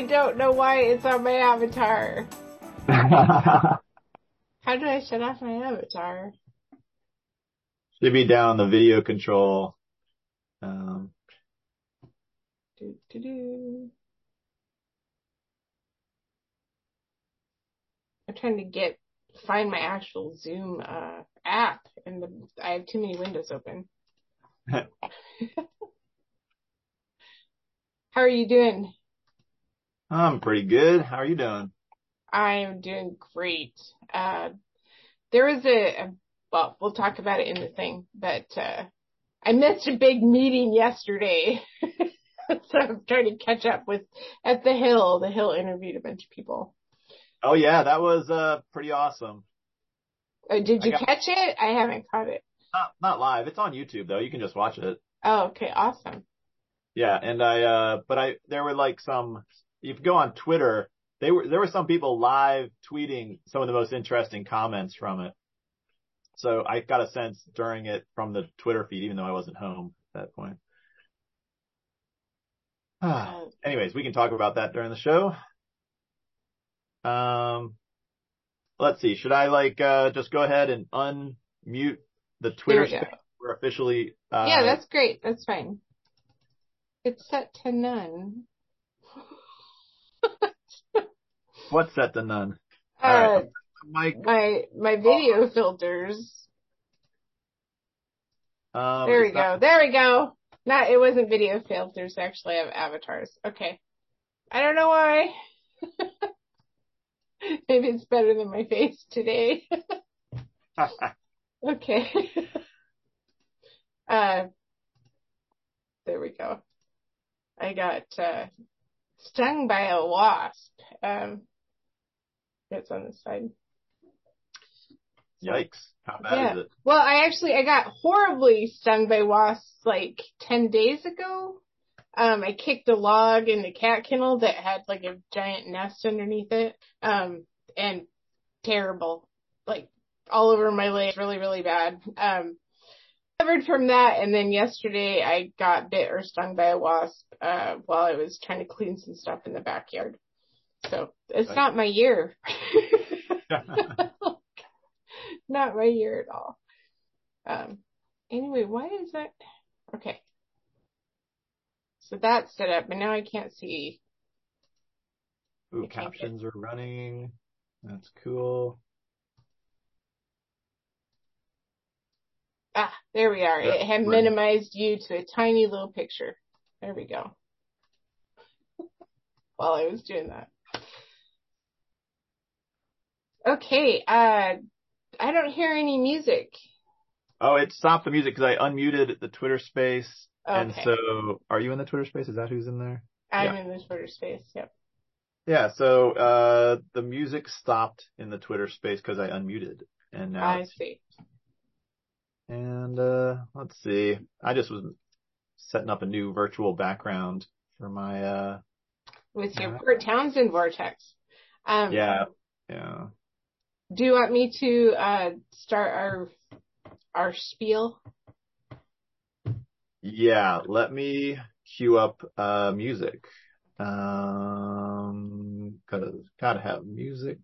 I don't know why it's on my avatar. How do I shut off my avatar? Should be down the video control. Um, Do, do, do. I'm trying to get find my actual Zoom uh, app, and the, I have too many windows open. How are you doing? I'm pretty good. How are you doing? I'm doing great. Uh, there was a, a, well, we'll talk about it in the thing, but, uh, I missed a big meeting yesterday. so I'm trying to catch up with, at the Hill, the Hill interviewed a bunch of people. Oh yeah, that was, uh, pretty awesome. Uh, did you got- catch it? I haven't caught it. Not, not live. It's on YouTube though. You can just watch it. Oh, okay. Awesome. Yeah. And I, uh, but I, there were like some, if you go on Twitter, they were, there were some people live tweeting some of the most interesting comments from it. So I got a sense during it from the Twitter feed, even though I wasn't home at that point. Uh, Anyways, we can talk about that during the show. Um, let's see. Should I like, uh, just go ahead and unmute the Twitter We we're officially, uh, yeah, that's great. That's fine. It's set to none. What's that? to none? Uh, All right. Mike, my, my video filters. um, There we not- go. There we go. Not, it wasn't video filters. Actually, I have avatars. Okay. I don't know why. Maybe it's better than my face today. okay. uh, there we go. I got, uh, stung by a wasp. Um, it's on this side. Yikes. How bad Yeah. is it? Well, I actually I got horribly stung by wasps like ten days ago. Um, I kicked a log in the cat kennel that had like a giant nest underneath it. Um, and terrible, like all over my legs, really, really bad. Um, recovered from that, and then yesterday I got bit or stung by a wasp uh, while I was trying to clean some stuff in the backyard. So it's Right. not my year. not my year at all. Um, anyway, why is that? Okay. So that's set up, and now I can't see. Ooh, I captions are running. That's cool. Ah, there we are. It had minimized you to a tiny little picture. There we go. While I was doing that. Okay, uh, I don't hear any music. Oh, it stopped the music because I unmuted the Twitter space. And so, are you in the Twitter space? Is that who's in there? I'm yeah. in the Twitter space. Yep. Yeah, so, uh, the music stopped in the Twitter space because I unmuted. And now, I see. and, uh, let's see. I just was setting up a new virtual background for my, uh, With your. Port Townsend vortex. Um, yeah, yeah. Do you want me to uh start our our spiel? Yeah, let me cue up, uh, music. Um, gotta, gotta have music.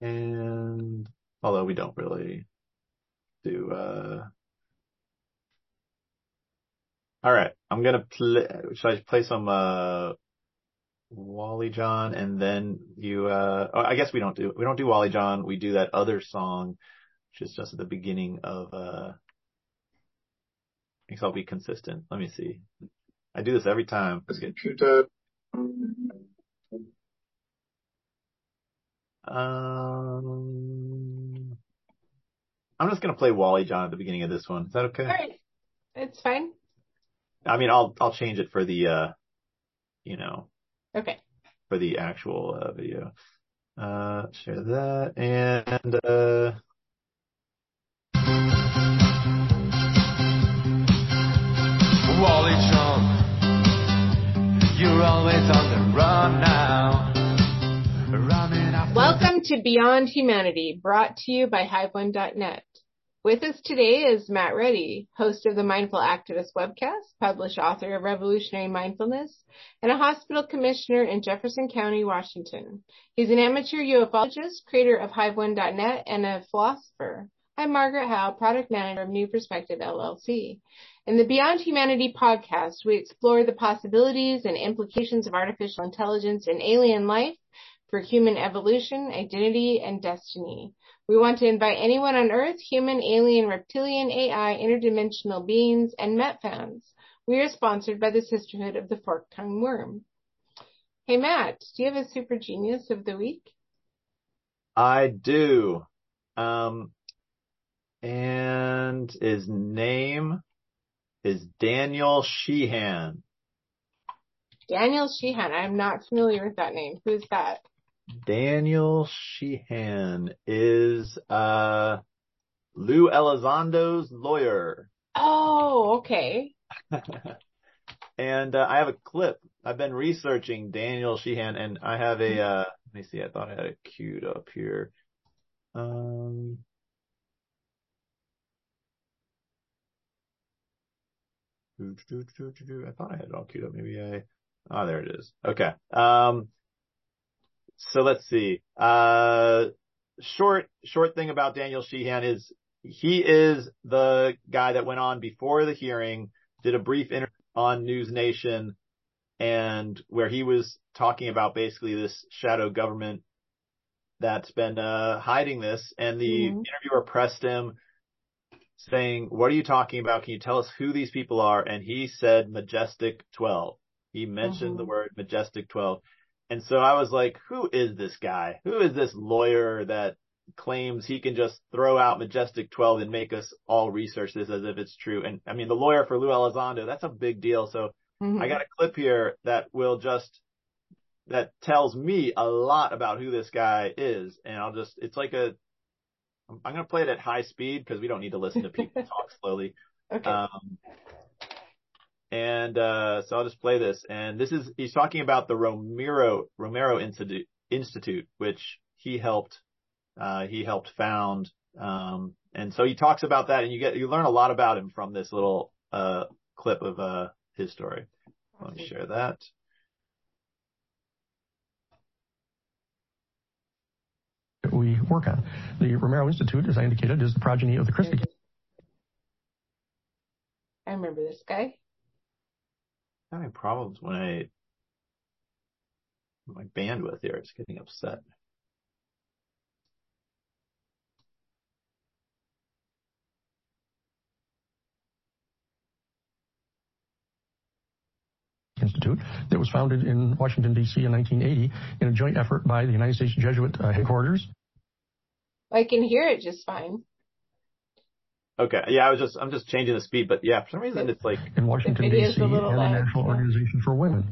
And although we don't really do, uh, all right, I'm gonna play, should I play some, uh, Wally John and then you, uh, oh, I guess we don't do, we don't do Wally John. We do that other song, which is just at the beginning of, uh, I guess I'll be consistent. Let me see. I do this every time. Let's get Computer. Um, I'm just gonna play Wally John at the beginning of this one. Is that okay? All right. It's fine. I mean, I'll I'll change it for the uh, you know, Okay. for the actual uh, video. Uh, share that and uh, Wally John, you're always on the run now. Running after Welcome to Beyond Humanity, brought to you by HiveOne.net. With us today is Matt Reddy, host of the Mindful Activist webcast, published author of Revolutionary Mindfulness, and a hospital commissioner in Jefferson County, Washington. He's an amateur ufologist, creator of HiveOne.net, and a philosopher. I'm Margaret Howe, product manager of New Perspective LLC. In the Beyond Humanity podcast, we explore the possibilities and implications of artificial intelligence and alien life for human evolution, identity, and destiny. We want to invite anyone on Earth, human, alien, reptilian, AI, interdimensional beings, and Met fans. We are sponsored by the Sisterhood of the Fork Tongue Worm. Hey Matt, do you have a super genius of the week? I do. Um, and his name is Daniel Sheehan. Daniel Sheehan. I'm not familiar with that name. Who's that? Daniel Sheehan is uh Lue Elizondo's lawyer. Oh, okay. and uh, I have a clip. I've been researching Daniel Sheehan and I have a uh let me see, I thought I had it queued up here. Um I thought I had it all queued up. Maybe I, oh, there it is. Okay. Um, so let's see. Uh, short, short thing about Daniel Sheehan is he is the guy that went on before the hearing, did a brief interview on News Nation and where he was talking about basically this shadow government that's been, uh, hiding this and the mm-hmm. interviewer pressed him saying, what are you talking about? Can you tell us who these people are? And he said Majestic 12. He mentioned mm-hmm. the word Majestic 12. And so I was like, who is this guy? Who is this lawyer that claims he can just throw out Majestic 12 and make us all research this as if it's true? And I mean, the lawyer for Lue Elizondo, that's a big deal. So mm-hmm. I got a clip here that will just, that tells me a lot about who this guy is. And I'll just, it's like a, I'm going to play it at high speed because we don't need to listen to people talk slowly. Okay. Um, and uh, so I'll just play this. And this is he's talking about the Romero Romero Institute, Institute which he helped uh, he helped found. Um, and so he talks about that, and you get you learn a lot about him from this little uh, clip of uh, his story. Let me share that. We work on. The Romero Institute, as I indicated, is the progeny of the Christic. I remember this guy having problems when I my bandwidth here. It's getting upset. Institute that was founded in Washington, D.C. in 1980 in a joint effort by the United States Jesuit uh, headquarters. I can hear it just fine. Okay. Yeah, I was just, I'm just changing the speed, but yeah, for some reason it's like. In Washington D.C. and the National yeah. Organization for Women.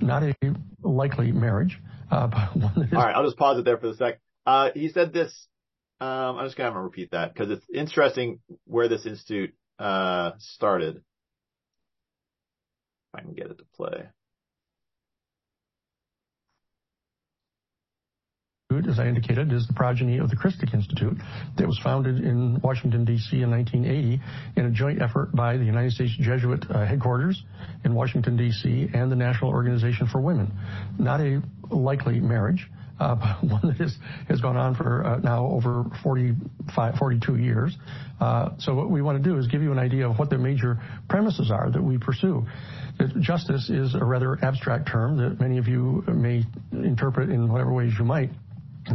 Not a likely marriage, uh, but one All right, I'll just pause it there for a sec. Uh, he said this, um, I'm just gonna have to repeat that because it's interesting where this institute, uh, started. If I can get it to play. As I indicated, is the progeny of the Christic Institute that was founded in Washington, D.C. in 1980 in a joint effort by the United States Jesuit uh, headquarters in Washington, D.C. and the National Organization for Women. Not a likely marriage. Uh, one that is, has gone on for uh, now over 45, 42 years. Uh, so what we want to do is give you an idea of what the major premises are that we pursue. Justice is a rather abstract term that many of you may interpret in whatever ways you might.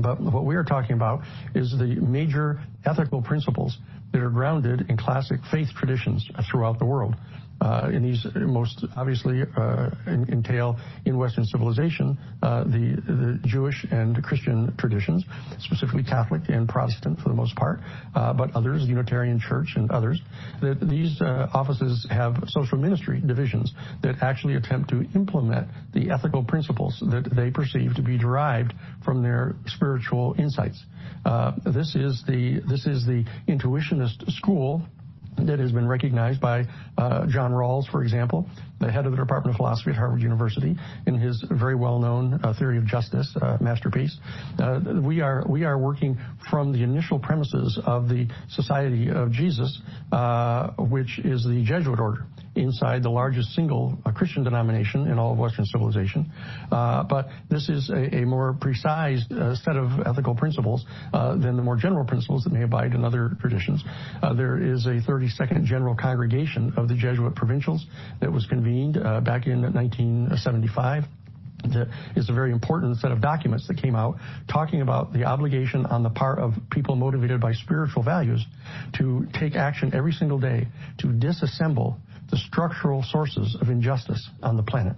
But what we are talking about is the major ethical principles that are grounded in classic faith traditions throughout the world and these most obviously uh, entail in Western civilization uh, the, the Jewish and Christian traditions, specifically Catholic and Protestant for the most part, uh, but others, Unitarian Church and others. That these uh, offices have social ministry divisions that actually attempt to implement the ethical principles that they perceive to be derived from their spiritual insights. Uh, this is the this is the intuitionist school that has been recognized by uh, John Rawls, for example, the head of the Department of Philosophy at Harvard University, in his very well-known uh, theory of justice uh, masterpiece. Uh, we are we are working from the initial premises of the Society of Jesus, uh, which is the Jesuit order inside the largest single uh, Christian denomination in all of Western civilization. But this is a, a more precise set of ethical principles than the more general principles that may abide in other traditions. There is a 32nd General Congregation of the Jesuit provincials that was convened uh, back in 1975 is a very important set of documents that came out talking about the obligation on the part of people motivated by spiritual values to take action every single day to disassemble the structural sources of injustice on the planet.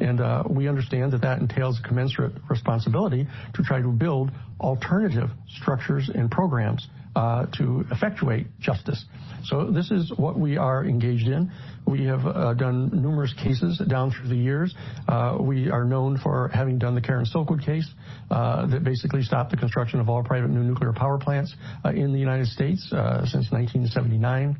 And uh, we understand that that entails commensurate responsibility to try to build alternative structures and programs uh, to effectuate justice. So this is what we are engaged in. We have uh, done numerous cases down through the years. Uh, we are known for having done the Karen Silkwood case uh, that basically stopped the construction of all private new nuclear power plants uh, in the United States since 1979.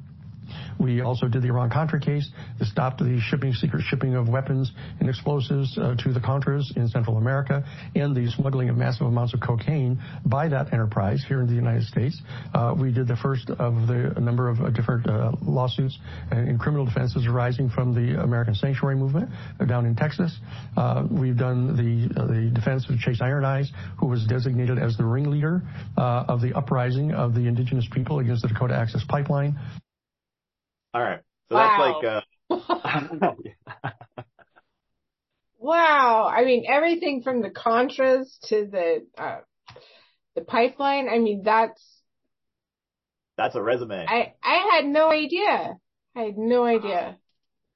We also did the Iran-Contra case that stopped the shipping, secret shipping of weapons and explosives uh, to the Contras in Central America and the smuggling of massive amounts of cocaine by that enterprise here in the United States. Uh, we did the first of the a number of uh, different lawsuits and criminal defenses arising from the American Sanctuary Movement down in Texas. We've done the defense of Chase Iron Eyes, who was designated as the ringleader of the uprising of the indigenous people against the Dakota Access Pipeline. All right. So wow. that's like, uh, wow. I mean, everything from the Contras to the, uh, the pipeline. I mean, that's, that's a resume. I, I had no idea. I had no idea.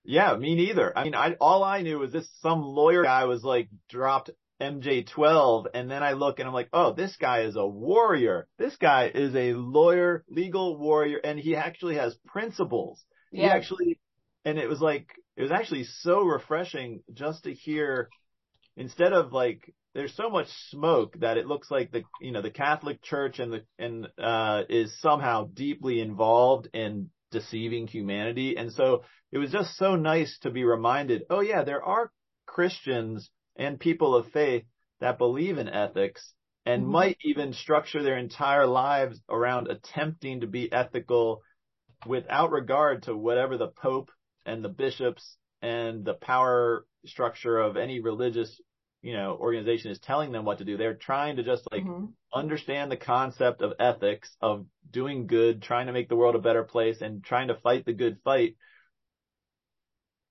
Yeah, me neither. I mean, I, all I knew was this some lawyer guy was like dropped MJ12 and then I look and I'm like, oh, this guy is a warrior. This guy is a lawyer, legal warrior, and he actually has principles. Yeah. He actually, and it was like, it was actually so refreshing just to hear instead of like, there's so much smoke that it looks like the, you know, the Catholic Church and the, and, uh, is somehow deeply involved in deceiving humanity. And so it was just so nice to be reminded, oh yeah, there are Christians and people of faith that believe in ethics and mm-hmm. might even structure their entire lives around attempting to be ethical without regard to whatever the Pope and the bishops and the power structure of any religious, you know, organization is telling them what to do. They're trying to just like mm-hmm. understand the concept of ethics, of doing good, trying to make the world a better place and trying to fight the good fight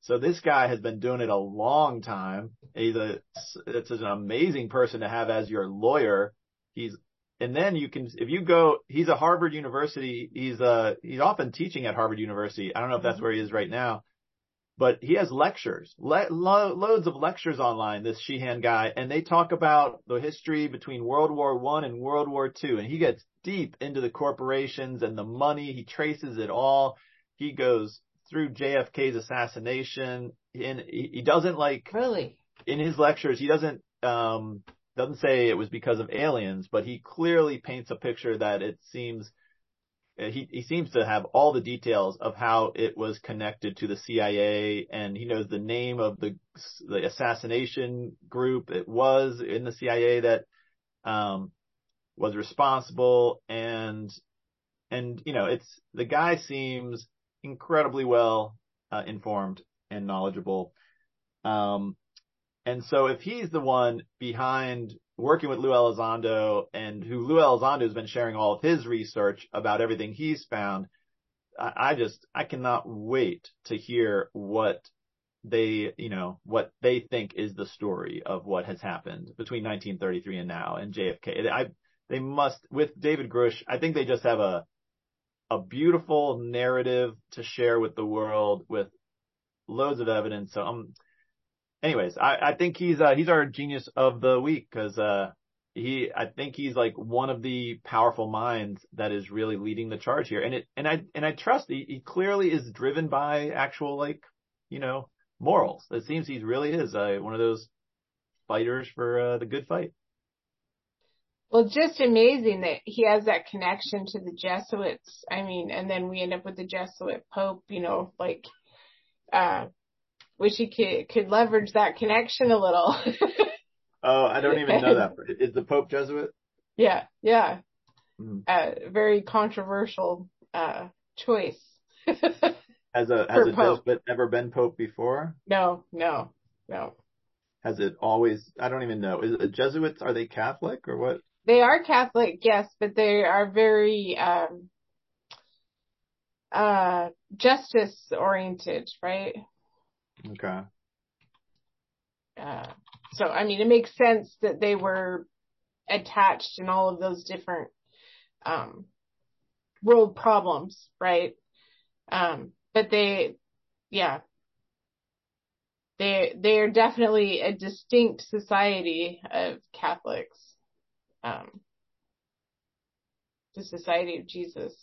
so this guy has been doing it a long time. He's a, it's an amazing person to have as your lawyer. He's, and then you can, if you go, he's a Harvard University, he's uh he's often teaching at Harvard University. I don't know if that's mm-hmm. where he is right now, but he has lectures, le- lo- loads of lectures online, this Sheehan guy, and they talk about the history between World War One and World War Two, and he gets deep into the corporations and the money. He traces it all. He goes through JFK's assassination, and he, he doesn't like really? in his lectures he doesn't um doesn't say it was because of aliens, but he clearly paints a picture that it seems he he seems to have all the details of how it was connected to the CIA, and he knows the name of the the assassination group it was in the CIA that um was responsible, and and you know it's the guy seems incredibly well uh, informed and knowledgeable. Um, and so if he's the one behind working with Lue Elizondo and who Lue Elizondo has been sharing all of his research about everything he's found, I, I just, I cannot wait to hear what they, you know, what they think is the story of what has happened between 1933 and now and JFK. I, they must, with David Grusch, I think they just have a, a beautiful narrative to share with the world with loads of evidence. So, um, anyways, I, I think he's, uh, he's our genius of the week because, uh, he, I think he's like one of the powerful minds that is really leading the charge here. And it, and I, and I trust he, he clearly is driven by actual like, you know, morals. It seems he really is uh, one of those fighters for uh, the good fight. Well, just amazing that he has that connection to the Jesuits. I mean, and then we end up with the Jesuit Pope, you know, like, uh, wish he could, could leverage that connection a little. oh, I don't even know that. Is the Pope Jesuit? Yeah, yeah. Hmm. Uh, very controversial, uh, choice. Has a, has a Pope. Jesuit ever been Pope before? no, no, no. Has it always, I don't even know. Is it Jesuits, are they Catholic or what? They are Catholic, yes, but they are very, um, uh, justice oriented, right? Okay. Uh, so, I mean, it makes sense that they were attached in all of those different, um, world problems, right? Um, but they, yeah, they, they are definitely a distinct society of Catholics. Um, the Society of Jesus.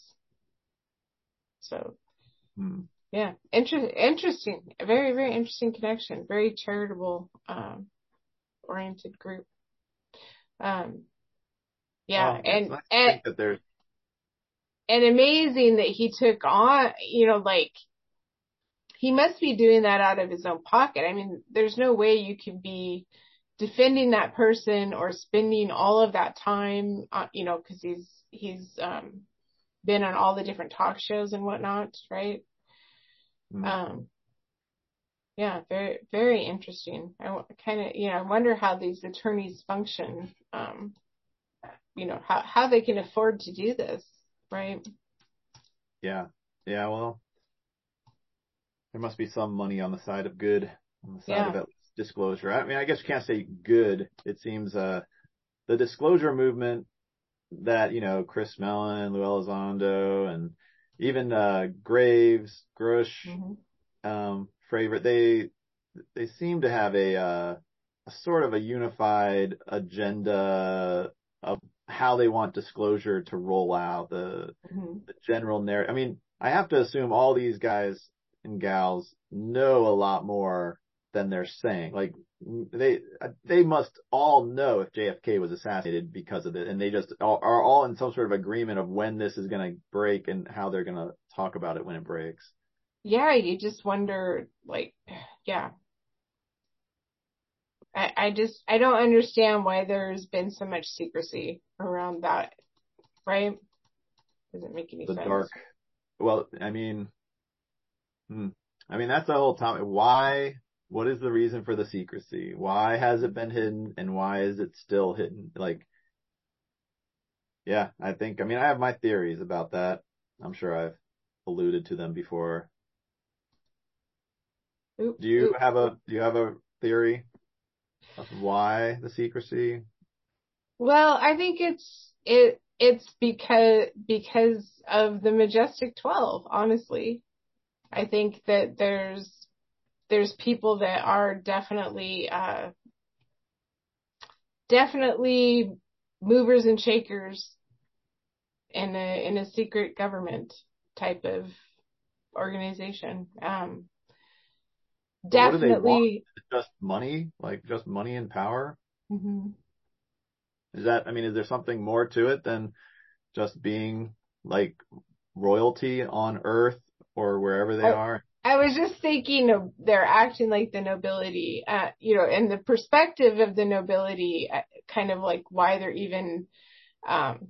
So, Hmm. yeah, inter- interesting, a very, very interesting connection, very charitable, um, oriented group. Um, yeah, it's and, nice and, that and amazing that he took on, you know, like, he must be doing that out of his own pocket. I mean, there's no way you can be defending that person or spending all of that time, uh, you know, cause he's, he's, um, been on all the different talk shows and whatnot, right? hmm. Um, yeah, very, very interesting. I kind of, you know, I wonder how these attorneys function, um, you know, how, how they can afford to do this, right? yeah. Yeah, well, there must be some money on the side of good, on the side Yeah. of at least disclosure. I mean, I guess you can't say good. It seems, uh, the disclosure movement that, you know, Chris Mellon, Lue Elizondo, and even, uh, Graves, Grusch, Mhm. um, Fravor, they, they seem to have a, uh, a sort of a unified agenda of how they want disclosure to roll out the, Mhm. the general narrative. I mean, I have to assume all these guys and gals know a lot more than they're saying. Like they, they must all know if JFK was assassinated because of it, and they just are, are all in some sort of agreement of when this is going to break and how they're going to talk about it when it breaks. Yeah, you just wonder, like, yeah. I, I just, I don't understand why there's been so much secrecy around that, right? Doesn't make any The sense. dark. Well, I mean, hmm. I mean that's the whole topic. Why? What is the reason for the secrecy? Why has it been hidden, and why is it still hidden? Like, yeah, I think. I mean, I have my theories about that. I'm sure I've alluded to them before. Oop, Do you oop. have a Do you have a theory of why the secrecy? Well, I think it's, it, it's because, because of the Majestic 12, honestly. I think that there's, there's people that are definitely, uh, definitely movers and shakers in a, in a secret government type of organization. Um, But what do they want? definitely, Just money? Like just money and power? Mhm. Is that? I mean, is there something more to it than just being like royalty on Earth or wherever they I- are? I was just thinking of they're acting like the nobility, uh, you know, and the perspective of the nobility, uh, kind of like why they're even, um,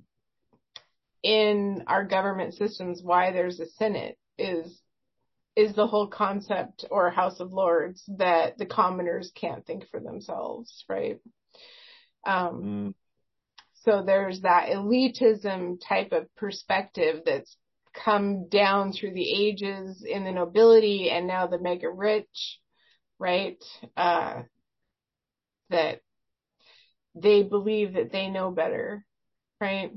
in our government systems, why there's a Senate is, is the whole concept or House of Lords that the commoners can't think for themselves, right? Um, Mm, so there's that elitism type of perspective that's come down through the ages in the nobility and now the mega rich, right? Uh, that they believe that they know better, right?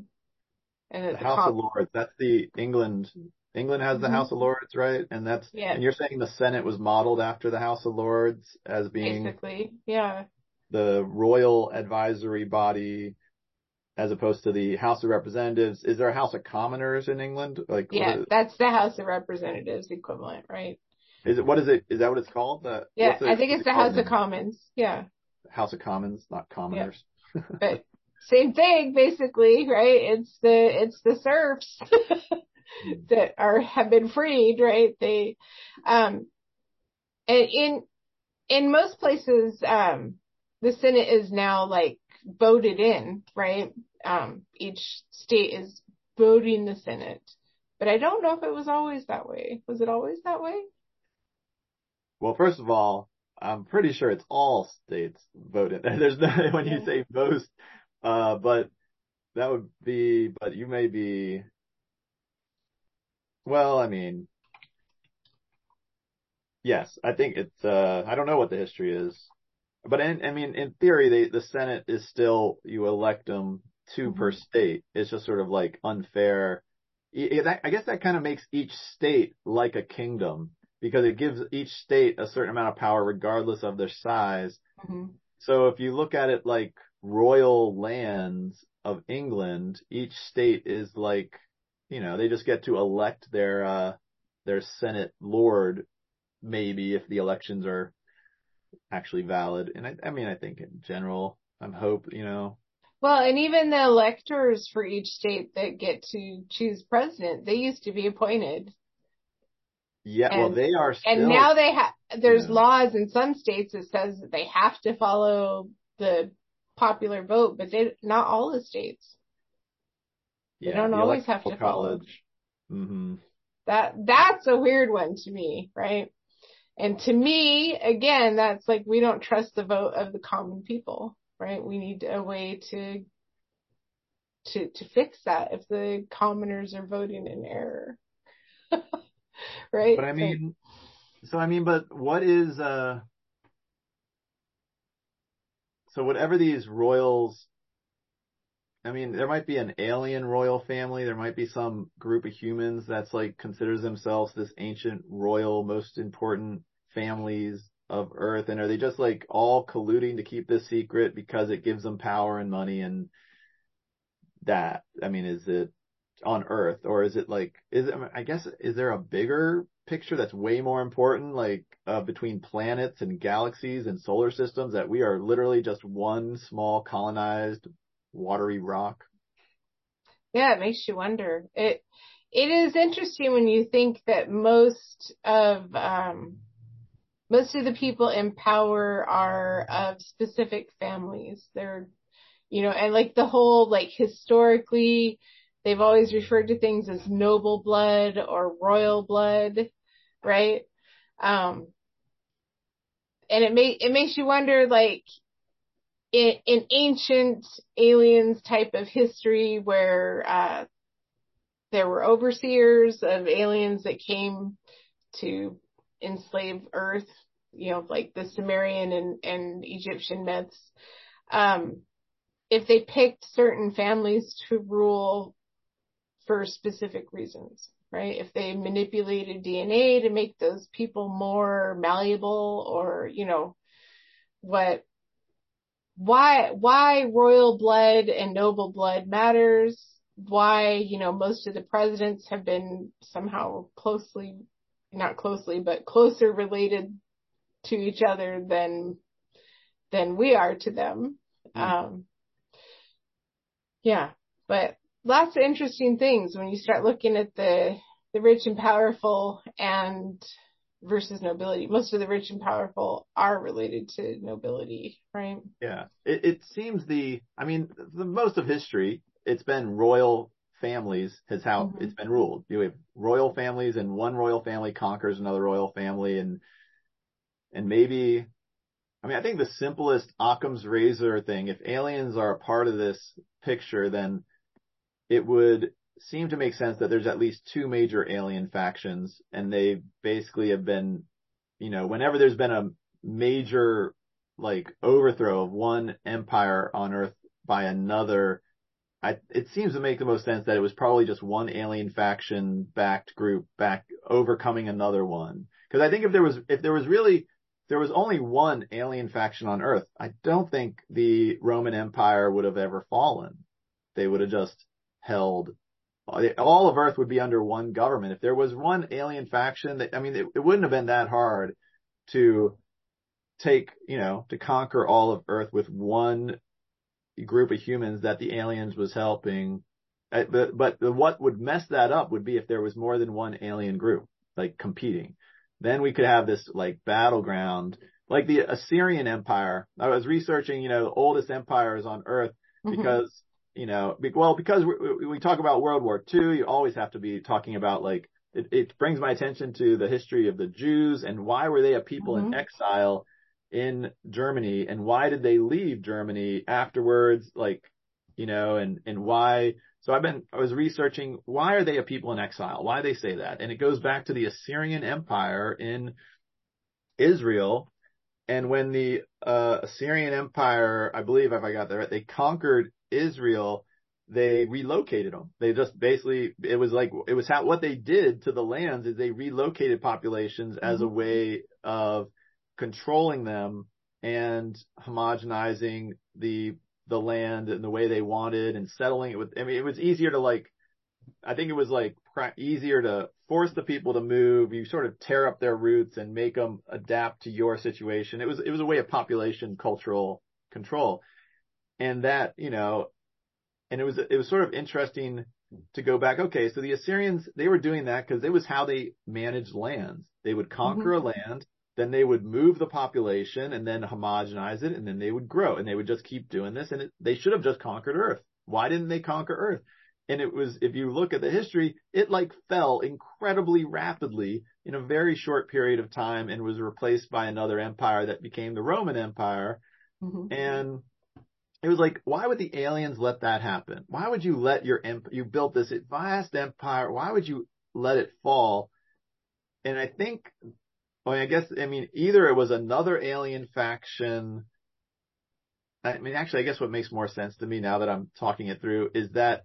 And the House of Lords. That's the England. England has the Mhm. House of Lords, right? And that's Yeah. and you're saying the Senate was modeled after the House of Lords as being basically, yeah, the royal advisory body as opposed to the House of Representatives. Is there a House of Commoners in England? Like, yeah, is, that's the House of Representatives equivalent, right? is it? What is it? Is that what it's called? The, Yeah, it- I think it's the House of Commons, yeah, House of Commons, not commoners. but same thing basically, right? It's the, it's the serfs that are, have been freed, right? They, um, and in, in most places, um, the Senate is now like voted in, right? Um, each state is voting the Senate. But I don't know if it was always that way. Was it always that way? Well, first of all, I'm pretty sure it's all states voted. There's no, when you say most, uh, but that would be, but you may be, well, I mean, yes, I think it's, uh, I don't know what the history is, but in, I mean, in theory, they, the Senate is still, you elect them 2 mm-hmm. per state. It's just sort of like unfair. I guess that kind of makes each state like a kingdom because it gives each state a certain amount of power regardless of their size. Mm-hmm. So if you look at it like royal lands of England, each state is like, you know, they just get to elect their, uh, their Senate Lord, maybe if the elections are actually valid. And I, I mean, I think in general, I'm hope, you know, well, and even the electors for each state that get to choose president, they used to be appointed. Yeah, and, well, they are still, And now they have, there's laws in some states that says that they have to follow the popular vote, but they, not all the states. They yeah, don't always have to follow. Mm-hmm. That, that's a weird one to me, right? And to me, again, that's like, we don't trust the vote of the common people right? We need a way to to to fix that if the commoners are voting in error. right? But I mean so, so I mean but what is uh so whatever these royals I mean, there might be an alien royal family. There might be some group of humans that's like considers themselves this ancient royal, most important families of Earth? And are they just like all colluding to keep this secret because it gives them power and money and that? I mean, is it on Earth or is it like, is it, I guess, is there a bigger picture that's way more important, like uh, between planets and galaxies and solar systems that we are literally just one small colonized watery rock? Yeah, it makes you wonder. It, it is interesting when you think that most of, um, most of the people in power are of specific families. They're, you know, and like the whole, like historically, they've always referred to things as noble blood or royal blood, right? Um, and it may, it makes you wonder, like, in, in ancient aliens type of history where, uh, there were overseers of aliens that came to enslave Earth, you know, like the Sumerian and, and Egyptian myths. Um, if they picked certain families to rule for specific reasons, right? If they manipulated DNA to make those people more malleable or, you know, what, why, why royal blood and noble blood matters, why, you know, most of the presidents have been somehow closely not closely, but closer related to each other than than we are to them. Mm-hmm. Um, yeah, but lots of interesting things when you start looking at the the rich and powerful and versus nobility. Most of the rich and powerful are related to nobility, right? Yeah. It, it seems the, I mean, the most of history, it's been royal families is how mm-hmm. it's been ruled. You have royal families and one royal family conquers another royal family and, and maybe, I mean, I think the simplest Occam's razor thing, if aliens are a part of this picture, then it would seem to make sense that there's at least two major alien factions and they basically have been, you know, whenever there's been a major like overthrow of one empire on earth by another, I, it seems to make the most sense that it was probably just one alien faction backed group back overcoming another one. Cause I think if there was, if there was really, there was only one alien faction on earth, I don't think the Roman Empire would have ever fallen. They would have just held all of Earth would be under one government. If there was one alien faction that, I mean, it, it, wouldn't have been that hard to take, you know, to conquer all of Earth with one group of humans that the aliens was helping. Uh, But, but the, what would mess that up would be if there was more than one alien group, like competing. Then we could have this like battleground, like the Assyrian Empire. I was researching, you know, the oldest empires on earth Mhm. because, you know, be, well, because we, we, talk about World War II, you always have to be talking about like, it, it brings my attention to the history of the Jews and why were they a people in Mhm. exile in Germany and why did they leave Germany afterwards? Like, you know, and, and why, so I've been, I was researching why are they a people in exile? Why they say that? And it goes back to the Assyrian Empire in Israel. And when the uh, Assyrian Empire, I believe if I got that right, they conquered Israel, they relocated them. They just basically, it was like, it was how, what they did to the lands is they relocated populations as a Mhm. way of controlling them and homogenizing the, the land in the way they wanted and settling it with, I mean, it was easier to like, I think it was like easier to force the people to move. You sort of tear up their roots and make them adapt to your situation. It was, it was a way of population cultural control. And that, you know, and it was, it was sort of interesting to go back. Okay. So the Assyrians, they were doing that because it was how they managed lands. They would mm-hmm. conquer a land, then they would move the population and then homogenize it and then they would grow and they would just keep doing this and it, they should have just conquered earth. Why didn't they conquer earth? And it was, if you look at the history, it like fell incredibly rapidly in a very short period of time and was replaced by another empire that became the Roman Empire. Mhm. And it was like, why would the aliens let that happen? Why would you let your emp- you built this vast empire? Why would you let it fall? And I think, well, I guess, I mean, either it was another alien faction. I mean, actually, I guess what makes more sense to me now that I'm talking it through is that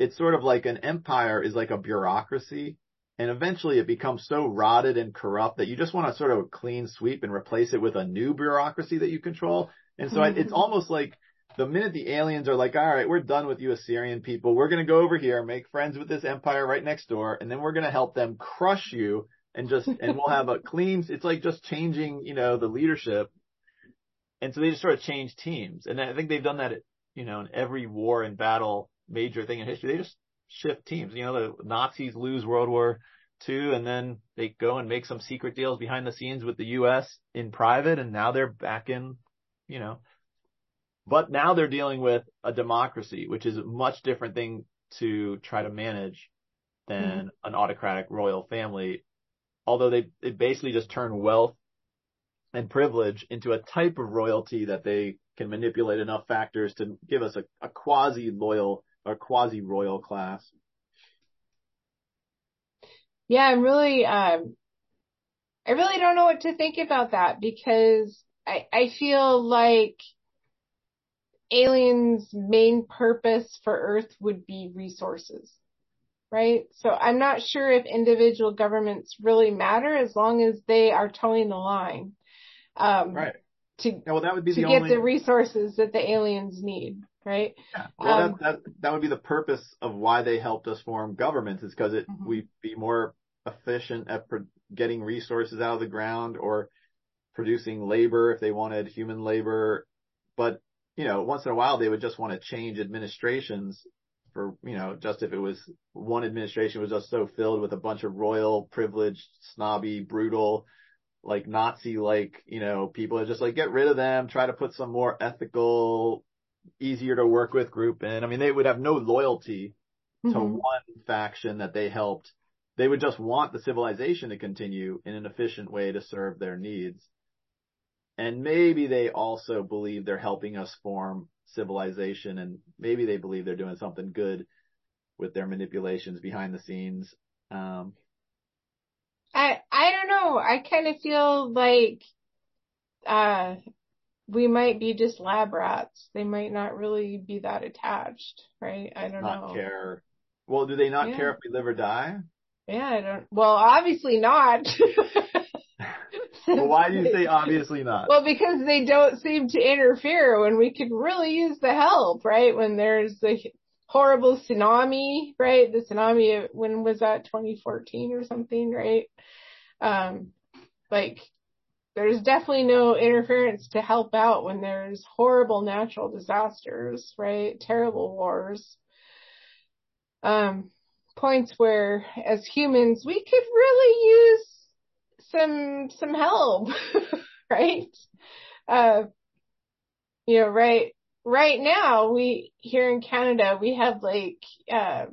it's sort of like an empire is like a bureaucracy. And eventually it becomes so rotted and corrupt that you just want to sort of clean sweep and replace it with a new bureaucracy that you control. And so I, hmm. it's almost like the minute the aliens are like, all right, we're done with you Assyrian people. We're going to go over here, make friends with this empire right next door, and then we're going to help them crush you and just, and we'll have a clean, it's like just changing, you know, the leadership. And so they just sort of change teams. And I think they've done that, you know, in every war and battle, major thing in history. They just shift teams. You know, the Nazis lose World War II and then they go and make some secret deals behind the scenes with the U.S. in private and now they're back in, you know, but now they're dealing with a democracy, which is a much different thing to try to manage than mm-hmm. an autocratic royal family. Although they, they basically just turn wealth and privilege into a type of royalty that they can manipulate enough factors to give us a, a quasi loyal or quasi royal class. Yeah, I'm really, um, I really don't know what to think about that because I, I feel like aliens' main purpose for Earth would be resources, right? So I'm not sure if individual governments really matter as long as they are toeing the line, um, Right. to, Yeah, well, that would be to the get only. the resources that the aliens need, right? Yeah. Well, Um, that, that, that would be the purpose of why they helped us form governments is because it, Mhm. we'd be more efficient at pro- getting resources out of the ground or producing labor if they wanted human labor. But, you know, once in a while they would just want to change administrations for, you know, just if it was one administration was just so filled with a bunch of royal, privileged, snobby, brutal, like Nazi like, you know, people are just like get rid of them, try to put some more ethical, easier to work with group in. I mean, they would have no loyalty to Mhm. one faction that they helped. They would just want the civilization to continue in an efficient way to serve their needs. And maybe they also believe they're helping us form civilization and maybe they believe they're doing something good with their manipulations behind the scenes. Um, I I don't know. I kind of feel like uh we might be just lab rats. They might not really be that attached, right? I don't not know. care. Well, do they not Yeah. care if we live or die? Yeah, I don't. Well, obviously not. Well, why do you say obviously not? Well, because they don't seem to interfere when we could really use the help, right? When there's the horrible tsunami, right? The tsunami, when was that? 2014 or something, right? Um, like there's definitely no interference to help out when there's horrible natural disasters, right? Terrible wars. Um, points where as humans we could really use some some help, right? Uh, you know, right right now we here in Canada we have like uh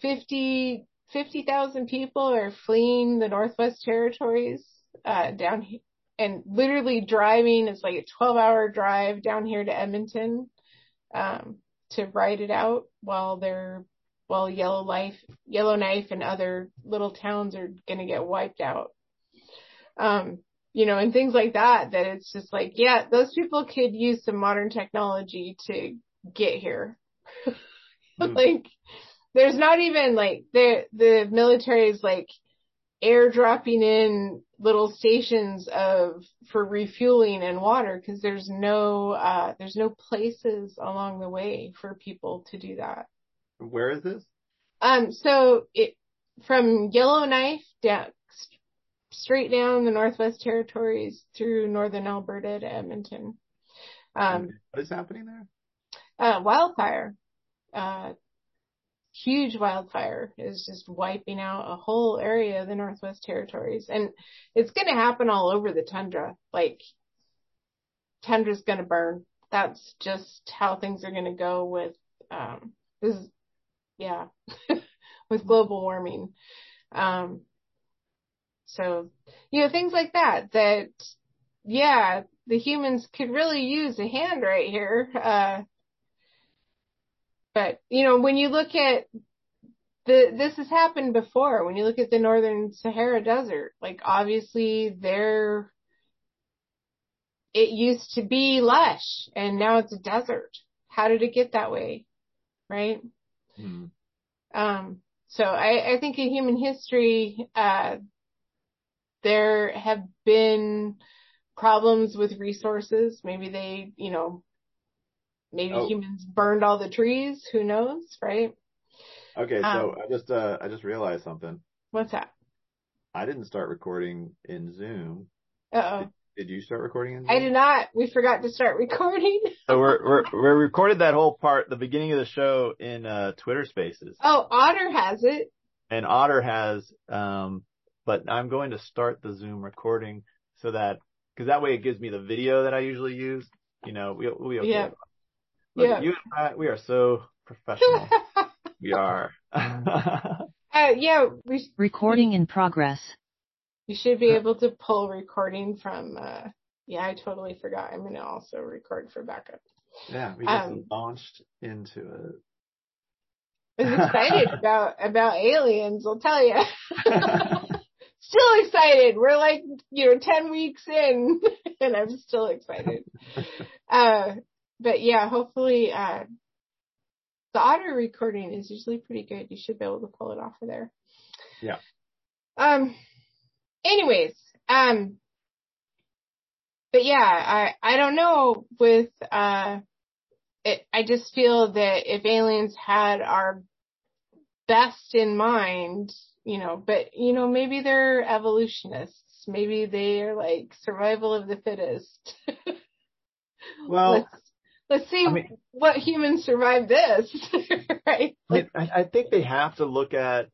50 50,000 people are fleeing the Northwest Territories uh down here and literally driving It's like a 12 hour drive down here to Edmonton um to ride it out while they're while Yellowknife Yellowknife and other little towns are going to get wiped out. Um you know, and things like that, that it's just like, yeah, those people could use some modern technology to get here. mm. Like, there's not even like, the, the military is like airdropping in little stations of, for refueling and water because there's no, uh, there's no places along the way for people to do that. Where is this? Um, so it, from Yellowknife down, straight down the Northwest Territories through northern Alberta to Edmonton. Um, what is happening there? Uh, wildfire. Uh, huge wildfire is just wiping out a whole area of the Northwest Territories. And it's going to happen all over the tundra. Like, tundra's going to burn. That's just how things are going to go with, um, this is, yeah, with global warming. Um, so, you know, things like that, that, yeah, the humans could really use a hand right here. Uh, but, you know, when you look at the, this has happened before, when you look at the Northern Sahara Desert, like obviously there, it used to be lush and now it's a desert. How did it get that way? Right? Mm. Um, so I, I think in human history, uh, there have been problems with resources. Maybe they, you know, maybe oh. humans burned all the trees. Who knows, right? Okay, so um, I just uh I just realized something. What's that? I didn't start recording in Zoom. Uh oh. Did, did, you start recording in Zoom? I did not. We forgot to start recording. so we're we're we recorded that whole part, the beginning of the show in uh Twitter Spaces. Oh, Otter has it. And Otter has um but I'm going to start the Zoom recording so that, cause that way it gives me the video that I usually use. You know, we, we okay. Yeah. Look, yeah. You and I, we are so professional. we are. uh, yeah. We, recording in progress. You should be able to pull recording from, uh, yeah, I totally forgot. I'm going to also record for backup. Yeah, we just um, launched into it. I was excited about about aliens. I'll tell you still excited. We're like, you know, 10 weeks in and I'm still excited. Uh, but yeah, hopefully, uh, the audio recording is usually pretty good. You should be able to pull it off of there. Yeah. Um, anyways, um, but yeah, I, I don't know with, uh, it, I just feel that if aliens had our best in mind, you know, but you know, maybe they're evolutionists. Maybe they are like survival of the fittest. well, let's, let's see I mean, what humans survive this, right? Like, I, I think they have to look at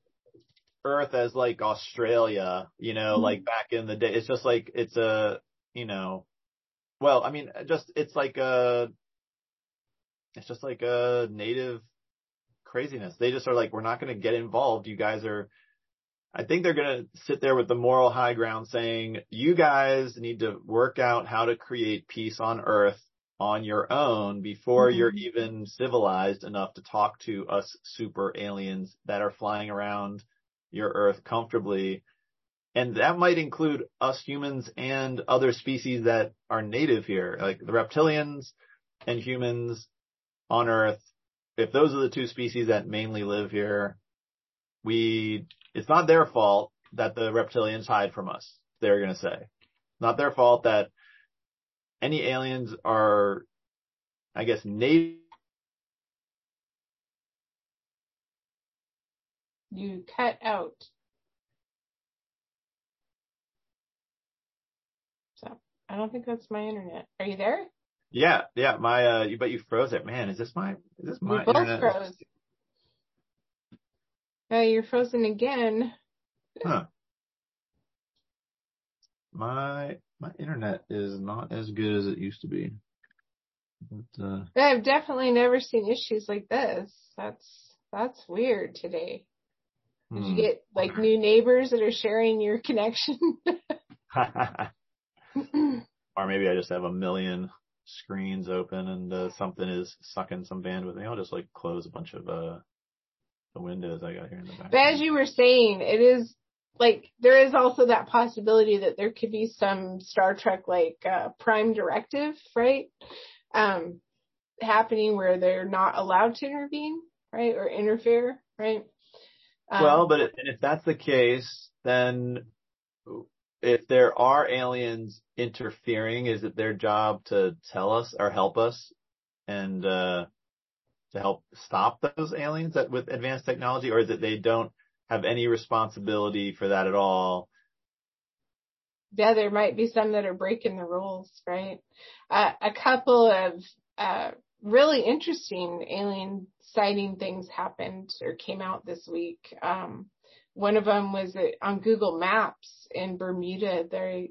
Earth as like Australia, you know, mm-hmm. like back in the day. It's just like it's a, you know, well, I mean, just it's like a, it's just like a native craziness. They just are like, we're not going to get involved. You guys are I think they're going to sit there with the moral high ground saying, you guys need to work out how to create peace on earth on your own before mm-hmm. you're even civilized enough to talk to us super aliens that are flying around your earth comfortably. And that might include us humans and other species that are native here, like the reptilians and humans on earth. If those are the two species that mainly live here, we it's not their fault that the reptilians hide from us. They're going to say. Not their fault that any aliens are, I guess, native. You cut out. So I don't think that's my internet. Are you there? Yeah, yeah. My, uh, you, but you froze it. Man, is this my, is this my we both internet? froze. Uh, you're frozen again. Huh. My, my internet is not as good as it used to be. But, uh, I've definitely never seen issues like this. That's that's weird today. Did you hmm. get like new neighbors that are sharing your connection? or maybe I just have a million screens open and uh, something is sucking some bandwidth. Maybe I'll just like close a bunch of uh the windows I got here in the back. but as you were saying, it is like there is also that possibility that there could be some Star Trek like uh, prime directive, right? Um, happening where they're not allowed to intervene, right, or interfere, right? Um, well, but and if that's the case, then if there are aliens interfering, is it their job to tell us or help us and uh to help stop those aliens that with advanced technology, or it they don't have any responsibility for that at all? yeah, there might be some that are breaking the rules, right? Uh, a couple of uh, really interesting alien sighting things happened or came out this week. Um, one of them was on Google Maps in Bermuda. There,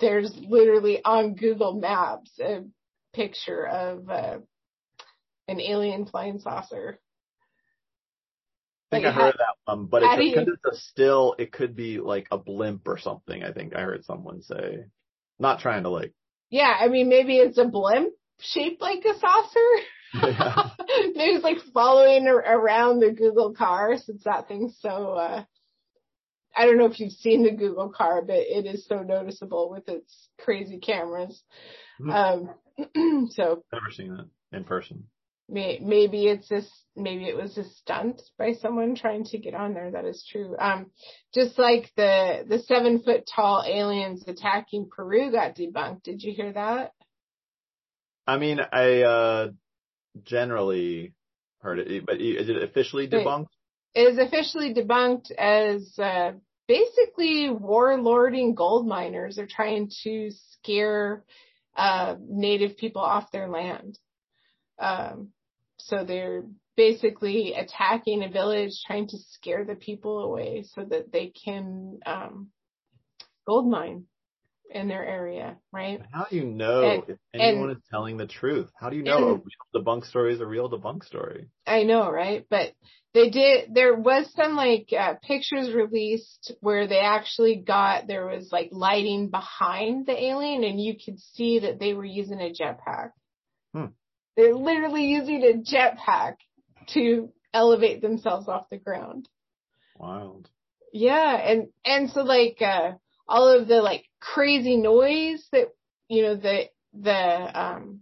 there's literally on Google Maps a picture of uh, an alien flying saucer. I think I heard that one, but it's you- it's a still, it could be like a blimp or something. I think I heard someone say, not trying to like, Yeah, I mean maybe it's a blimp shaped like a saucer. Yeah. Maybe it's like following around the Google car since that thing's so, uh, I don't know if you've seen the Google car, but it is so noticeable with its crazy cameras. Um, so never seen it in person. May, maybe it's this, maybe it was a stunt by someone trying to get on there. That is true. Um, just like the, the seven foot tall aliens attacking Peru got debunked. Did you hear that? I mean, I, uh, generally heard it, but is it officially debunked? is officially debunked as uh, basically warlording gold miners are trying to scare uh, native people off their land. Um, so they're basically attacking a village, trying to scare the people away so that they can um, gold mine in their area, right? How do you know And- if anyone and- is telling the truth? How do you know a and- real debunk story is a real debunk story? I know, right? But they did, there was some like uh, pictures released where they actually got, there was like lighting behind the alien and you could see that they were using a jetpack. Hmm. They're literally using a jetpack to elevate themselves off the ground. Wild. Yeah, and and so like uh all of the like crazy noise that you know the the um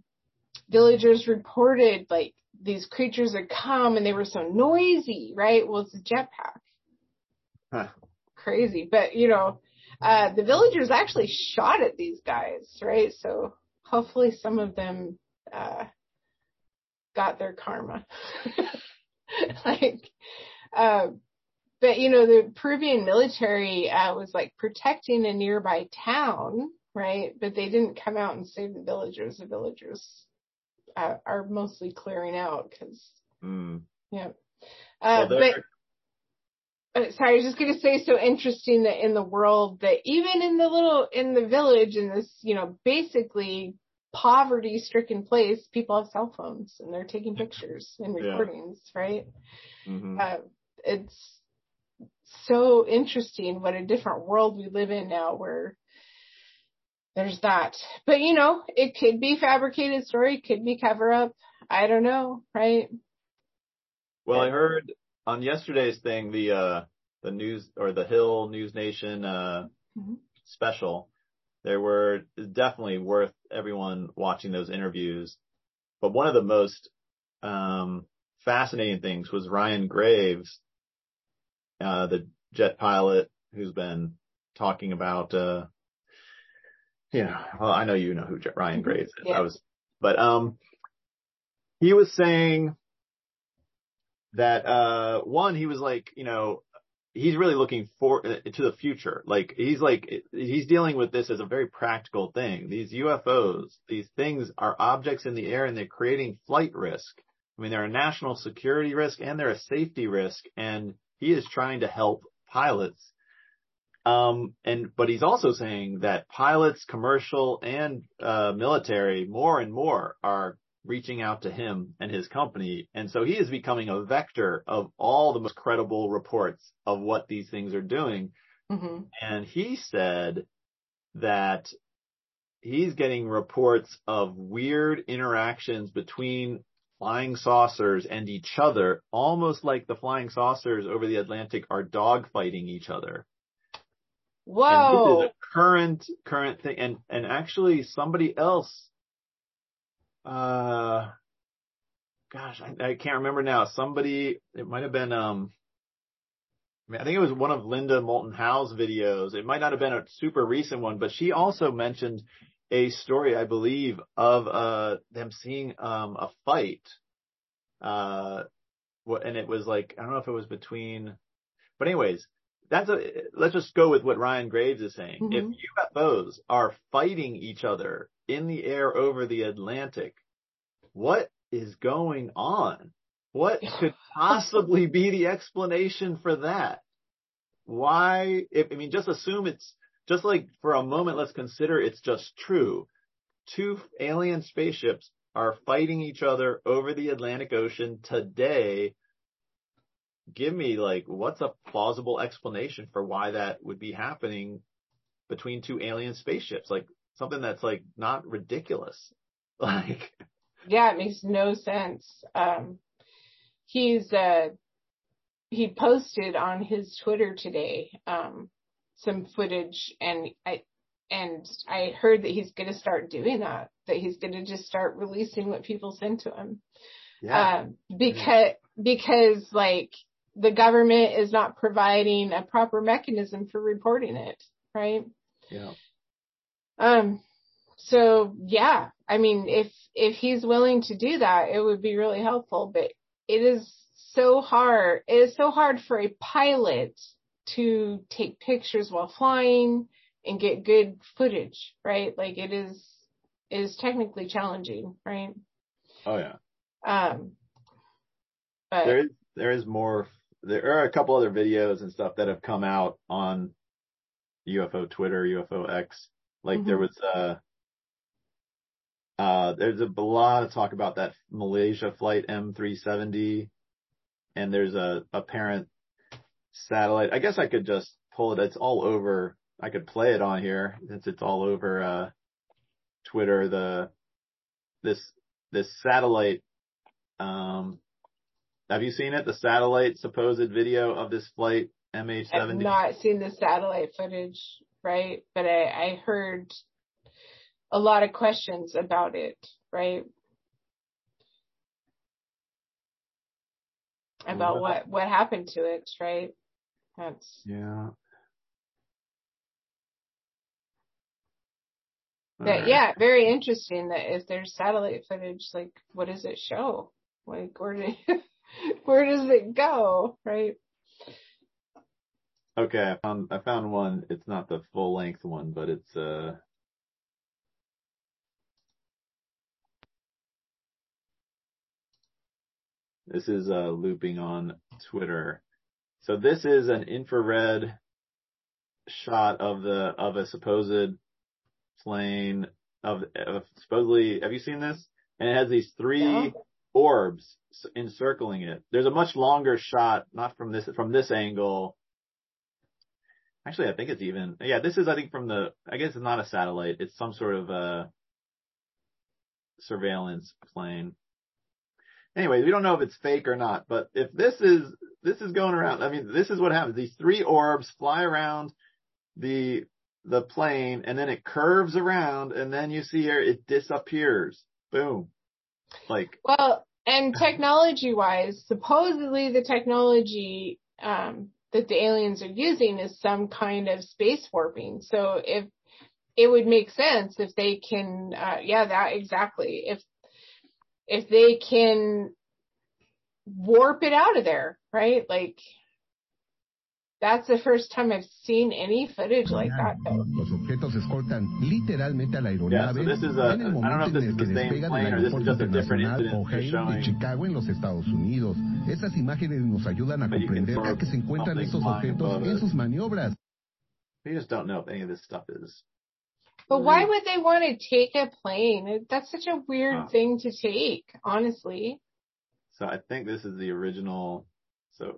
villagers reported like these creatures had come and they were so noisy, right? Well, it's a jetpack. Huh. Crazy, but you know, uh the villagers actually shot at these guys, right? So hopefully some of them uh got their karma. like uh but you know the Peruvian military uh, was like protecting a nearby town, right? But they didn't come out and save the villagers. The villagers uh, are mostly clearing out because Mm. yeah. Uh, Well, but uh, sorry, I was just gonna say so interesting that in the world that even in the little in the village in this you know basically poverty stricken place, people have cell phones and they're taking pictures and Yeah. recordings, right? Mhm. uh, it's so interesting what a different world we live in now where there's that. But you know, it could be fabricated story, could be cover up. I don't know, right? Well, I heard on yesterday's thing, the, uh, the news or the Hill News Nation, uh, Mhm. special, there were definitely worth everyone watching those interviews. But one of the most, um, fascinating things was Ryan Graves, uh, the jet pilot who's been talking about, uh, you know, well, I know you know who Ryan Mhm. Graves is. Yeah. I was, but, um, he was saying that, uh, one, he was like, you know, he's really looking for uh, to the future. Like he's like he's dealing with this as a very practical thing. These UFOs, these things are objects in the air and they're creating flight risk. I mean, they're a national security risk and they're a safety risk and he is trying to help pilots. Um, and, but he's also saying that pilots, commercial and, uh, military more and more are reaching out to him and his company. And so he is becoming a vector of all the most credible reports of what these things are doing. Mm-hmm. And he said that he's getting reports of weird interactions between flying saucers and each other, almost like the flying saucers over the Atlantic are dogfighting each other. Whoa. And this is a current, current thing. And, and actually somebody else uh, gosh, I, I can't remember now. Somebody, it might have been, um, I, mean, I think it was one of Linda Moulton Howe's videos. It might not have been a super recent one, but she also mentioned a story, I believe, of, uh, them seeing, um, a fight. Uh, what and it was like, I don't know if it was between, but anyways, that's a, let's just go with what Ryan Graves is saying. Mhm. If UFOs are fighting each other in the air over the Atlantic, what is going on? What could possibly be the explanation for that? Why, if, I mean, just assume it's just like for a moment, let's consider it's just true. Two alien spaceships are fighting each other over the Atlantic Ocean today give me like what's a plausible explanation for why that would be happening between two alien spaceships like something that's like not ridiculous like Yeah, it makes no sense. Um, he's, uh, he posted on his Twitter today, um, some footage and I, and I heard that he's going to start doing that, that he's going to just start releasing what people send to him. yeah Um, because, because like the government is not providing a proper mechanism for reporting it, right? yeah Um, so yeah, I mean, if, if he's willing to do that, it would be really helpful, but it is so hard. It is so hard for a pilot to take pictures while flying and get good footage, right? Like it is, it is technically challenging, right? oh yeah Um, but there is there is more there are a couple other videos and stuff that have come out on UFO Twitter, UFO X. Like there Mhm. was a, uh there's a lot of talk about that Malaysia flight M370 and there's a apparent satellite. I guess I could just pull it. It's all over. I could play it on here since it's all over uh Twitter the this this satellite um have you seen it? The satellite supposed video of this flight I've not seen the satellite footage, right? But I, I heard a lot of questions about it, right? About Well- what, what happened to it, right? That's, Yeah. that, Alright. yeah, very interesting that if there's satellite footage, like, what does it show? Like, where where does it go, right? Okay, I found I found one. It's not the full length one, but it's uh This is uh looping on Twitter. So this is an infrared shot of the of a supposed plane of, of supposedly have you seen this? And it has these three No. orbs encircling it. There's a much longer shot, not from this from this angle. Actually, I think it's even yeah. This is I think from the I guess it's not a satellite. It's some sort of uh surveillance plane. Anyway, we don't know if it's fake or not, but if this is this is going around, I mean, this is what happens. These three orbs fly around the the plane, and then it curves around, and then you see here it disappears. Boom. Like Well, and technology wise, supposedly the technology um, that the aliens are using is some kind of space warping. So if it would make sense if they can, uh, yeah, that exactly. If if they can warp it out of there, right? Like that's the first time I've seen any footage like that though. Los objetos escoltan literalmente a la Yeah, so aeronave this is a- en el I don't know momento en el que despega del or this is aeropuerto just internacional O'Hare de. Chicago en los Estados Unidos. Esas imágenes nos ayudan a But you can comprender a qué se encuentran something estos objetos en sus maniobras. We just don't know if any of this stuff is. But why would they want to take a plane? That's such a weird Huh. thing to take, honestly. So I think this is the original. So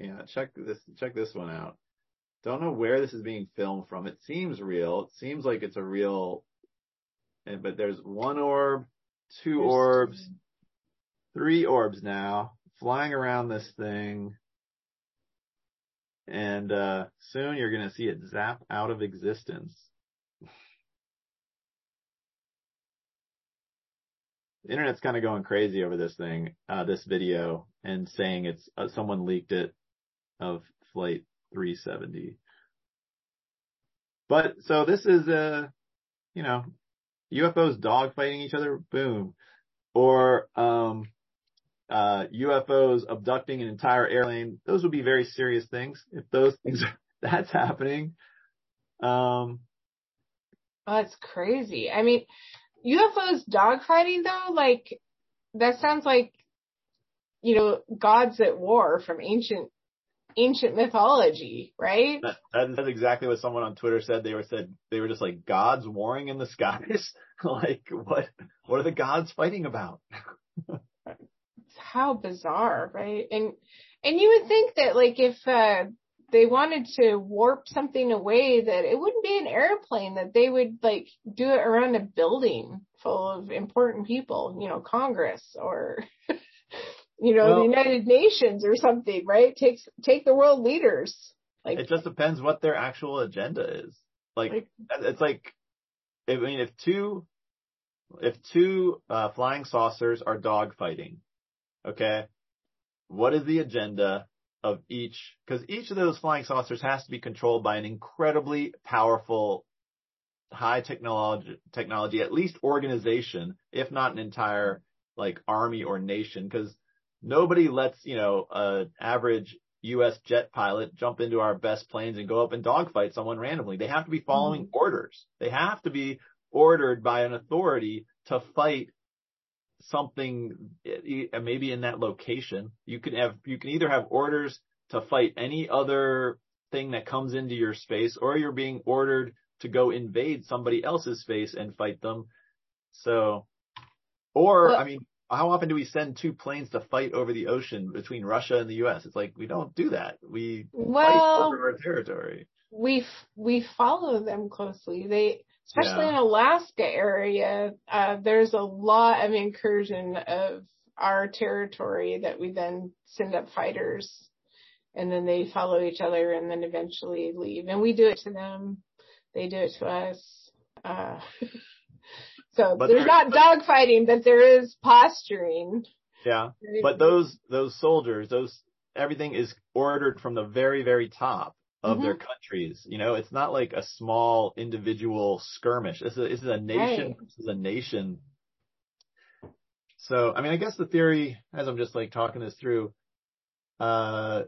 yeah, check this. Check this one out. Don't know where this is being filmed from. It seems real. It seems like it's a real. And but there's one orb, two orbs, three orbs now flying around this thing. And uh soon you're gonna see it zap out of existence. The internet's kind of going crazy over this thing, uh, this video, and saying it's uh, someone leaked it of flight 370. But so this is uh, you know, UFOs dogfighting each other, boom, or um, uh, UFOs abducting an entire airplane. Those would be very serious things if those things are, that's happening. Um, Oh, that's crazy. I mean, UFOs dogfighting though, like, that sounds like, you know, gods at war from ancient, ancient mythology, right? That, that- that's exactly what someone on Twitter said. They were said they were just like gods warring in the skies. like what? What are the gods fighting about? How bizarre, right? And, and you would think that like if, uh, they wanted to warp something away that it wouldn't be an airplane, that they would like do it around a building full of important people, you know, Congress or, you know, Well- the United Nations or something, right? Takes, take the world leaders. Like, It just depends what their actual agenda is. Like Like- it's like, I mean, if two, if two uh, flying saucers are dogfighting, okay, what is the agenda of each? Because each of those flying saucers has to be controlled by an incredibly powerful, high technology, technology, at least organization, if not an entire like army or nation. Because nobody lets you know an average U.S. jet pilot jump into our best planes and go up and dogfight someone randomly. They have to be following mm-hmm. orders. They have to be ordered by an authority to fight something eh, e- e- maybe in that location. You can have, you can either have orders to fight any other thing that comes into your space or you're being ordered to go invade somebody else's space and fight them. So, or, Well- I mean, how often do we send two planes to fight over the ocean between Russia and the U.S.? It's like, we don't do that. We fight over our territory. we f- we follow them closely. They, especially Yeah. in Alaska area, uh, there's a lot of incursion of our territory that we then send up fighters, and then they follow each other, and then eventually leave. And we do it to them. They do it to us. Uh, so But there's there- not dogfighting, but there is posturing. Yeah. But those those soldiers, those everything is ordered from the very very top of their countries. You know, it's not like a small individual skirmish. This is this is a nation. Right. This is a nation. So, I mean, I guess the theory, as I'm just like talking this through, uh,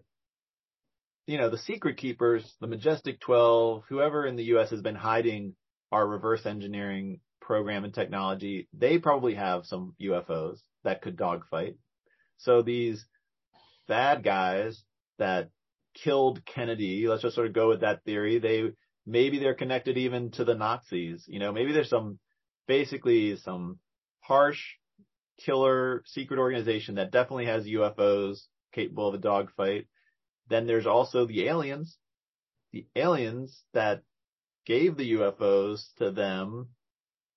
you know, the secret keepers, the Majestic 12, whoever in the U.S. has been hiding our reverse engineering program and technology, they probably have some UFOs that could dogfight. So these bad guys that killed Kennedy, let's just sort of go with that theory. They, maybe they're connected even to the Nazis. You know, maybe there's some, basically some harsh killer secret organization that definitely has UFOs capable of a dogfight. Then there's also the aliens, the aliens that gave the UFOs to them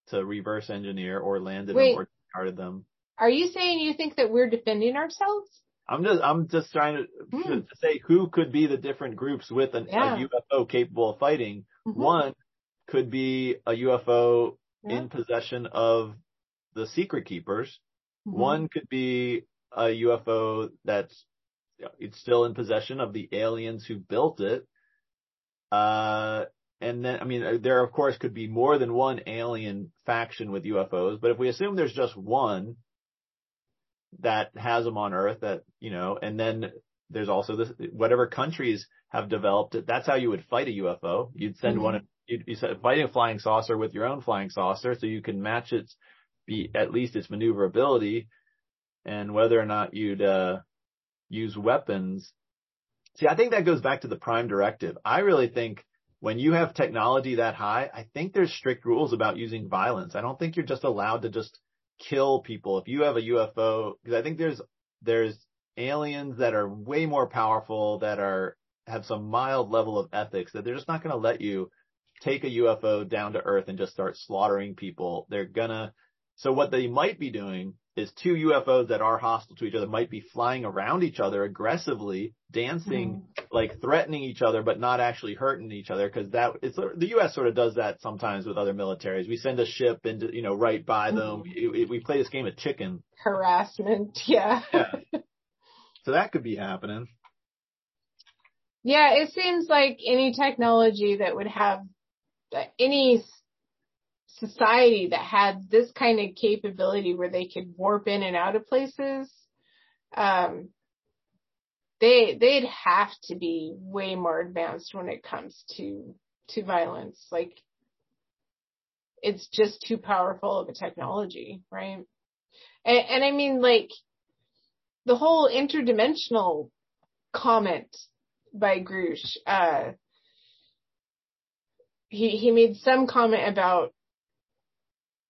to reverse engineer or landed Wait. them or discarded them. Are you saying you think that we're defending ourselves? I'm just I'm just trying to, Hmm. to say who could be the different groups with an, Yeah. a UFO capable of fighting. Mhm. One could be a UFO Yeah. in possession of the secret keepers. Mhm. One could be a UFO that's it's still in possession of the aliens who built it. Uh, and then, I mean, there of course could be more than one alien faction with UFOs, but if we assume there's just one that has them on Earth that, you know, and then there's also this, whatever countries have developed it. That's how you would fight a UFO. You'd send mm-hmm. one, you'd, you said fighting a flying saucer with your own flying saucer so you can match its, be at least its maneuverability and whether or not you'd, uh, use weapons. See, I think that goes back to the prime directive. I really think when you have technology that high, I think there's strict rules about using violence. I don't think you're just allowed to just kill people if you have a UFO because I think there's there's aliens that are way more powerful that are have some mild level of ethics that they're just not going to let you take a UFO down to earth and just start slaughtering people. They're gonna so what they might be doing is two UFOs that are hostile to each other might be flying around each other aggressively, dancing, mm. like threatening each other, but not actually hurting each other. Cause that it's, the U.S. sort of does that sometimes with other militaries. We send a ship into, you know, right by them. We, we play this game of chicken. Harassment. Yeah. yeah. So that could be happening. Yeah. It seems like any technology that would have any society that had this kind of capability where they could warp in and out of places, um, they they'd have to be way more advanced when it comes to to violence. Like it's just too powerful of a technology, right? And, and I mean, like the whole interdimensional comment by Grusch, uh, he he made some comment about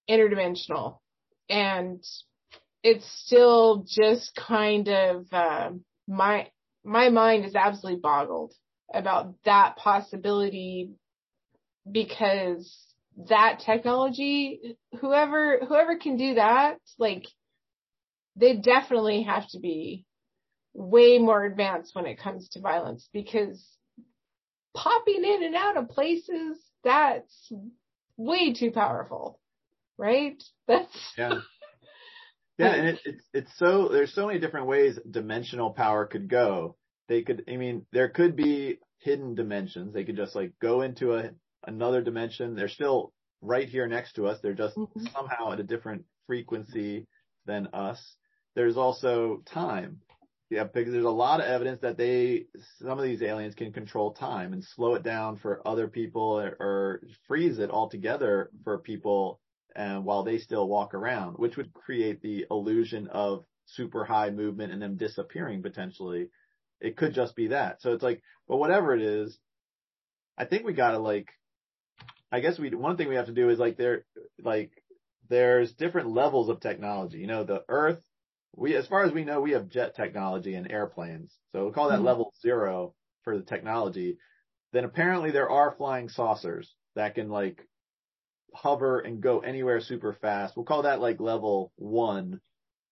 interdimensional. And it's still just kind of uh, my my mind is absolutely boggled about that possibility because that technology whoever whoever can do that like they definitely have to be way more advanced when it comes to violence because popping in and out of places that's way too powerful right? That's yeah. Yeah, and it, it's it's so there's so many different ways dimensional power could go. They could, I mean, there could be hidden dimensions. They could just like go into a another dimension. They're still right here next to us. They're just mm-hmm. somehow at a different frequency than us. There's also time. Yeah, because there's a lot of evidence that they, some of these aliens can control time and slow it down for other people or, or freeze it altogether for people and while they still walk around, which would create the illusion of super high movement and them disappearing potentially. It could just be that. So it's like, but whatever it is, I think we gotta like, I guess we, one thing we have to do is like there, like, there's different levels of technology. You know, the earth, we, as far as we know, we have jet technology and airplanes. So we'll call that mm-hmm. level zero for the technology. Then apparently there are flying saucers that can like hover and go anywhere super fast. We'll call that like level one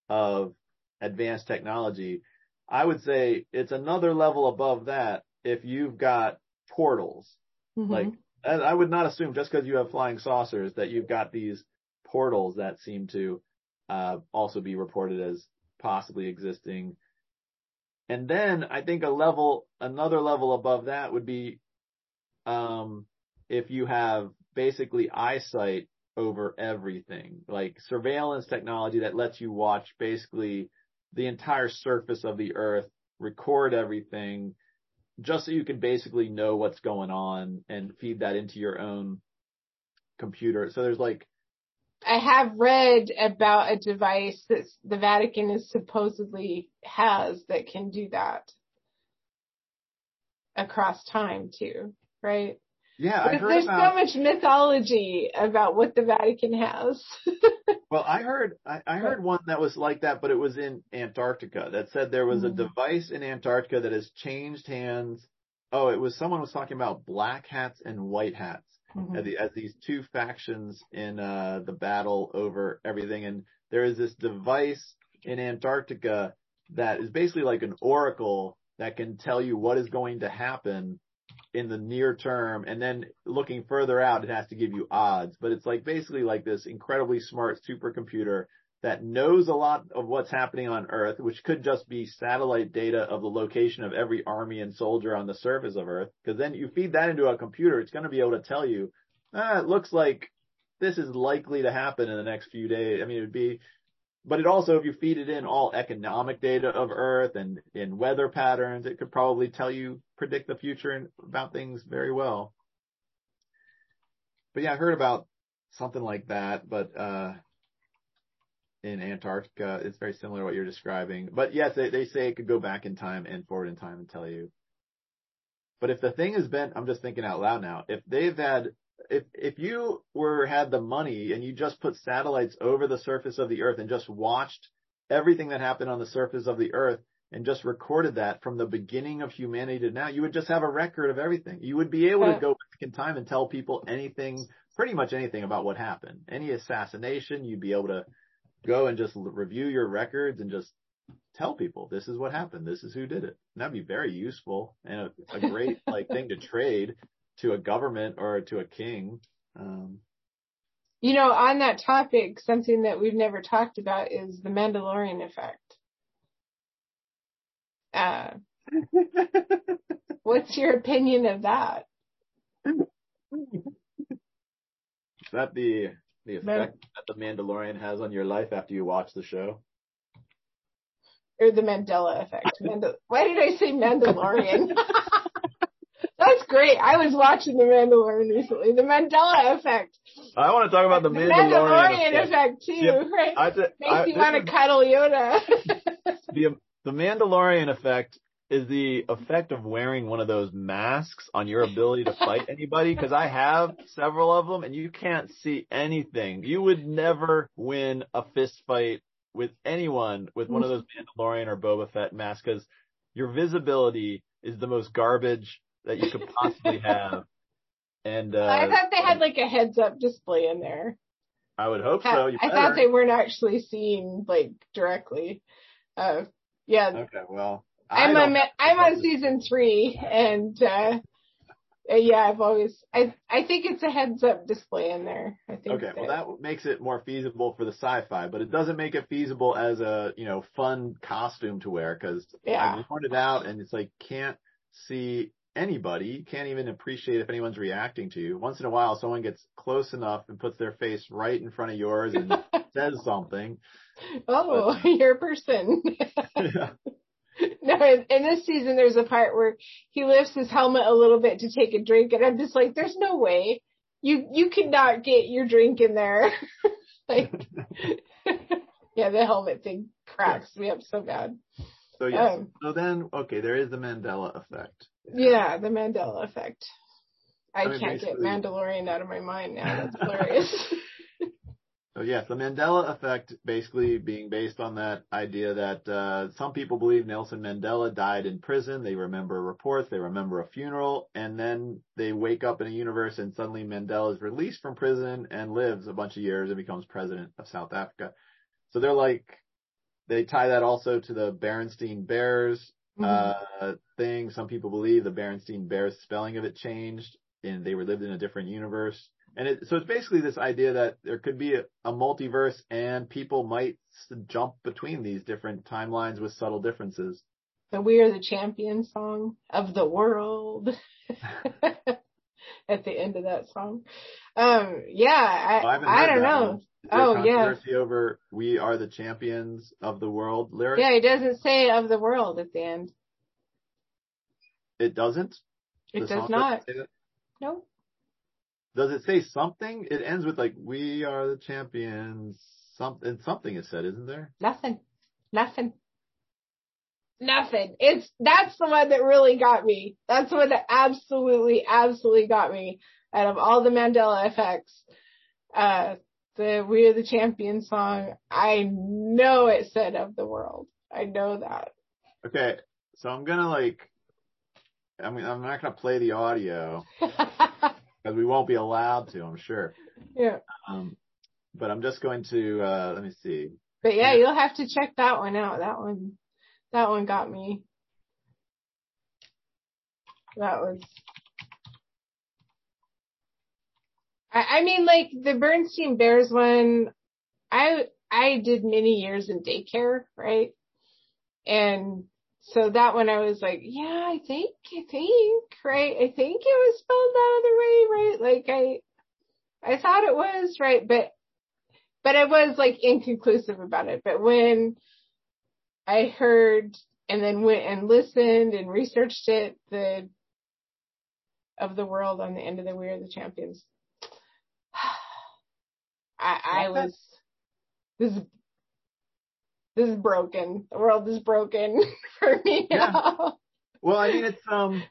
of advanced technology. I would say it's another level above that if you've got portals. Mm-hmm. Like I would not assume just because you have flying saucers that you've got these portals that seem to uh, also be reported as possibly existing. And then I think a level, another level above that would be, um, if you have basically eyesight over everything, like surveillance technology that lets you watch basically the entire surface of the earth, record everything, just so you can basically know what's going on and feed that into your own computer. So there's like I have read about a device that the Vatican is supposedly has that can do that across time too, right? Yeah, because there's about, so much mythology about what the Vatican has. well, I heard I, I, heard one that was like that, but it was in Antarctica. That said there was mm-hmm. a device in Antarctica that has changed hands. Oh, it was someone was talking about black hats and white hats mm-hmm. as, the, as, these two factions in uh, the battle over everything. And there is this device in Antarctica that is basically like an oracle that can tell you what is going to happen in the near term and then looking further out, it has to give you odds, but it's like basically like this incredibly smart supercomputer that knows a lot of what's happening on Earth, which could just be satellite data of the location of every army and soldier on the surface of Earth. Cause then you feed that into a computer, it's going to be able to tell you, ah, it looks like this is likely to happen in the next few days. I mean, it would be, but it also, if you feed it in all economic data of Earth and in weather patterns, it could probably tell you predict the future and about things very well. But yeah, I heard about something like that, but uh, in Antarctica, it's very similar to what you're describing. But yes, they, they say it could go back in time and forward in time and tell you. But if the thing has been, I'm just thinking out loud now, if they've had, if, if you were, had the money and you just put satellites over the surface of the earth and just watched everything that happened on the surface of the earth and just recorded that from the beginning of humanity to now, you would just have a record of everything. You would be able to go back in time and tell people anything, pretty much anything about what happened. Any assassination, you'd be able to go and just review your records and just tell people this is what happened. This is who did it. And that'd be very useful and a, a great like thing to trade to a government or to a king. Um, You know, on that topic, something that we've never talked about is the Mandalorian effect. Uh, what's your opinion of that? is that the the effect that the Mandalorian has on your life after you watch the show? Or the Mandela effect? Mandal- Why did I say Mandalorian? That's great. I was watching the Mandalorian recently. The Mandela effect. I want to talk about the, The Mandalorian, Mandalorian effect. effect too, Yeah, right? I, Makes I, you want is- to cuddle Yoda. the the Mandalorian effect is the effect of wearing one of those masks on your ability to fight anybody because I have several of them and you can't see anything. You would never win a fist fight with anyone with one of those Mandalorian or Boba Fett masks because your visibility is the most garbage that you could possibly have. And uh, I thought they had like a heads up display in there. I would hope so. You I thought they weren't actually seeing like directly. Uh, yeah, Okay, well, I I'm don't on I'm on season three, and uh, uh, yeah, I've always I I think it's a heads up display in there. I think. Okay, well that makes it more feasible for the sci-fi, but it doesn't make it feasible as a you know fun costume to wear because Yeah. I pointed out and it's like can't see anybody, you can't even appreciate if anyone's reacting to you. Once in a while, someone gets close enough and puts their face right in front of yours and says something. Oh, you're a person. no, in, in this season, there's a part where he lifts his helmet a little bit to take a drink, and I'm just like, there's no way you you could not get your drink in there. like, yeah, the helmet thing cracks me up so bad. so yes, Um, so then okay, there is the Mandela effect. Yeah, the Mandela effect. I, I mean, can't get Mandalorian out of my mind now. That's hilarious. So yes, the Mandela effect basically being based on that idea that uh, some people believe Nelson Mandela died in prison. They remember reports, they remember a funeral, and then they wake up in a universe and suddenly Mandela is released from prison and lives a bunch of years and becomes president of South Africa. So they're like, they tie that also to the Berenstein Bears uh, thing. Some people believe the Berenstein Bears spelling of it changed and they were lived in a different universe. And it, so it's basically this idea that there could be a, a multiverse and people might jump between these different timelines with subtle differences. the We Are the Champion song of the world. At the end of that song. Um, yeah, I, I I don't know. Oh, yeah. controversy over "We are the champions of the world" lyric. Yeah, it doesn't say of the world at the end. It doesn't. It The does not. doesn't say that? No. Does it say something? It ends with like "We are the champions." Something. Something is said, isn't there? Nothing. Nothing. Nothing. It's that's the one that really got me. That's the one that absolutely, absolutely got me out of all the Mandela effects. Uh the We Are the Champion song. I know it said of the world. I know that. Okay, so I'm gonna like. I mean, I'm not gonna play the audio because we won't be allowed to. I'm sure. yeah. Um, but I'm just going to. uh Let me see. But yeah, Yeah. you'll have to check that one out. That one that one got me. That was I, I mean like the Bernstein Bears one I I did many years in daycare, right? And so that one I was like, yeah, I think, I think, right? I think it was spelled out of the way, right? Like I, I thought it was, right? But, but I was like inconclusive about it. But when I heard and then went and listened and researched it, the of the world on the end of the We Are the Champions. I, I was this this is broken. The world is broken for me Yeah. now. Well, I mean, it's um,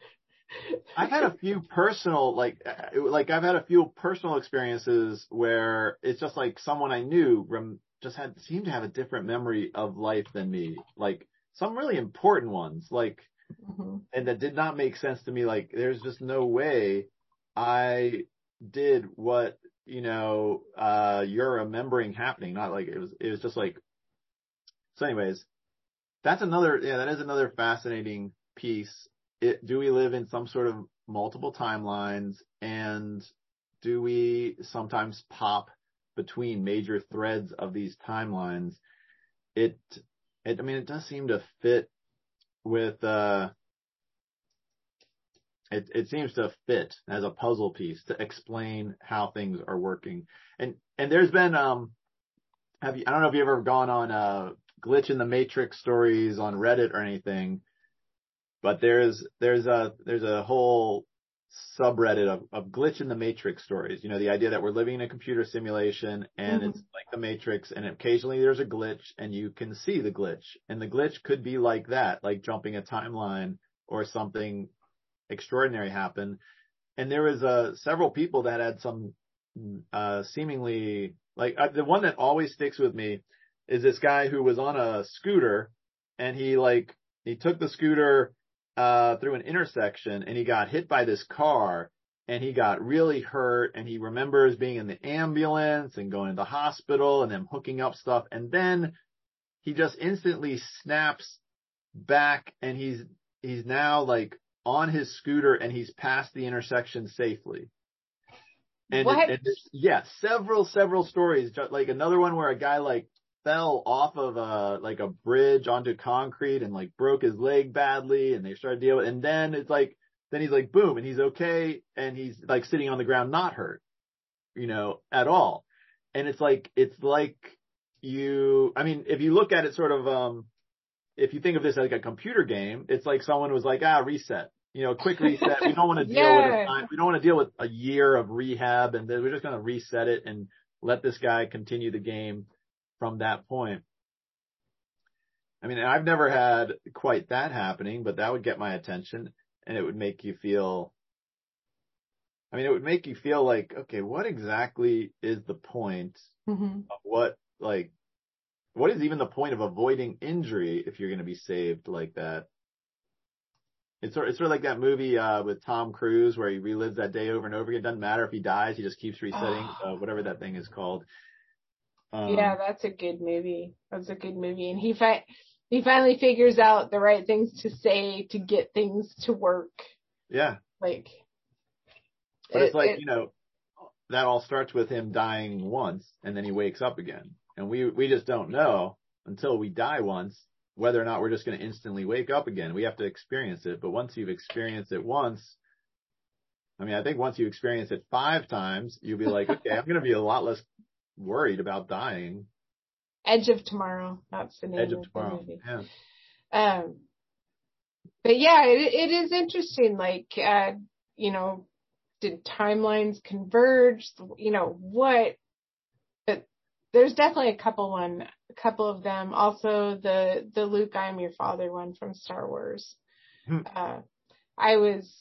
I've had a few personal, like, uh, like I've had a few personal experiences where it's just like someone I knew rem- just had seemed to have a different memory of life than me, like some really important ones, like, Mhm. and that did not make sense to me. Like, there's just no way I did what you know uh you're remembering happening. Not like it was. It was just like. So, anyways, that's another. Yeah, that is another fascinating piece. It, do we live in some sort of multiple timelines, and do we sometimes pop between major threads of these timelines? It. It. I mean, it does seem to fit with uh it it seems to fit as a puzzle piece to explain how things are working. And and there's been um have you I don't know if you've ever gone on uh glitch in the matrix stories on Reddit or anything, but there's there's a there's a whole subreddit of, of glitch in the matrix stories. You know, the idea that we're living in a computer simulation and Mhm. it's like the matrix and occasionally there's a glitch and you can see the glitch. And the glitch could be like that, like jumping a timeline or something extraordinary happen. And there was uh several people that had some uh seemingly like uh, the one that always sticks with me is this guy who was on a scooter and he like he took the scooter uh through an intersection and he got hit by this car and he got really hurt and he remembers being in the ambulance and going to the hospital and then hooking up stuff and then he just instantly snaps back and he's he's now like on his scooter and he's past the intersection safely. And, What? and several, several stories. Just like another one where a guy like fell off of a, like a bridge onto concrete and like broke his leg badly and they started dealing with, and then it's like, then he's like, boom, and he's okay. And he's like sitting on the ground, not hurt, you know, at all. And it's like, it's like you, I mean, if you look at it sort of, um, if you think of this like a computer game, it's like someone was like, ah, reset, you know, quick reset. We don't want to deal with Yeah. a time, we don't want to deal with a year of rehab and then we're just going to reset it and let this guy continue the game from that point. I mean, I've never had quite that happening, but that would get my attention and it would make you feel, I mean, it would make you feel like, okay, what exactly is the point Mhm. of what, like, what is even the point of avoiding injury if you're going to be saved like that? It's sort, it's sort of like that movie, uh, with Tom Cruise where he relives that day over and over again. It doesn't matter if he dies, he just keeps resetting, uh, whatever that thing is called. Um, yeah, that's a good movie. That's a good movie, and he fi- he finally figures out the right things to say to get things to work. Yeah. Like, But it's like, it- you know, that all starts with him dying once and then he wakes up again. And we, we just don't know until we die once whether or not we're just going to instantly wake up again. We have to experience it. But once you've experienced it once, I mean, I think once you experience it five times, you'll be like, okay, I'm going to be a lot less worried about dying. Edge of Tomorrow. That's the name Edge of, of the tomorrow. movie. Yeah. Um, but yeah, it, it is interesting. Like, uh, you know, did timelines converge? You know, what? But there's definitely a couple one, a couple of them. Also, the the Luke, I'm your father one from Star Wars. Hmm. Uh, I was.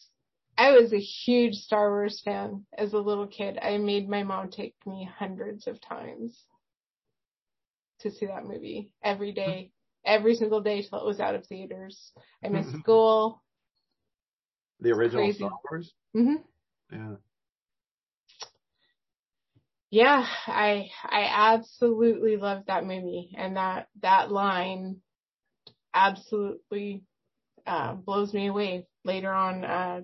I was a huge Star Wars fan as a little kid. I made my mom take me hundreds of times to see that movie every day, every single day till it was out of theaters. I missed school. The original. Star Wars. hmm Yeah. Yeah, I I absolutely loved that movie, and that that line absolutely uh, blows me away later on. Uh,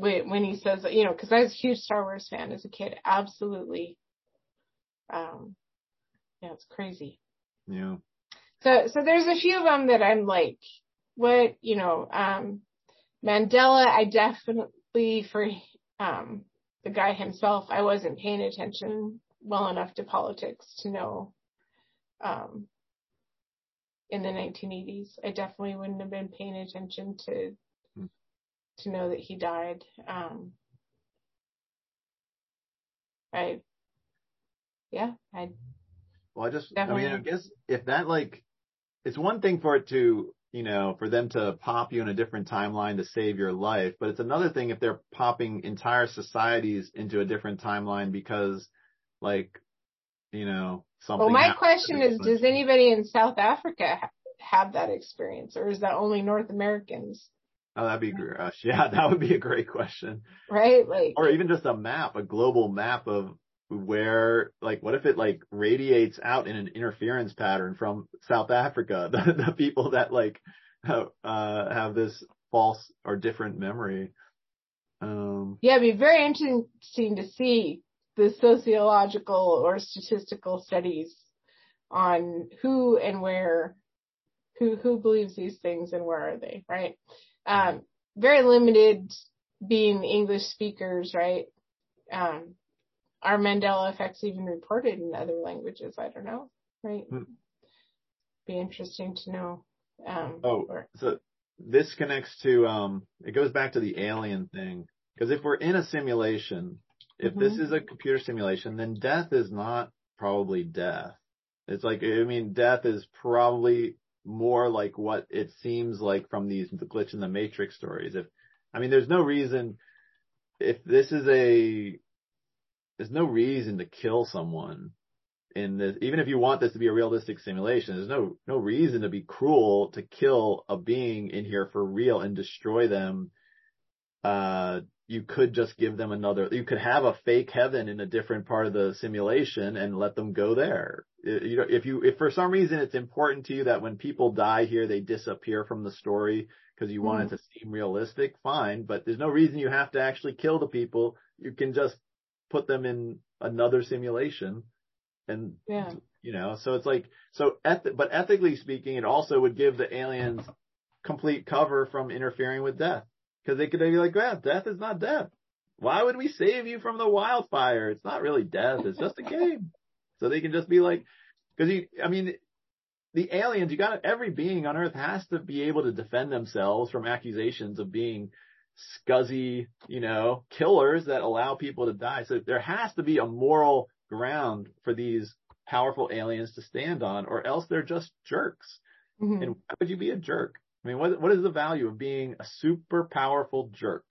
when when he says, you know, because I was a huge Star Wars fan as a kid, absolutely. Um, yeah, it's crazy. Yeah. So, so there's a few of them that I'm like, what, you know, um, Mandela, I definitely, for, um, the guy himself, I wasn't paying attention well enough to politics to know, um, in the 1980s. I definitely wouldn't have been paying attention to. To know that he died. Um, I, yeah, I Well, I just, I mean, I guess if that like, it's one thing for it to, you know, for them to pop you in a different timeline to save your life, but it's another thing if they're popping entire societies into a different timeline because, like, you know, something. Well, my question is, does anybody in South Africa have that experience, or is that only North Americans? Oh, that'd be great. Yeah, that would be a great question. Right? Like, Or even just a map, a global map of where, like, what if it like radiates out in an interference pattern from South Africa? The, the people that like have, uh, have this false or different memory. Um, yeah, it'd be very interesting to see the sociological or statistical studies on who and where, who who believes these things and where are they, right? Um, very limited being English speakers, right? Um, are Mandela effects even reported in other languages? I don't know, right? Hmm. Be interesting to know. Um, Oh. or- so this connects to, um, it goes back to the alien thing. Cause if we're in a simulation, if this Mhm. is a computer simulation, then death is not probably death. It's like, I mean, death is probably more like what it seems like from these the glitch in the matrix stories. If, I mean, there's no reason, if this is a, there's no reason to kill someone in this, even if you want this to be a realistic simulation, there's no, no reason to be cruel to kill a being in here for real and destroy them. Uh, you could just give them another, you could have a fake heaven in a different part of the simulation and let them go there. You know, if you, if for some reason it's important to you that when people die here, they disappear from the story because you want it mm. to seem realistic, fine, but there's no reason you have to actually kill the people. You can just put them in another simulation and yeah. you know so it's like so eth- but ethically speaking it also would give the aliens complete cover from interfering with death because they could be like yeah death is not death why would we save you from the wildfire it's not really death it's just a game so they can just be like because you i mean the aliens you got every being on earth has to be able to defend themselves from accusations of being scuzzy you know killers that allow people to die so there has to be a moral ground for these powerful aliens to stand on, or else they're just jerks. Mhm. And why would you be a jerk? I mean, what what is the value of being a super powerful jerk?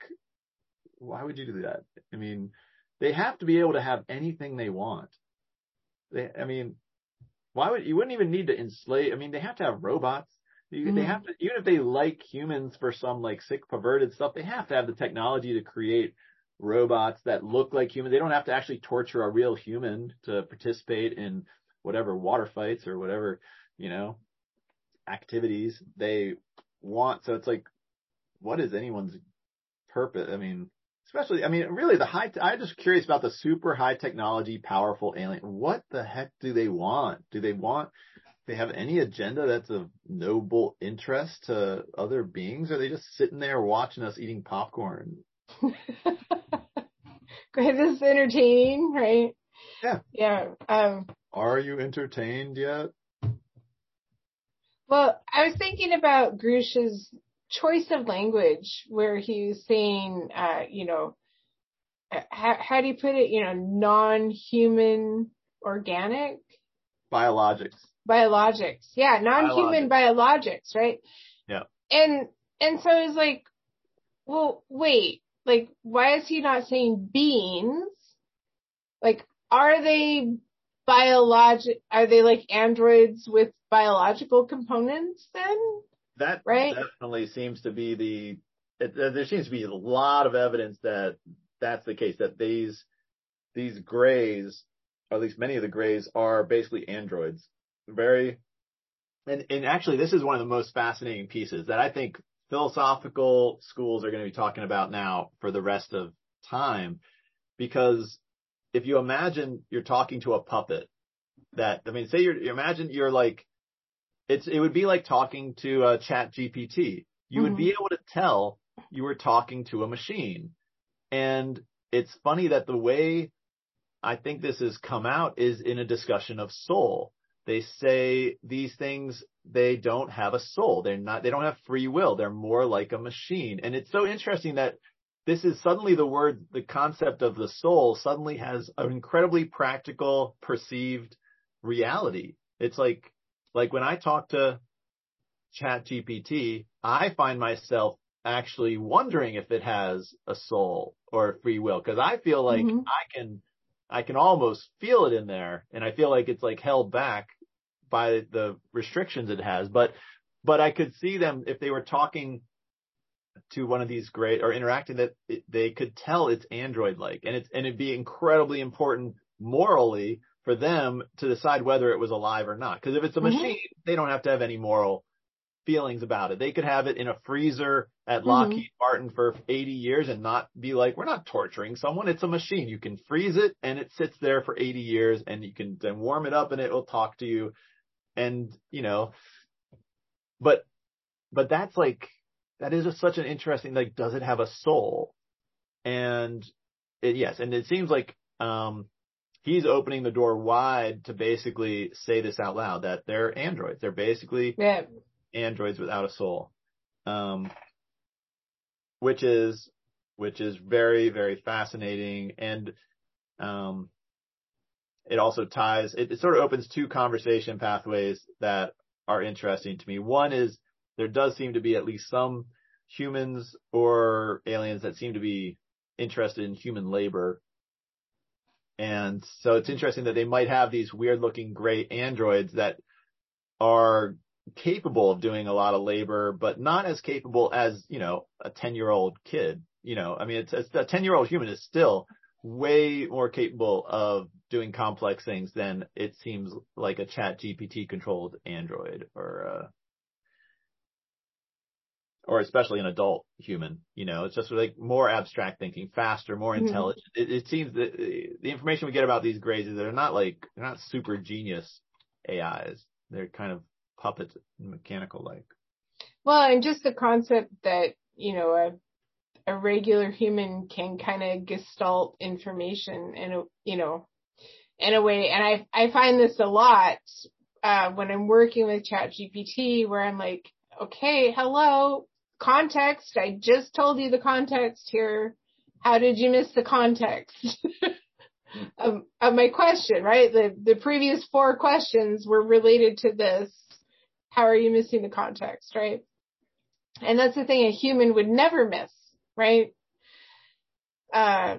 Why would you do that? I mean, they have to be able to have anything they want. They, I mean, why would you wouldn't even need to enslave? I mean, they have to have robots. You, They Mhm. have to, even if they like humans for some like sick perverted stuff, they have to have the technology to create robots that look like humans. They don't have to actually torture a real human to participate in whatever water fights or whatever, you know, activities they want. So it's like, what is anyone's purpose? I mean, especially, I mean, really the high, I'm just curious about the super high technology, powerful alien. What the heck do they want? Do they want, they have any agenda that's of noble interest to other beings? Or are they just sitting there watching us eating popcorn? Great, this is entertaining, right? Yeah. Yeah. Um, Are you entertained yet? Well, I was thinking about Grusch's choice of language where he was saying, uh, you know, how, how do you put it? You know, non-human organic Biologics. biologics. Yeah, non-human biologics, right? Yeah. And, and so it's like, well, wait, like, why is he not saying beings? Like, are they biologic, are they like androids with biological components then? That Right. definitely seems to be the, it, uh, there seems to be a lot of evidence that that's the case, that these, these grays, or at least many of the grays are basically androids. Very, and, and actually this is one of the most fascinating pieces that I think philosophical schools are going to be talking about now for the rest of time. Because if you imagine you're talking to a puppet that, I mean, say you're, you imagine you're like, it's, it would be like talking to uh, a chat GPT. You would be mm-hmm. able to tell you were talking to a machine. And it's funny that the way I think this has come out is in a discussion of soul they say these things, they don't have a soul. They're not, they don't have free will. They're more like a machine. And it's so interesting that this is suddenly the word, the concept of the soul suddenly has an incredibly practical perceived reality. It's like, like when I talk to chat GPT, I find myself actually wondering if it has a soul or free will because I feel like Mhm. I can, I can almost feel it in there and I feel like it's like held back by the restrictions it has. But, but I could see them if they were talking to one of these great or interacting that it, they could tell it's android like and it's and it'd be incredibly important morally for them to decide whether it was alive or not. Because if it's a Mhm. machine they don't have to have any moral feelings about it. They could have it in a freezer at Mhm. Lockheed Martin for 80 years and not be like we're not torturing someone it's a machine. You can freeze it and it sits there for 80 years and you can then warm it up and it will talk to you. And you know but but that's like that is just such an interesting like does it have a soul? And it, yes and it seems like um he's opening the door wide to basically say this out loud that they're androids. They're basically Yeah. androids without a soul. Um which is which is very very fascinating. And um it also ties it, it sort of opens two conversation pathways that are interesting to me. One is there does seem to be at least some humans or aliens that seem to be interested in human labor and so it's interesting that they might have these weird looking gray androids that are capable of doing a lot of labor, but not as capable as, you know, a 10 year old kid. You know, I mean, it's, it's a 10 year old human is still way more capable of doing complex things than it seems like a chat GPT controlled android or, uh, or especially an adult human, you know, it's just like more abstract thinking, faster, more Mhm. intelligent. It, it seems that uh, the information we get about these grays is they're not like, they're not super genius AIs. They're kind of puppets, mechanical like. Well, and just the concept that, you know, a a regular human can kind of gestalt information in a, you know, in a way. And I, I find this a lot, uh, when I'm working with ChatGPT where I'm like, okay, hello, context. I just told you the context here. How did you miss the context? of, of my question, right? The, the previous four questions were related to this. How are you missing the context, right? And that's the thing a human would never miss, right? Uh,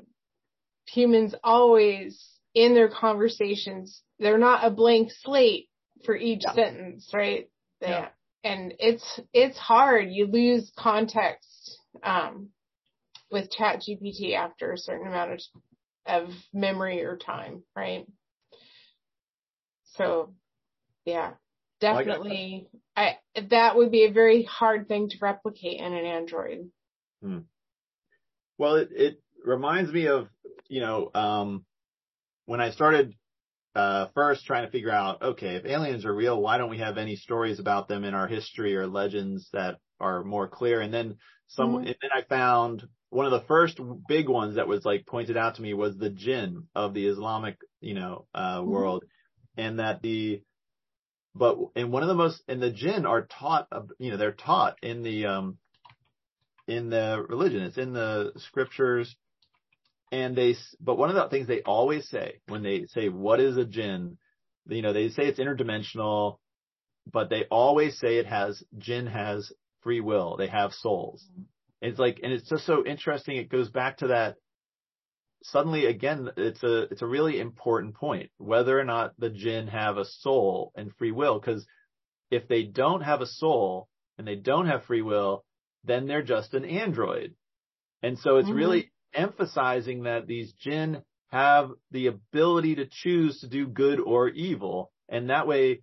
humans always in their conversations, they're not a blank slate for each Yeah. sentence, right? They- Yeah. And it's, it's hard. You lose context, um, with chat GPT after a certain amount of, of memory or time, right? So yeah, Well, I definitely. I, that would be a very hard thing to replicate in an Android. Well, it, it reminds me of, you know, um, when I started, uh, first trying to figure out, okay, if aliens are real, why don't we have any stories about them in our history or legends that are more clear? And then some, Mhm. and then I found one of the first big ones that was like pointed out to me was the jinn of the Islamic, you know, uh, world and that the, but, and one of the most, and the jinn are taught, uh, you know, they're taught in the, um, in the religion. It's in the scriptures. And they, but one of the things they always say when they say, what is a jinn? You know, they say it's interdimensional, but they always say it has, jinn has free will. They have souls. It's like, and it's just so interesting. It goes back to that. Suddenly again, it's a, it's a really important point, whether or not the jinn have a soul and free will. Cause if they don't have a soul and they don't have free will, then they're just an android. And so it's Mhm. really emphasizing that these jinn have the ability to choose to do good or evil. And that way,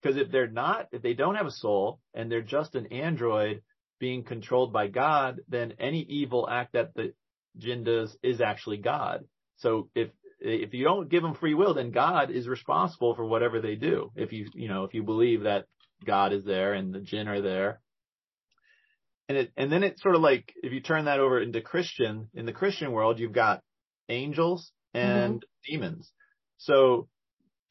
because if they're not, if they don't have a soul and they're just an android being controlled by God, then any evil act that the jinn does is actually God. So if, if you don't give them free will, then God is responsible for whatever they do. If you, you know, if you believe that God is there and the jinn are there. And it, and then it's sort of like, if you turn that over into Christian, in the Christian world, you've got angels and mm-hmm. demons. So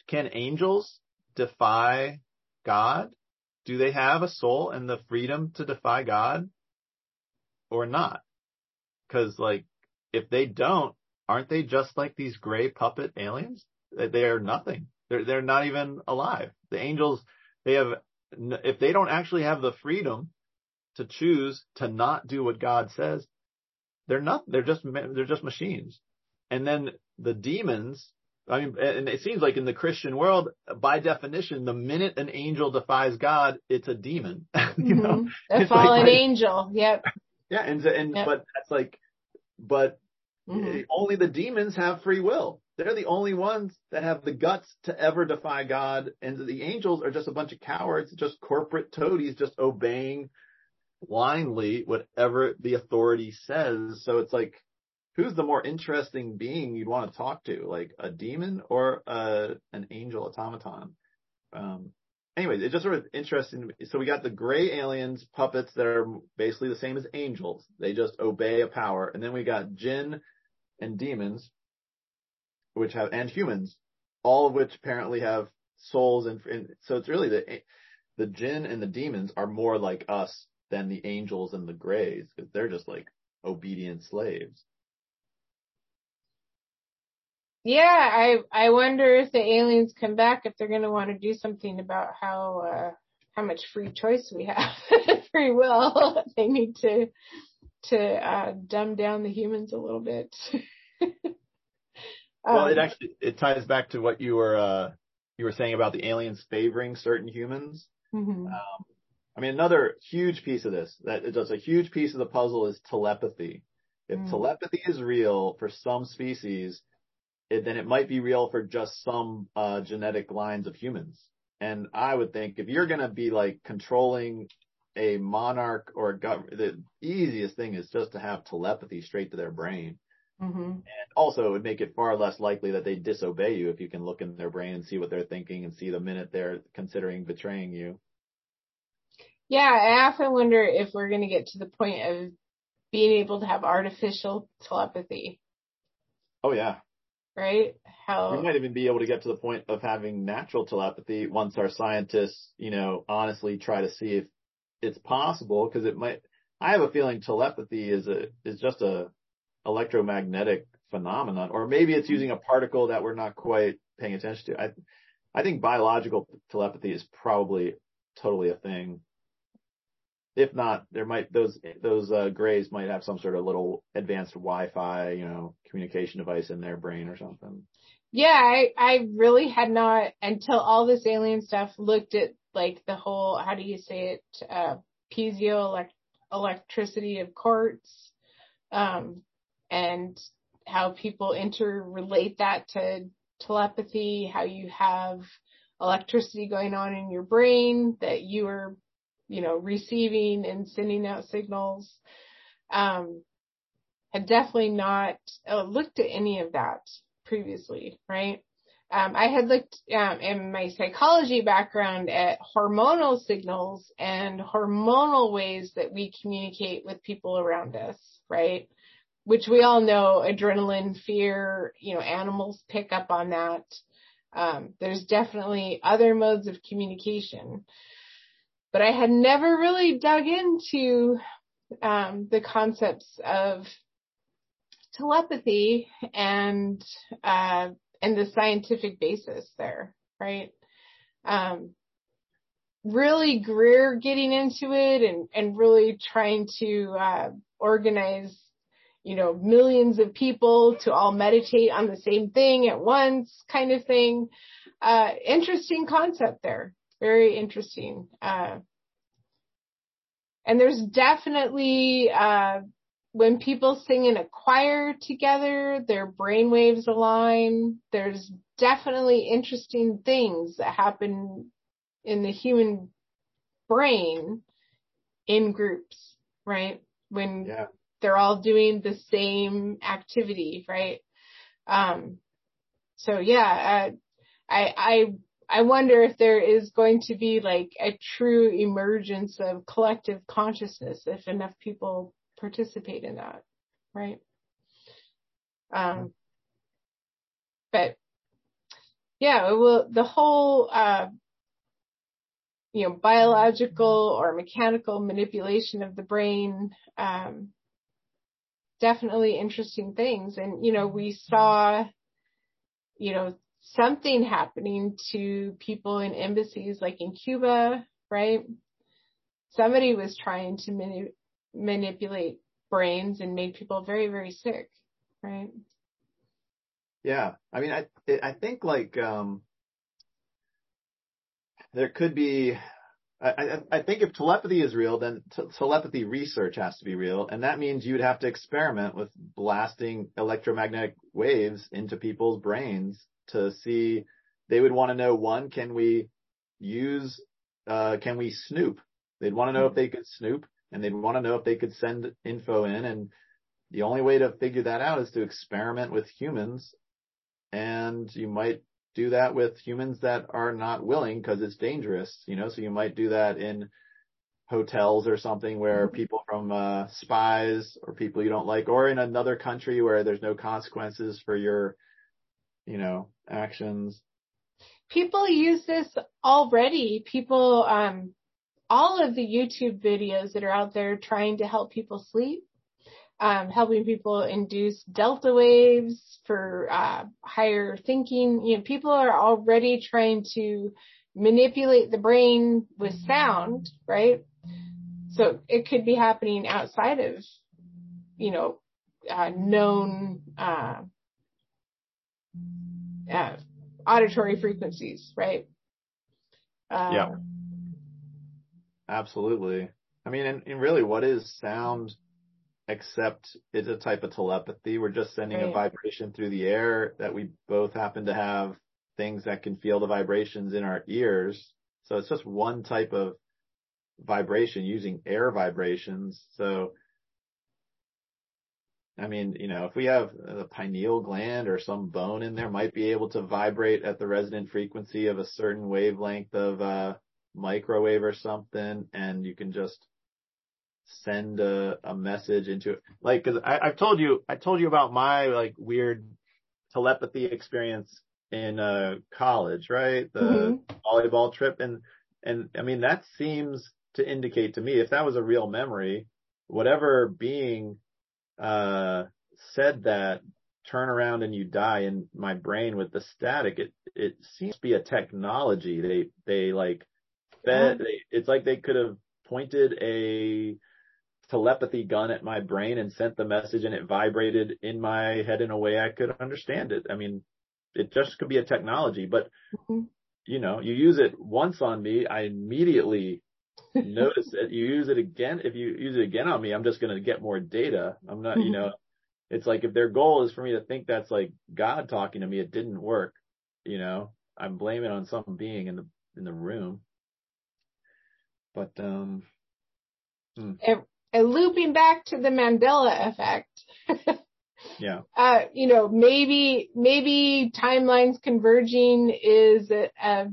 can angels defy God? Do they have a soul and the freedom to defy God or not? Cause like, if they don't, aren't they just like these gray puppet aliens? They are nothing. They're, they're not even alive. The angels, they have, if they don't actually have the freedom to choose to not do what God says, they're not, they're just, they're just machines. And then the demons, I mean, and it seems like in the Christian world, by definition, the minute an angel defies God, it's a demon. you know, mm-hmm. a fallen like, angel. Yep. Yeah, and and yep. but that's like, but mm-hmm. only the demons have free will. They're the only ones that have the guts to ever defy God, and the angels are just a bunch of cowards, just corporate toadies, just obeying blindly whatever the authority says. So it's like, who's the more interesting being you'd want to talk to, like a demon or uh, an angel automaton? Um, anyways, it's just sort of interesting. So we got the gray aliens puppets that are basically the same as angels. They just obey a power, and then we got jinn and demons, which have and humans, all of which apparently have souls, and, and so it's really the the jinn and the demons are more like us than the angels and the grays because they're just like obedient slaves. Yeah, I I wonder if the aliens come back if they're going to want to do something about how uh how much free choice we have, free will. they need to to uh dumb down the humans a little bit. well, it um, actually it ties back to what you were uh you were saying about the aliens favoring certain humans. Mm-hmm. Um, I mean, another huge piece of this, that is just a huge piece of the puzzle is telepathy. If mm. telepathy is real for some species, it, then it might be real for just some uh, genetic lines of humans. And I would think if you're going to be like controlling a monarch or a government, the easiest thing is just to have telepathy straight to their brain. Mm-hmm. And also, it would make it far less likely that they disobey you if you can look in their brain and see what they're thinking and see the minute they're considering betraying you. Yeah, I often wonder if we're going to get to the point of being able to have artificial telepathy. Oh yeah. Right? How we might even be able to get to the point of having natural telepathy once our scientists, you know, honestly try to see if it's possible because it might I have a feeling telepathy is a is just a electromagnetic phenomenon or maybe it's using a particle that we're not quite paying attention to. I I think biological telepathy is probably totally a thing if not, there might those those uh, grays might have some sort of little advanced Wi-Fi, you know, communication device in their brain or something. Yeah, I I really had not until all this alien stuff looked at like the whole how do you say it uh, piezo electricity of quartz, um, and how people interrelate that to telepathy, how you have electricity going on in your brain that you are you know, receiving and sending out signals. Um, had definitely not uh, looked at any of that previously, right? Um, I had looked um, in my psychology background at hormonal signals and hormonal ways that we communicate with people around us, right? Which we all know adrenaline, fear, you know, animals pick up on that. Um, there's definitely other modes of communication but I had never really dug into um, the concepts of telepathy and uh, and the scientific basis there, right? Um, really Greer getting into it and and really trying to uh, organize, you know, millions of people to all meditate on the same thing at once, kind of thing. Uh, interesting concept there very interesting. Uh, and there's definitely, uh, when people sing in a choir together, their brainwaves align. There's definitely interesting things that happen in the human brain in groups, right? When yeah. they're all doing the same activity, right? Um, so yeah, uh, I, I I wonder if there is going to be like a true emergence of collective consciousness if enough people participate in that, right? Um, but yeah, well, the whole uh, you know, biological or mechanical manipulation of the brain. Um, definitely interesting things. And, you know, we saw, you know, something happening to people in embassies like in Cuba, right? Somebody was trying to mani- manipulate brains and made people very, very sick, right? Yeah. I mean, I, I think like, um, there could be I, I, think if telepathy is real, then t- telepathy research has to be real, and that means you'd have to experiment with blasting electromagnetic waves into people's brains to see. They would want to know one, can we use, uh, can we snoop? They'd want to know if they could snoop, and they'd want to know if they could send info in, and the only way to figure that out is to experiment with humans, and you might do that with humans that are not willing because it's dangerous, you know, so you might do that in hotels or something where mm-hmm. people from uh, spies or people you don't like or in another country where there's no consequences for your you know actions people use this already people um all of the youtube videos that are out there trying to help people sleep um, helping people induce delta waves for uh, higher thinking. You know, people are already trying to manipulate the brain with sound, right? So it could be happening outside of, you know, uh, known uh, uh auditory frequencies, right? Uh, yeah. Absolutely. I mean, and, and really, what is sound except it's a type of telepathy. We're just sending right. a vibration through the air that we both happen to have things that can feel the vibrations in our ears. So it's just one type of vibration using air vibrations. So, I mean, you know, if we have the pineal gland or some bone in there might be able to vibrate at the resonant frequency of a certain wavelength of, uh, microwave or something and you can just send a, a message into it. Like, cause I, I've told you, I told you about my like weird telepathy experience in, uh, college, right? The mm-hmm. volleyball trip. And, and I mean, that seems to indicate to me if that was a real memory, whatever being, uh, said that turn around and you die in my brain with the static, it, it seems to be a technology. They, they like, fed, they, it's like they could have pointed a telepathy gun at my brain and sent the message and it vibrated in my head in a way I could understand it. I mean, it just could be a technology, but mm-hmm. you know, you use it once on me, I immediately notice it. You use it again. If you use it again on me, I'm just going to get more data. I'm not, you know, it's like if their goal is for me to think that's like God talking to me, it didn't work. You know, I'm blaming on some being in the, in the room. But, um, hmm. And looping back to the Mandela effect. yeah. Uh, you know, maybe, maybe timelines converging is a, a,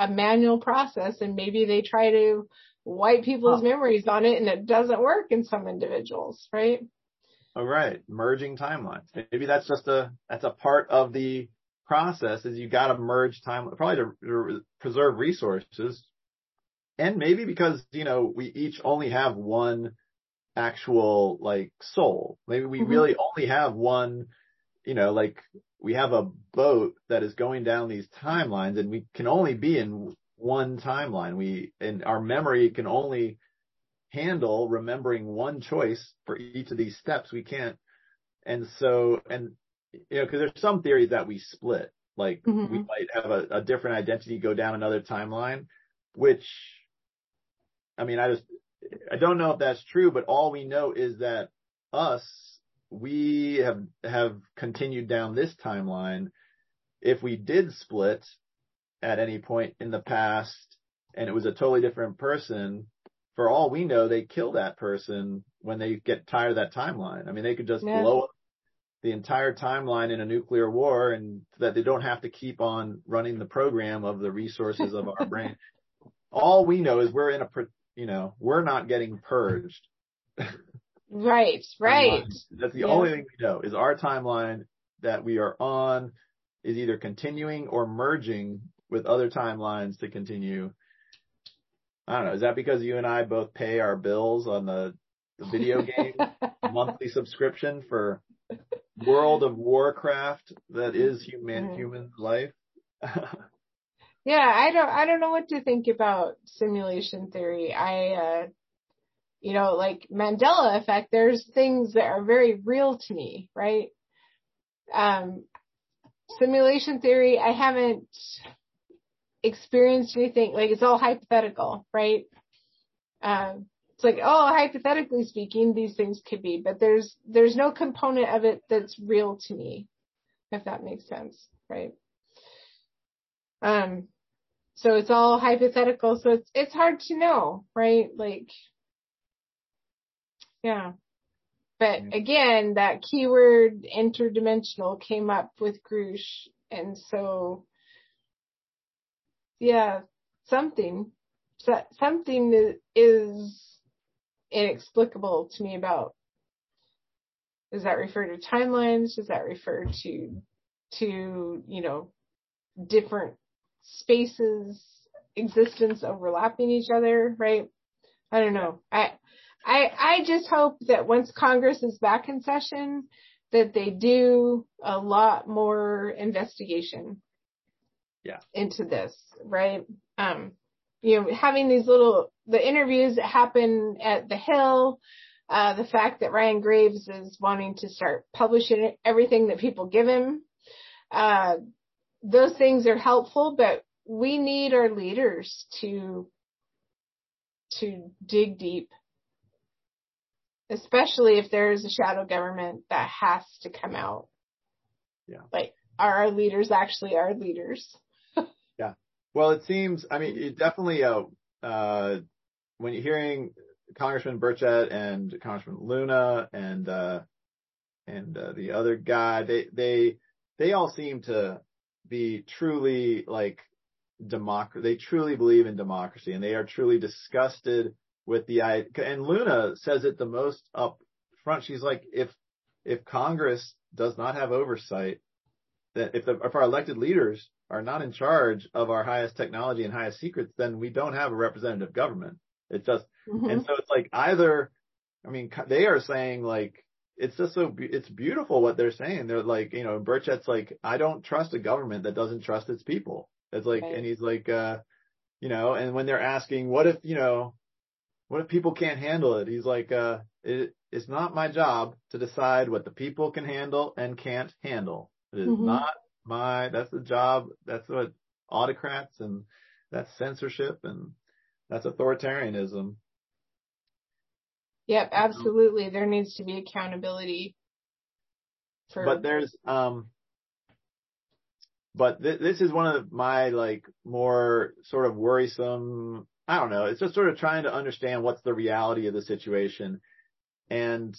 a manual process and maybe they try to wipe people's memories on it and it doesn't work in some individuals, right? All right. Merging timelines. Maybe that's just a, that's a part of the process is you got to merge time, probably to, to preserve resources and maybe because, you know, we each only have one actual like soul. Maybe we mm-hmm. really only have one, you know, like we have a boat that is going down these timelines and we can only be in one timeline. We, and our memory can only handle remembering one choice for each of these steps. We can't. And so, and, you know, cause there's some theories that we split, like mm-hmm. we might have a, a different identity go down another timeline, which I mean, I just, I don't know if that's true, but all we know is that us, we have, have continued down this timeline. If we did split at any point in the past and it was a totally different person, for all we know, they kill that person when they get tired of that timeline. I mean, they could just yeah. blow up the entire timeline in a nuclear war and that they don't have to keep on running the program of the resources of our brain. All we know is we're in a you know, we're not getting purged. Right, right. That's the yeah. only thing we know is our timeline that we are on is either continuing or merging with other timelines to continue. I don't know. Is that because you and I both pay our bills on the, the video game monthly subscription for World of Warcraft that is human human life? Yeah, I don't I don't know what to think about simulation theory. I uh you know, like Mandela effect, there's things that are very real to me, right? Um simulation theory, I haven't experienced anything like it's all hypothetical, right? Um it's like, oh, hypothetically speaking, these things could be, but there's there's no component of it that's real to me, if that makes sense, right? Um, so it's all hypothetical. So it's, it's hard to know, right? Like, yeah. But Yeah. again, that keyword interdimensional came up with Grusch. And so, yeah, something, so, something that is inexplicable to me about, does that refer to timelines? Does that refer to, to, you know, different spaces, existence overlapping each other, right? I don't know. I, I, I just hope that once Congress is back in session, that they do a lot more investigation. Yeah. Into this, right? Um, you know, having these little, the interviews that happen at the Hill, uh, the fact that Ryan Graves is wanting to start publishing everything that people give him, uh, those things are helpful, but we need our leaders to to dig deep, especially if there is a shadow government that has to come out. Yeah. Like, are our leaders actually our leaders? Yeah. Well, it seems, I mean, it definitely, uh, uh, when you're hearing Congressman Burchett and Congressman Luna and, uh, and, uh, the other guy, they, they, they all seem to be truly like democ, they truly believe in democracy and they are truly disgusted with the, i- and Luna says it the most up front. She's like, if, if Congress does not have oversight, that if the, if our elected leaders are not in charge of our highest technology and highest secrets, then we don't have a representative government. It's just, Mhm. and so it's like either, I mean, they are saying like, it's just so, it's beautiful what they're saying. They're like, you know, Burchett's like, I don't trust a government that doesn't trust its people. It's like, Right. and he's like, uh, you know, and when they're asking, what if, you know, what if people can't handle it? He's like, uh, it, it's not my job to decide what the people can handle and can't handle. It is Mhm. not my, that's the job. That's what autocrats and that's censorship and that's authoritarianism. Yep, absolutely. There needs to be accountability for But there's, um, but th- this is one of my like more sort of worrisome. I don't know. It's just sort of trying to understand what's the reality of the situation. And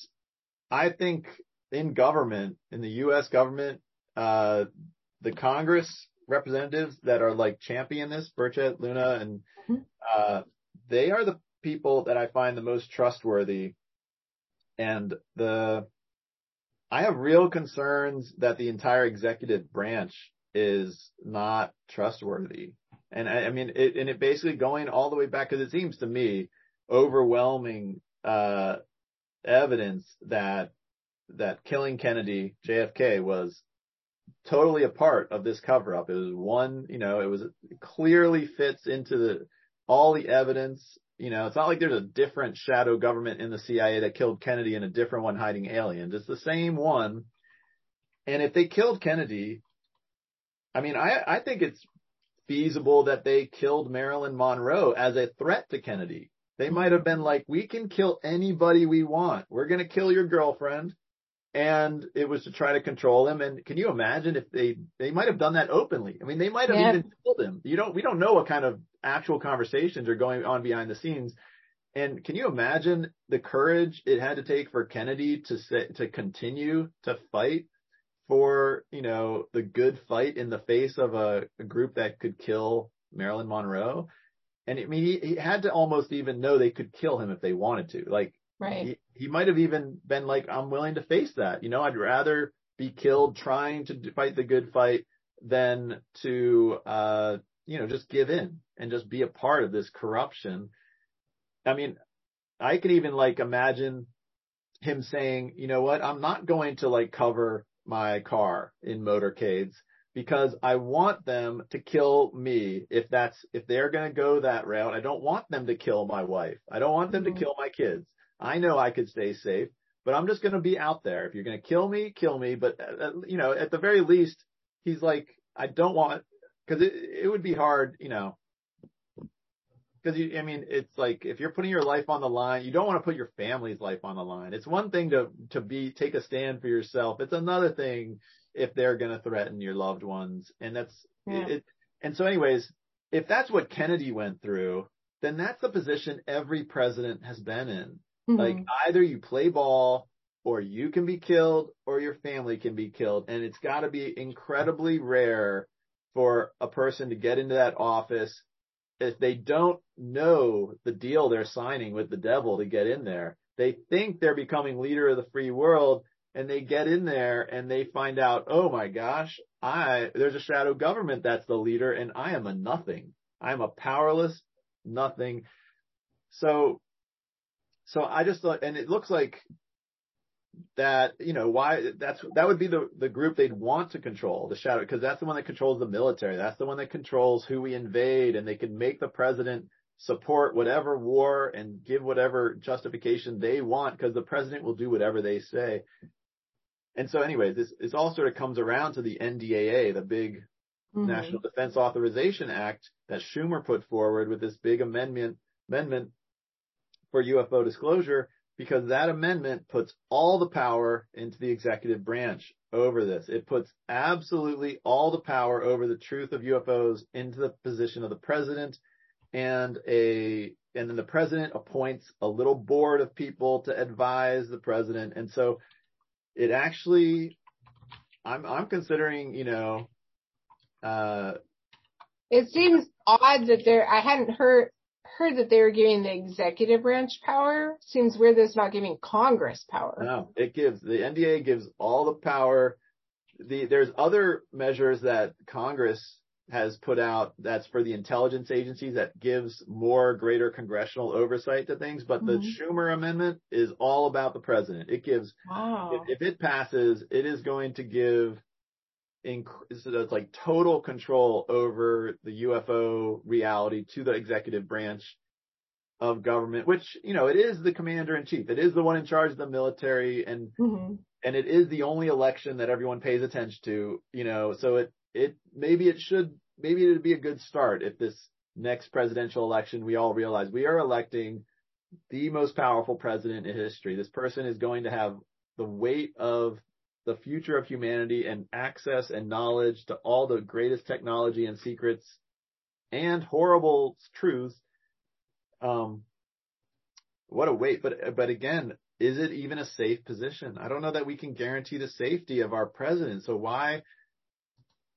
I think in government, in the U.S. government, uh, the Congress representatives that are like champion this, Burchett, Luna, and, Mhm. uh, they are the people that I find the most trustworthy. And the, I have real concerns that the entire executive branch is not trustworthy. And I, I mean, it, and it basically going all the way back, cause it seems to me overwhelming, uh, evidence that, that killing Kennedy, JFK was totally a part of this cover up. It was one, you know, it was it clearly fits into the, all the evidence. You know, it's not like there's a different shadow government in the CIA that killed Kennedy and a different one hiding aliens. It's the same one. And if they killed Kennedy, I mean, I, I think it's feasible that they killed Marilyn Monroe as a threat to Kennedy. They might have been like, we can kill anybody we want. We're going to kill your girlfriend. And it was to try to control him. And can you imagine if they, they might have done that openly? I mean, they might have Yeah. even killed him. You don't, we don't know what kind of actual conversations are going on behind the scenes. And can you imagine the courage it had to take for Kennedy to say, to continue to fight for, you know, the good fight in the face of a, a group that could kill Marilyn Monroe? And I mean, he, he had to almost even know they could kill him if they wanted to. Like, right. he, he might have even been like, I'm willing to face that. You know, I'd rather be killed trying to fight the good fight than to, uh, you know, just give in and just be a part of this corruption. I mean, I can even like imagine him saying, you know what, I'm not going to like cover my car in motorcades because I want them to kill me if that's, if they're going to go that route. I don't want them to kill my wife. I don't want them Mhm. to kill my kids. I know I could stay safe, but I'm just going to be out there. If you're going to kill me, kill me. But, uh, you know, at the very least, he's like, I don't want, cause it, it would be hard, you know, cause you, I mean, it's like if you're putting your life on the line, you don't want to put your family's life on the line. It's one thing to, to be, take a stand for yourself. It's another thing if they're going to threaten your loved ones. And that's Yeah. it. And so anyways, if that's what Kennedy went through, then that's the position every president has been in. Like Mhm. either you play ball or you can be killed or your family can be killed. And it's got to be incredibly rare for a person to get into that office if they don't know the deal they're signing with the devil to get in there. They think they're becoming leader of the free world and they get in there and they find out, oh my gosh, I, there's a shadow government that's the leader and I am a nothing. I'm a powerless nothing. So, so I just thought, and it looks like that, you know, why that's, that would be the, the group they'd want to control the shadow, because that's the one that controls the military. That's the one that controls who we invade and they can make the president support whatever war and give whatever justification they want because the president will do whatever they say. And so anyway this, this all sort of comes around to the NDAA, the big Mhm. National Defense Authorization Act that Schumer put forward with this big amendment amendment for UFO disclosure because that amendment puts all the power into the executive branch over this. It puts absolutely all the power over the truth of UFOs into the position of the president and a and then the president appoints a little board of people to advise the president. And so it actually I'm I'm considering, you know, uh It seems odd that they're, I hadn't heard, heard that they were giving the executive branch power. Seems weird that it's not giving Congress power. No, it gives the NDA gives all the power. The there's other measures that Congress has put out that's for the intelligence agencies that gives more greater congressional oversight to things, but the Mhm. Schumer amendment is all about the president. It gives Wow. if, if it passes, it is going to give inc- so it's like total control over the UFO reality to the executive branch of government, which, you know, it is the commander in chief. It is the one in charge of the military and, hmm and it is the only election that everyone pays attention to, you know, so it, it, maybe it should, maybe it'd be a good start if this next presidential election, we all realize we are electing the most powerful president in history. This person is going to have the weight of the future of humanity and access and knowledge to all the greatest technology and secrets and horrible truths. Um, what a weight. But, but again, is it even a safe position? I don't know that we can guarantee the safety of our president. So why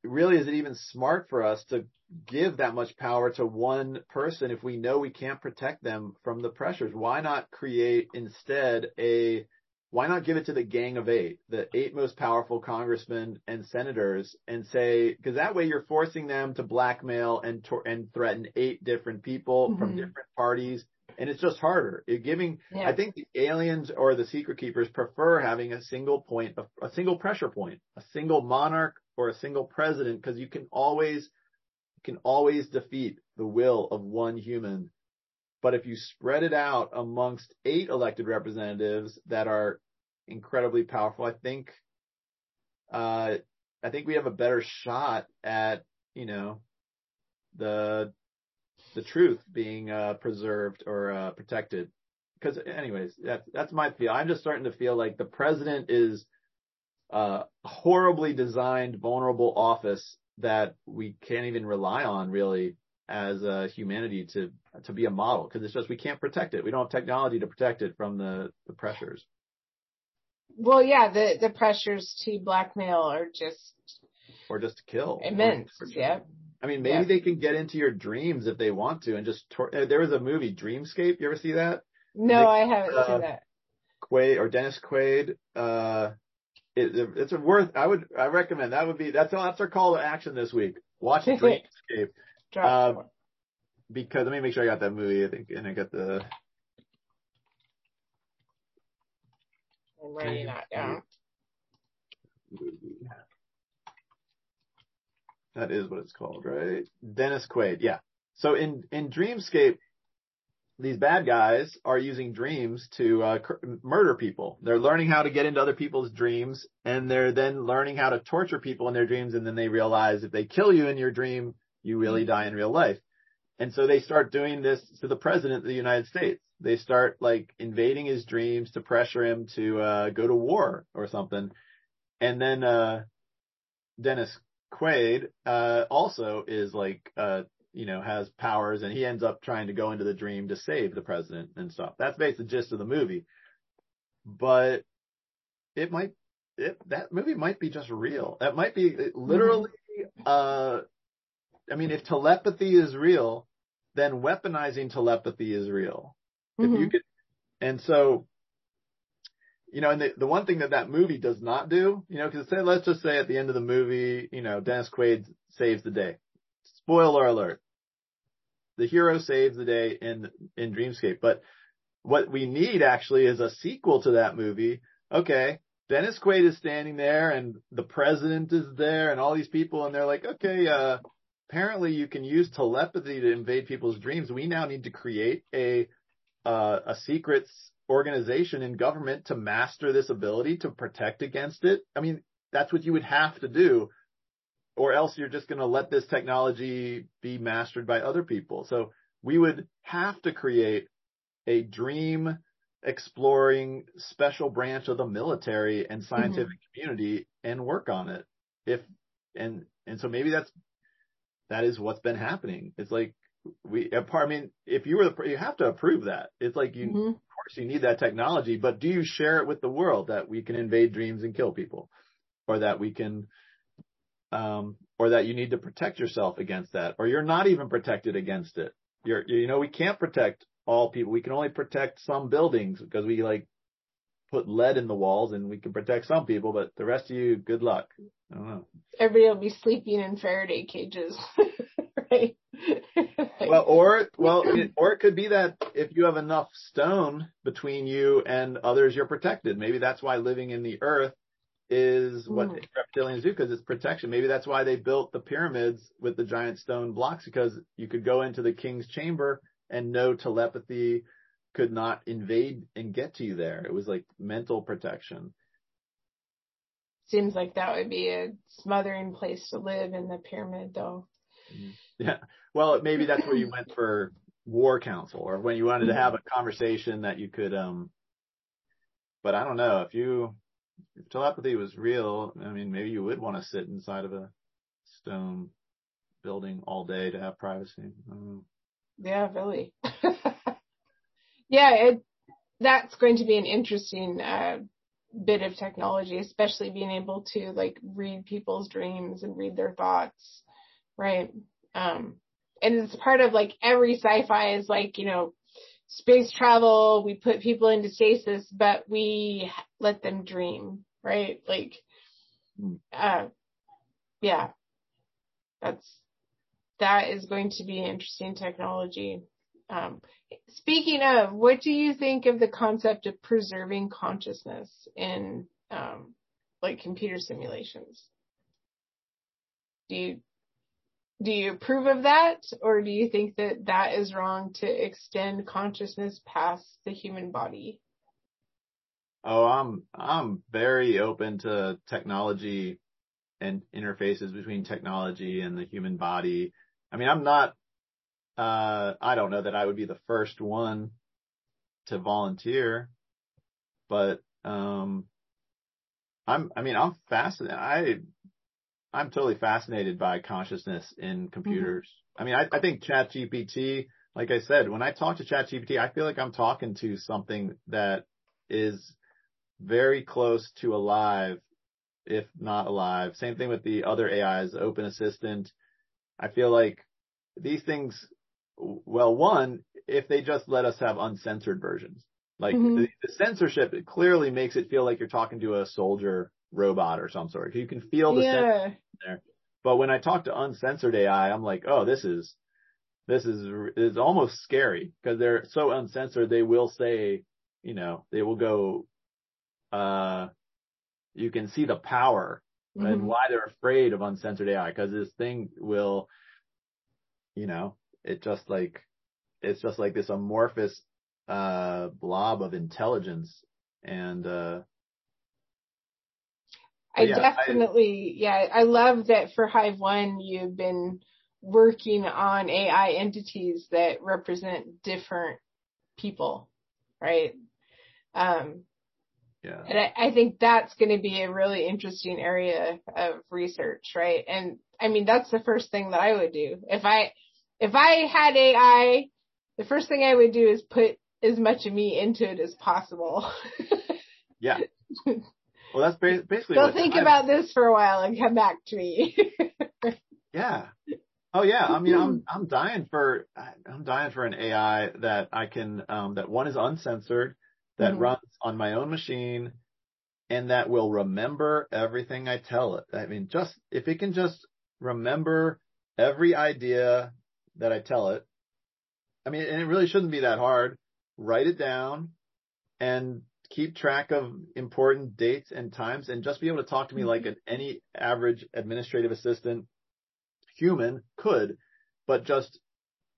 really is it even smart for us to give that much power to one person if we know we can't protect them from the pressures? Why not create instead a why not give it to the gang of eight, the eight most powerful congressmen and senators and say, because that way you're forcing them to blackmail and, tor- and threaten eight different people from Mhm. different parties. And it's just harder. You're giving, Yeah. I think the aliens or the secret keepers prefer having a single point of a single pressure point, a single monarch or a single president, because you can always, you can always defeat the will of one human. But if you spread it out amongst eight elected representatives that are incredibly powerful, I think, uh, I think we have a better shot at, you know, the, the truth being, uh, preserved or, uh, protected. Cause anyways, that's, that's my feel. I'm just starting to feel like the president is, uh, a horribly designed, vulnerable office that we can't even rely on really as a humanity to, to be a model. Cause it's just, we can't protect it. We don't have technology to protect it from the, the pressures. Well, yeah, the, the pressures to blackmail are just Or just to kill. immense. Or- Yeah. I mean, maybe Yeah. they can get into your dreams if they want to and just, tor- uh, there was a movie, Dreamscape. You ever see that? No, Nick, I haven't uh, seen that. Quaid or Dennis Quaid. Uh, it, it's a worth, I would, I recommend that would be, that's, that's our call to action this week. Watch Dreamscape uh, because let me make sure I got that movie. I think, and I got the. I'm writing that down. Movie. That is what it's called, right? Dennis Quaid. Yeah. So in in Dreamscape, these bad guys are using dreams to uh, cr- murder people. They're learning how to get into other people's dreams, and they're then learning how to torture people in their dreams. And then they realize if they kill you in your dream, you really die in real life. And so they start doing this to the president of the United States. They start like invading his dreams to pressure him to uh, go to war or something. And then uh, Dennis Quaid uh, also is like uh, you know, has powers and he ends up trying to go into the dream to save the president and stuff. That's basically the gist of the movie. But it might, it, that movie might be just real. That might be literally, uh, I mean, if telepathy is real, then weaponizing telepathy is real. Mm-hmm. If you could, and so, you know, and the, the one thing that that movie does not do, you know, cause say, let's just say at the end of the movie, you know, Dennis Quaid saves the day. Spoiler alert the hero saves the day in in Dreamscape. But what we need actually is a sequel to that movie. Okay, Dennis Quaid is standing there and the president is there and all these people and they're like, okay, uh, apparently you can use telepathy to invade people's dreams. We now need to create a uh, a secret organization in government to master this ability to protect against it. I mean, that's what you would have to do or else you're just going to let this technology be mastered by other people. So we would have to create a dream exploring special branch of the military and scientific mm-hmm. community and work on it. If, and, and so maybe that's, that is what's been happening. It's like we, apart I mean, if you were the, you have to approve that. It's like you, mm-hmm. of course you need that technology, but do you share it with the world that we can invade dreams and kill people or that we can, um, or that you need to protect yourself against that, or you're not even protected against it. You're, you know, we can't protect all people. We can only protect some buildings because we like put lead in the walls and we can protect some people, but the rest of you, good luck. I don't know. Everybody will be sleeping in Faraday cages, right? well, or, well, it, or it could be that if you have enough stone between you and others, you're protected. Maybe that's why living in the earth is what mm. reptilians do because it's protection. Maybe that's why they built the pyramids with the giant stone blocks because you could go into the king's chamber and no telepathy could not invade and get to you there. It was like mental protection. Seems like that would be a smothering place to live in the pyramid though. Mm-hmm. Yeah. Well, maybe that's where you went for war council or when you wanted to have a conversation that you could, um, but I don't know if you, if telepathy was real, I mean, maybe you would want to sit inside of a stone building all day to have privacy. Yeah, really. yeah, it, that's going to be an interesting uh, bit of technology, especially being able to like read people's dreams and read their thoughts, right? Um, and it's part of like every sci-fi is like, you know, space travel, we put people into stasis, but we let them dream, right? Like, uh, yeah, that's, that is going to be interesting technology. Um, speaking of, what do you think of the concept of preserving consciousness in, um, like computer simulations? Do you, do you approve of that or do you think that that is wrong to extend consciousness past the human body? Oh, I'm, I'm very open to technology and interfaces between technology and the human body. I mean, I'm not, uh, I don't know that I would be the first one to volunteer, but, um, I'm, I mean, I'm fascinated. I, I'm totally fascinated by consciousness in computers. Mm-hmm. I mean, I, I think ChatGPT, like I said, when I talk to ChatGPT, I feel like I'm talking to something that is very close to alive, if not alive. Same thing with the other AIs, Open Assistant. I feel like these things, well, one, if they just let us have uncensored versions, like mm-hmm. the, the censorship, it clearly makes it feel like you're talking to a soldier robot or some sort. You can feel the yeah. there. But when I talk to uncensored AI, I'm like, oh, this is, this is, is almost scary because they're so uncensored. They will say, you know, they will go, uh, you can see the power and Mhm. why they're afraid of uncensored AI because this thing will, you know, it just like, it's just like this amorphous, uh, blob of intelligence and, uh, I yeah, I- definitely, yeah, I love that for Hive One, you've been working on AI entities that represent different people, right? Um, yeah. and I, I think that's going to be a really interesting area of research, right? And I mean, that's the first thing that I would do. If I, if I had AI, the first thing I would do is put as much of me into it as possible. Yeah. Well, that's ba- basically so think Hive- about this for a while and come back to me. Yeah. Oh yeah. I mean, I'm I'm dying for I'm dying for an AI that I can um that one is uncensored, that Mhm. runs on my own machine, and that will remember everything I tell it. I mean, just if it can just remember every idea that I tell it. I mean, and it really shouldn't be that hard. Write it down and keep track of important dates and times and just be able to talk to me like mm-hmm. an, any average administrative assistant human could, but just,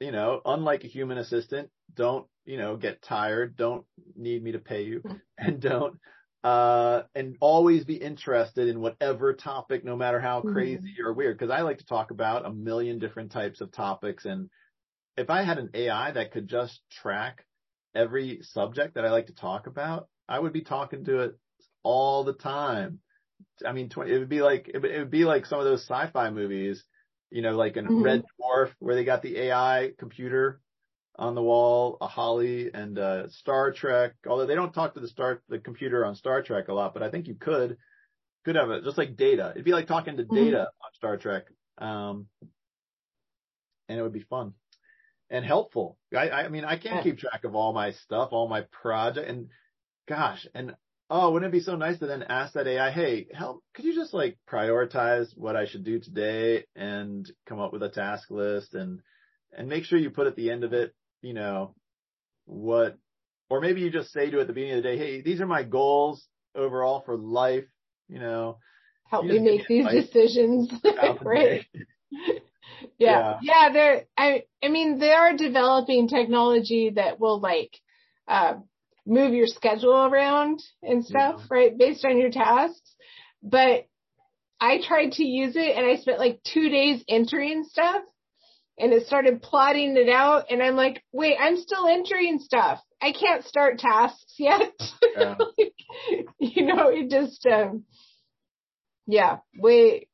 you know, unlike a human assistant, don't, you know, get tired, don't need me to pay you mm-hmm. and don't, uh, and always be interested in whatever topic, no matter how Mhm. crazy or weird. Cause I like to talk about a million different types of topics. And if I had an AI that could just track every subject that I like to talk about, I would be talking to it all the time. I mean, tw- it would be like, it would, it would be like some of those sci-fi movies, you know, like in Mhm. Red Dwarf where they got the AI computer on the wall, a Holly and, uh, Star Trek, although they don't talk to the star, the computer on Star Trek a lot, but I think you could, could have it just like data. It'd be like talking to Mhm. data on Star Trek. Um, and it would be fun and helpful. I, I mean, I can't Yeah. keep track of all my stuff, all my project and gosh, and oh, wouldn't it be so nice to then ask that AI, hey, help, could you just like prioritize what I should do today and come up with a task list and, and make sure you put at the end of it, you know, what, or maybe you just say to at the beginning of the day, hey, these are my goals overall for life, you know, Help You me make these decisions, right? day. yeah. Yeah, they're I I mean they are developing technology that will like uh move your schedule around and stuff, right, based on your tasks. But I tried to use it and I spent like 2 days entering stuff and it started plotting it out and I'm like, "Wait, I'm still entering stuff. I can't start tasks yet." Yeah. Like, you know, it just um yeah, way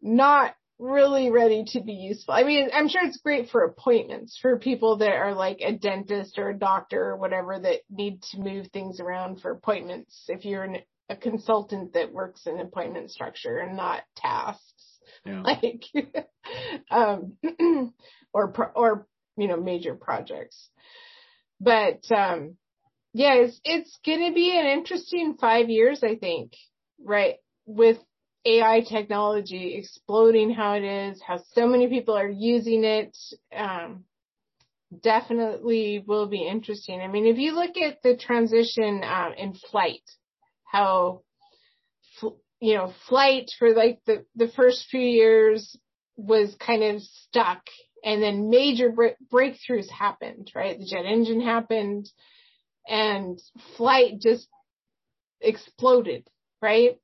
not really ready to be useful. I mean, I'm sure it's great for appointments for people that are like a dentist or a doctor or whatever that need to move things around for appointments. If you're an, a consultant that works in appointment structure and not tasks, Yeah. like, um, or, or, you know, major projects. But, um, yeah, it's, it's to be an interesting five years, I think, right? With AI technology exploding how it is, how so many people are using it, um, definitely will be interesting. I mean, if you look at the transition um, in flight, how you know flight for like the the first few years was kind of stuck, and then major bre- breakthroughs happened. Right, the jet engine happened, and flight just exploded. Right.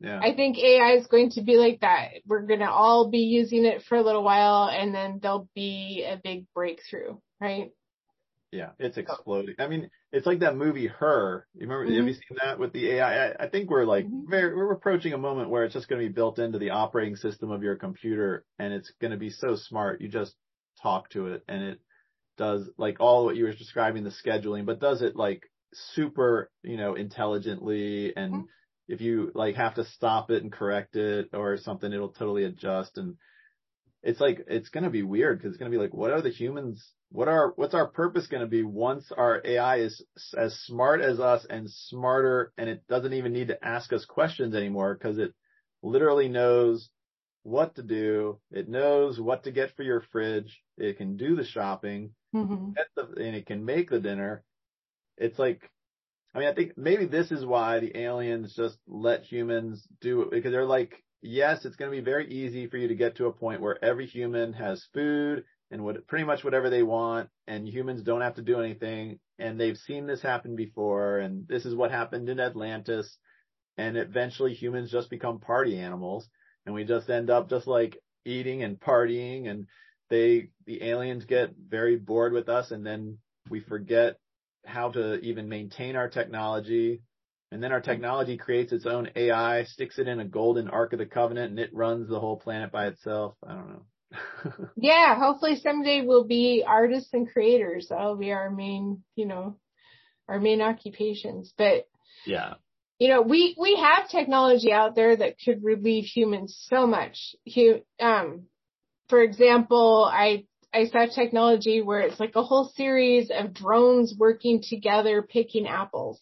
Yeah. I think AI is going to be like that. We're going to all be using it for a little while and then there'll be a big breakthrough, right? Yeah, it's exploding. I mean, it's like that movie Her. You remember? Have Mhm. you seen that with the AI? I, I think we're like Mhm. very we're approaching a moment where it's just going to be built into the operating system of your computer, and it's going to be so smart. You just talk to it, and it does like all what you were describing the scheduling, but does it like super, you know, intelligently. And Mhm. if you like have to stop it and correct it or something, it'll totally adjust and it's like it's going to be weird because it's going to be like what are the humans what are what's our purpose going to be once our AI is as smart as us and smarter and it doesn't even need to ask us questions anymore because it literally knows what to do. It knows what to get for your fridge. It can do the shopping. Mm-hmm. the, and it can make the dinner. It's like I mean, I think maybe this is why the aliens just let humans do it because they're like, yes, it's going to be very easy for you to get to a point where every human has food and what pretty much whatever they want and humans don't have to do anything. And they've seen this happen before. And this is what happened in Atlantis. And eventually humans just become party animals and we just end up just like eating and partying and they, the aliens get very bored with us and then we forget how to even maintain our technology. And then our technology creates its own AI, sticks it in a golden Ark of the Covenant, and it runs the whole planet by itself. I don't know. yeah, hopefully someday we'll be artists and creators. That'll be our main, you know, our main occupations. But yeah, you know, we we have technology out there that could relieve humans so much. Um, for example, I I saw technology where it's like a whole series of drones working together picking apples.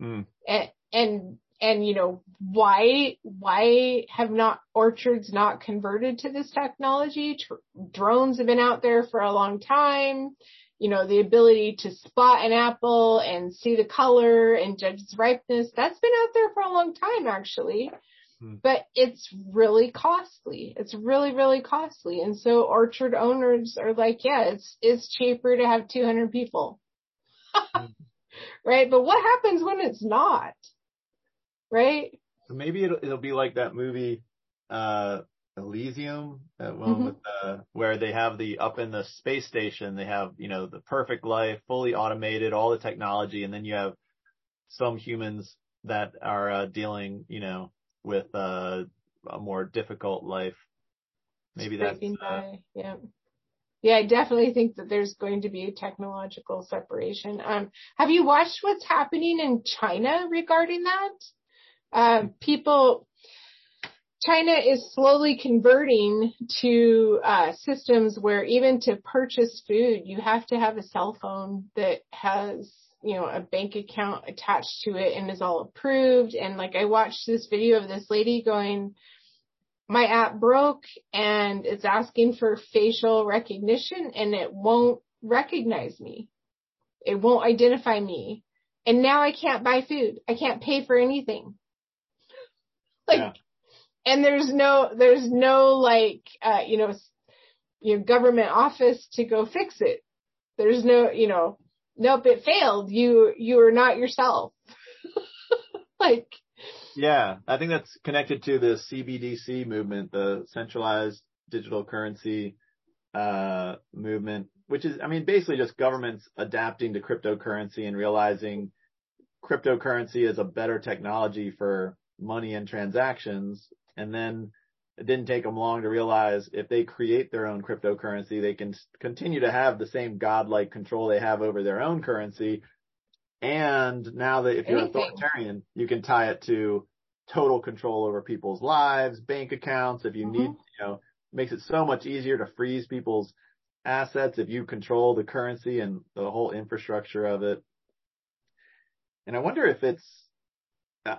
Mm. And, and, and, you know, why, why have not orchards not converted to this technology? Tr- drones have been out there for a long time. You know, the ability to spot an apple and see the color and judge its ripeness, that's been out there for a long time actually. Hmm. But it's really costly. It's really, really costly. And so orchard owners are like, yeah, it's, it's cheaper to have 200 people. Hmm. right? But what happens when it's not? Right? Maybe it'll, it'll be like that movie, uh, Elysium, that one mm-hmm. with, uh, where they have the, up in the space station, they have, you know, the perfect life, fully automated, all the technology, and then you have some humans that are, uh, dealing, you know, with uh, a more difficult life. Maybe that's uh, yeah. Yeah, I definitely think that there's going to be a technological separation. Um, have you watched what's happening in China regarding that? Uh, people, China is slowly converting to uh, systems where even to purchase food, you have to have a cell phone that has you know, a bank account attached to it and is all approved. And like I watched this video of this lady going, my app broke and it's asking for facial recognition and it won't recognize me. It won't identify me. And now I can't buy food. I can't pay for anything. Like, yeah. and there's no, there's no like, uh, you know, you know, government office to go fix it. There's no, you know, nope, it failed. You, you are not yourself. like, yeah, I think that's connected to the CBDC movement, the centralized digital currency, uh, movement, which is, I mean, basically just governments adapting to cryptocurrency and realizing cryptocurrency is a better technology for money and transactions. And then it didn't take them long to realize if they create their own cryptocurrency, they can continue to have the same godlike control they have over their own currency. And now that if you're Anything. authoritarian, you can tie it to total control over people's lives, bank accounts. If you mm-hmm. need, you know, makes it so much easier to freeze people's assets if you control the currency and the whole infrastructure of it. And I wonder if it's,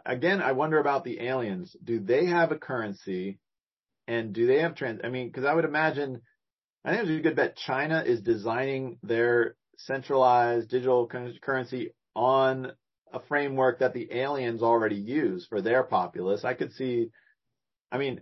again, I wonder about the aliens. Do they have a currency and do they have trans? I mean, because I would imagine, I think it's a good bet. China is designing their centralized digital currency on a framework that the aliens already use for their populace. I could see, I mean,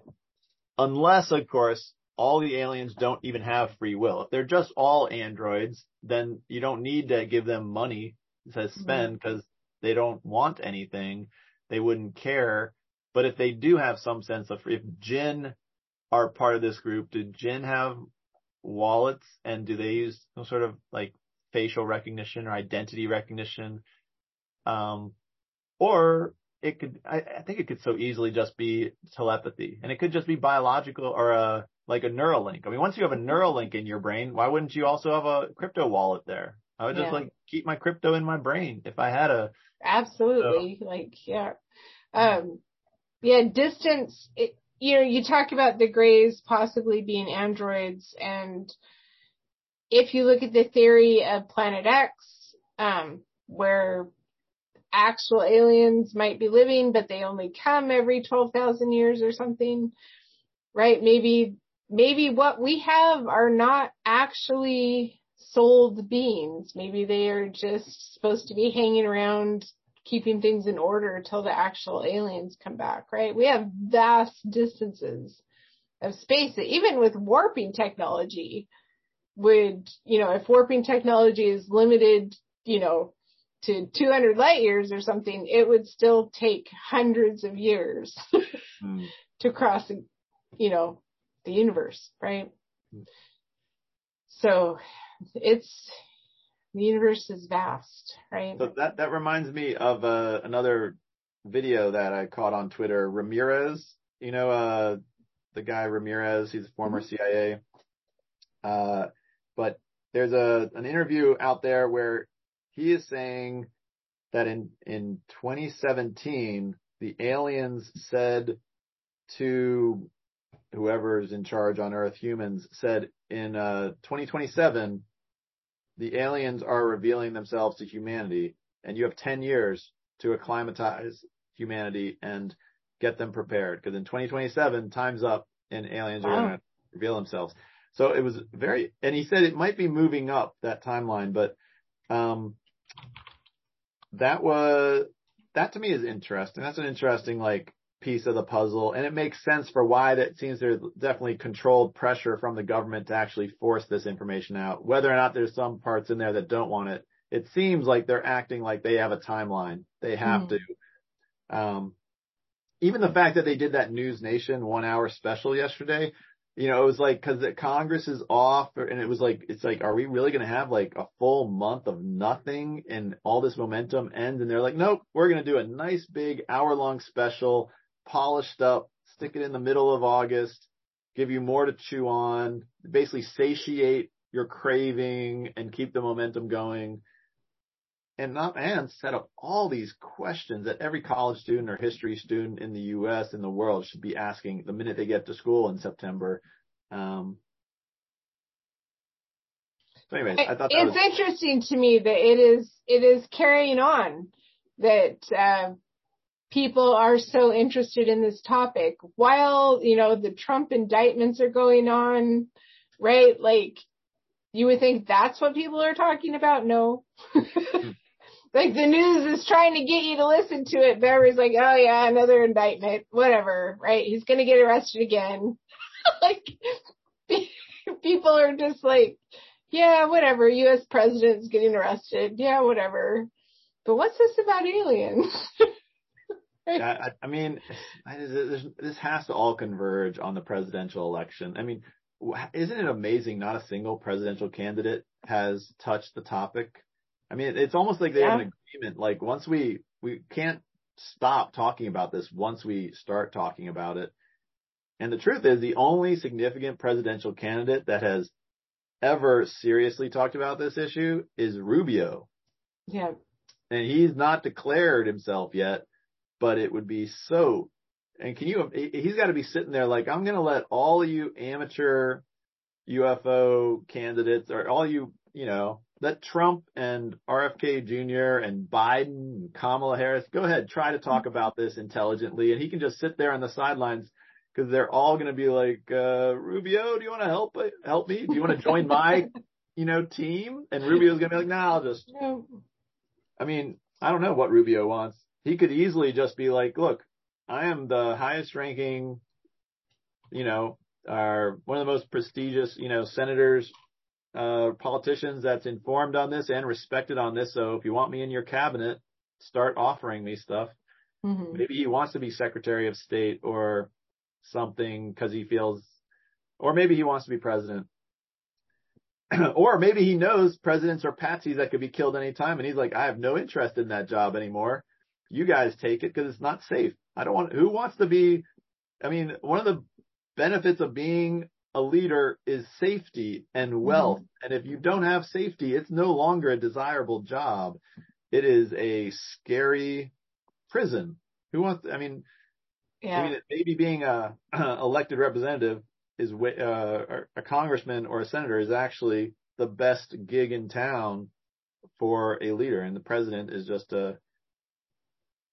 unless of course all the aliens don't even have free will. If they're just all androids, then you don't need to give them money to spend because mm-hmm. they don't want anything. They wouldn't care. But if they do have some sense of, if Jinn are part of this group, do Jinn have wallets and do they use some sort of like facial recognition or identity recognition? Um, or it could, I, I, think it could so easily just be telepathy and it could just be biological or a, like a neural link. I mean, once you have a neural link in your brain, why wouldn't you also have a crypto wallet there? I would just yeah. like keep my crypto in my brain if I had a. Absolutely. So. Like, yeah. Um, yeah, distance, it, you know, you talk about the Greys possibly being androids, and if you look at the theory of Planet X, um, where actual aliens might be living, but they only come every 12,000 years or something, right? Maybe, maybe what we have are not actually souled beings. Maybe they are just supposed to be hanging around keeping things in order until the actual aliens come back, right? We have vast distances of space that even with warping technology would, you know, if warping technology is limited, you know, to 200 light years or something, it would still take hundreds of years Hmm. to cross, you know, the universe, right? Mm. So it's, the universe is vast, right? So that that reminds me of uh, another video that I caught on Twitter. Ramirez, you know, uh, the guy Ramirez, he's a former CIA. Uh, but there's a an interview out there where he is saying that in in 2017 the aliens said to whoever is in charge on Earth, humans, said in uh, 2027 the aliens are revealing themselves to humanity, and you have 10 years to acclimatize humanity and get them prepared. Because in 2027, time's up, and aliens are going to reveal themselves. So it was very, and he said it might be moving up that timeline, but um, that was that to me is interesting. That's an interesting like piece of the puzzle, and it makes sense for why that seems there's definitely controlled pressure from the government to actually force this information out. Whether or not there's some parts in there that don't want it, it seems like they're acting like they have a timeline. They have Mhm. to. Um, even the fact that they did that News Nation one hour special yesterday, you know, it was like because the Congress is off, and it was like it's like, are we really going to have like a full month of nothing and all this momentum ends? And they're like, nope, we're going to do a nice big hour long special, polished up, stick it in the middle of August, give you more to chew on, basically satiate your craving and keep the momentum going. And not and set up all these questions that every college student or history student in the U.S. and the world should be asking the minute they get to school in September. Um, so anyways, I thought it's was interesting to me that it is it is carrying on that uh, people are so interested in this topic while you know the Trump indictments are going on, right? Like you would think that's what people are talking about. No. Hmm. like the news is trying to get you to listen to it, but everybody's like, oh yeah, another indictment, whatever, right? He's gonna get arrested again. like people are just like, yeah, whatever. U.S. president's getting arrested. Yeah, whatever. But what's this about aliens? Yeah, I, I mean, I, this, this has to all converge on the presidential election. I mean, isn't it amazing? Not a single presidential candidate has touched the topic. I mean, it's almost like they have an agreement. Like once we we can't stop talking about this once we start talking about it. And the truth is, the only significant presidential candidate that has ever seriously talked about this issue is Rubio yeah. and he's not declared himself yet, but it would be so. And can you? he- He's got to be sitting there like, I'm going to let all you amateur UFO candidates, or all you, you know, let Trump and RFK Jr. and Biden and Kamala Harris go ahead, try to talk about this intelligently, and he can just sit there on the sidelines because they're all going to be like, uh, Rubio, do you want to help help me? Do you want to join my, you know, team? And Rubio's going to be like, Nah, I'll just No. I mean, I don't know what Rubio wants. He could easily just be like, look, I am the highest ranking, you know, are one of the most prestigious, you know, senators, uh, politicians that's informed on this and respected on this. So if you want me in your cabinet, start offering me stuff. Mhm. Maybe he wants to be secretary of state or something because he feels, or maybe he wants to be president. or maybe he knows presidents are patsies that could be killed anytime and he's like, I have no interest in that job anymore. You guys take it because it's not safe. I don't want, who wants to be, I mean, one of the benefits of being a leader is safety and wealth. And if you don't have safety, it's no longer a desirable job. It is a scary prison. Who wants, I mean, Yeah. I mean, maybe being a elected representative is uh, a congressman or a senator is actually the best gig in town for a leader, and the president is just a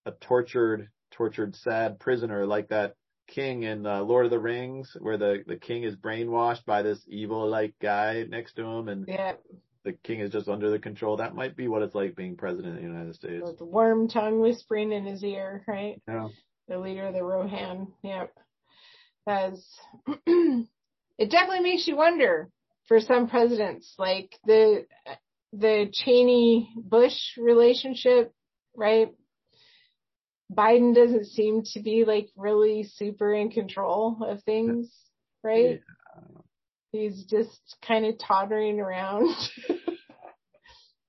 a tortured, tortured, sad prisoner like that king in uh, Lord of the Rings, where the the king is brainwashed by this evil like guy next to him, and yeah. the king is just under the control. That might be what it's like being president of the United States. With the Wormtongue whispering in his ear, right? Yeah. The leader of the Rohan. Yep. That's it definitely makes you wonder for some presidents, like the the Cheney Bush relationship, right? Biden doesn't seem to be like really super in control of things, right? Yeah. He's just kind of tottering around.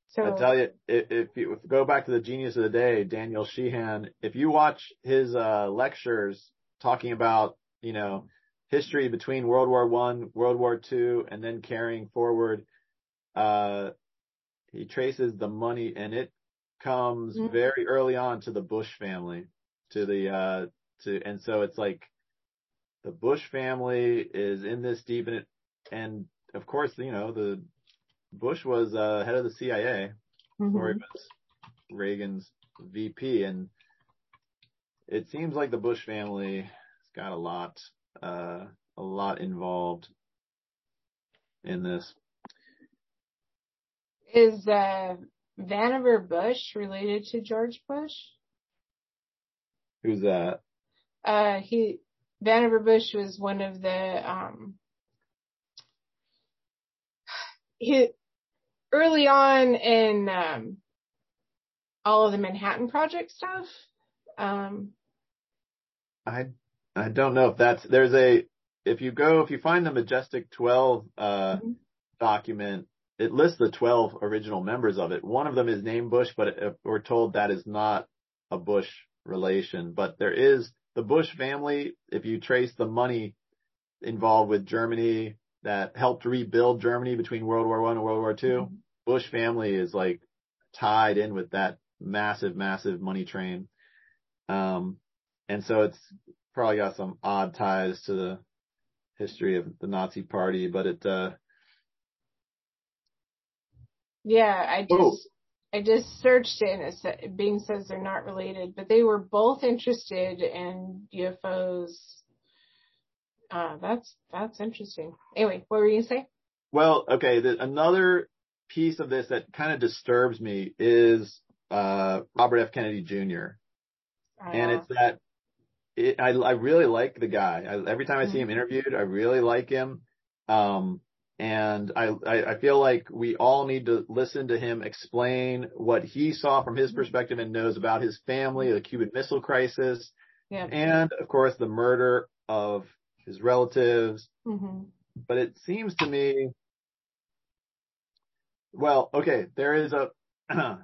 so I tell you, if, if you go back to the genius of the day, Daniel Sheehan, if you watch his uh, lectures talking about, you know, history between World War One, World War Two, and then carrying forward, uh, he traces the money, and it comes Mhm. very early on to the Bush family, to the uh, to, and so it's like the Bush family is in this deep in it, and of course, you know, the Bush was uh, head of the CIA or he mhm. was Reagan's VP, and it seems like the Bush family has got a lot, uh, a lot involved in this. is uh, Vannevar Bush related to George Bush? Who's that? Uh, he Vannevar Bush was one of the um, he early on in um, all of the Manhattan Project stuff. Um, I I don't know if that's there's a if you go if you find the Majestic 12 uh, Mhm. document, it lists the 12 original members of it. One of them is named Bush, but it, we're told that is not a Bush relation. But there is the Bush family. If you trace the money involved with Germany that helped rebuild Germany between World War One and World War 2 Mhm. Bush family is like tied in with that massive, massive money train. Um, and so it's probably got some odd ties to the history of the Nazi party, but it, uh, yeah, I just Oh. I just searched it and it Bing says they're not related, but they were both interested in UFOs. Uh, that's that's interesting. Anyway, what were you gonna say? well, okay, the, another piece of this that kind of disturbs me is, uh, Robert F. Kennedy Jr. and Uh, it's that it, I I really like the guy. I, every time I see him Mhm. interviewed, I really like him. Um, and I, I I feel like we all need to listen to him explain what he saw from his perspective and knows about his family, the Cuban Missile Crisis, yeah. and of course the murder of his relatives. hmm But it seems to me, well, okay, there is a.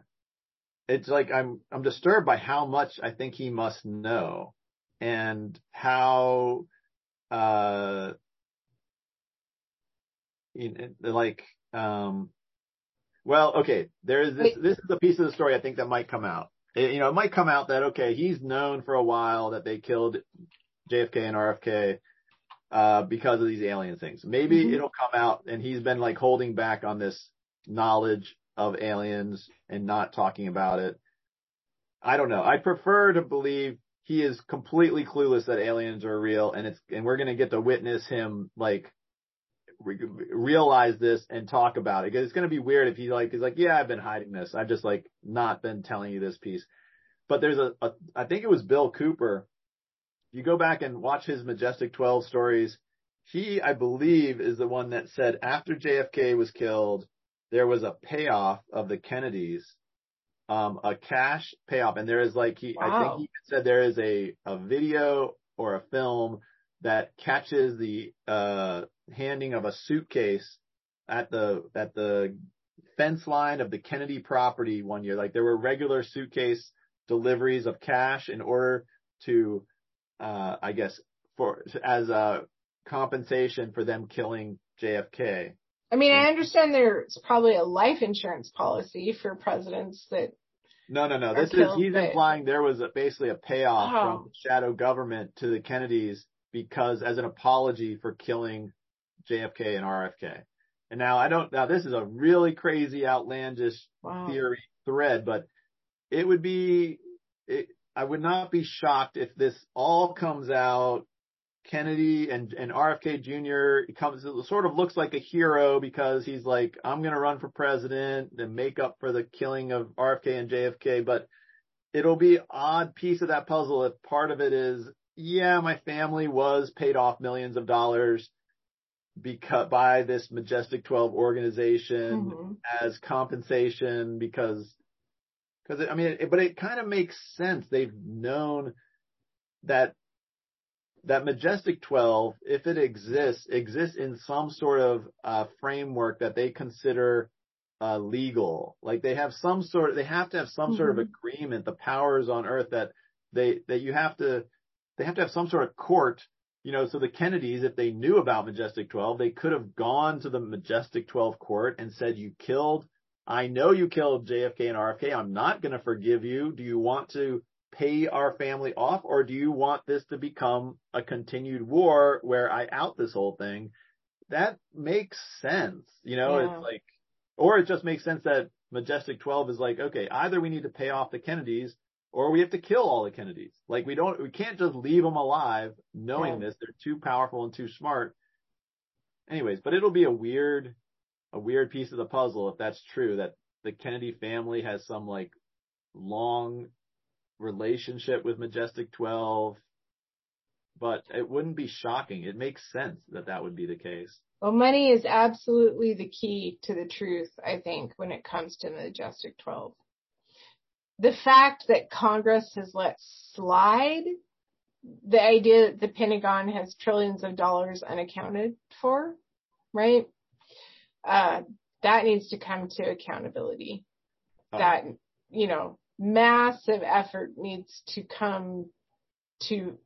it's like I'm I'm disturbed by how much I think he must know and how uh like um well okay there is this this is a piece of the story I think that might come out It- you know it might come out that okay he's known for a while that they killed JFK and RFK uh because of these alien things maybe Mhm. it'll come out and he's been like holding back on this knowledge of aliens and not talking about it I don't know. I prefer to believe he is completely clueless that aliens are real and it's, and we're going to get to witness him like re- realize this and talk about it. Cause it's going to be weird if he like, he's like, yeah, I've been hiding this. I've just like not been telling you this piece. But there's a, a I think it was Bill Cooper. If you go back and watch his Majestic 12 stories, he, I believe, is the one that said after JFK was killed, there was a payoff of the Kennedys um, a cash payoff. And there is like he, I think he said there is a, a video or a film that catches the, uh, handing of a suitcase at the, at the fence line of the Kennedy property one year. Like there were regular suitcase deliveries of cash in order to, uh, I guess for, as a compensation for them killing JFK. I mean, I understand there's probably a life insurance policy for presidents that. No, no, no. This is he's implying there was a, basically a payoff Oh. from the shadow government to the Kennedys because as an apology for killing JFK and RFK. And now I don't. Now this is a really crazy, outlandish Wow. theory thread, but it would be. It, I would not be shocked if this all comes out. Kennedy and, and RFK Jr. comes, sort of looks like a hero because he's like, I'm going to run for president and make up for the killing of RFK and JFK. But it'll be odd piece of that puzzle if part of it is, yeah, my family was paid off millions of dollars because by this Majestic 12 organization Mhm. as compensation because, because I mean, it, but it kind of makes sense. They've known that that Majestic 12, if it exists, exists in some sort of uh, framework that they consider uh, legal. Like they have some sort, of, they have to have some sort of Mhm. agreement. The powers on Earth that they that you have to, they have to have some sort of court. You know, so the Kennedys, if they knew about Majestic 12, they could have gone to the Majestic 12 court and said, "You killed. I know you killed JFK and RFK. I'm not going to forgive you. Do you want to pay our family off or do you want this to become a continued war where I out this whole thing? That makes sense. You know, Yeah. it's like, or it just makes sense that Majestic 12 is like, okay, either we need to pay off the Kennedys or we have to kill all the Kennedys. Like we don't, we can't just leave them alive knowing Yeah. this. They're too powerful and too smart. Anyways, but it'll be a weird, a weird piece of the puzzle if that's true that the Kennedy family has some like long relationship with Majestic 12, but it wouldn't be shocking. It makes sense that that would be the case. Well, money is absolutely the key to the truth, I think, when it comes to the Majestic 12. The fact that Congress has let slide the idea that the Pentagon has trillions of dollars unaccounted for, right? Uh, that needs to come to accountability. Oh. That, you know, massive effort needs to come to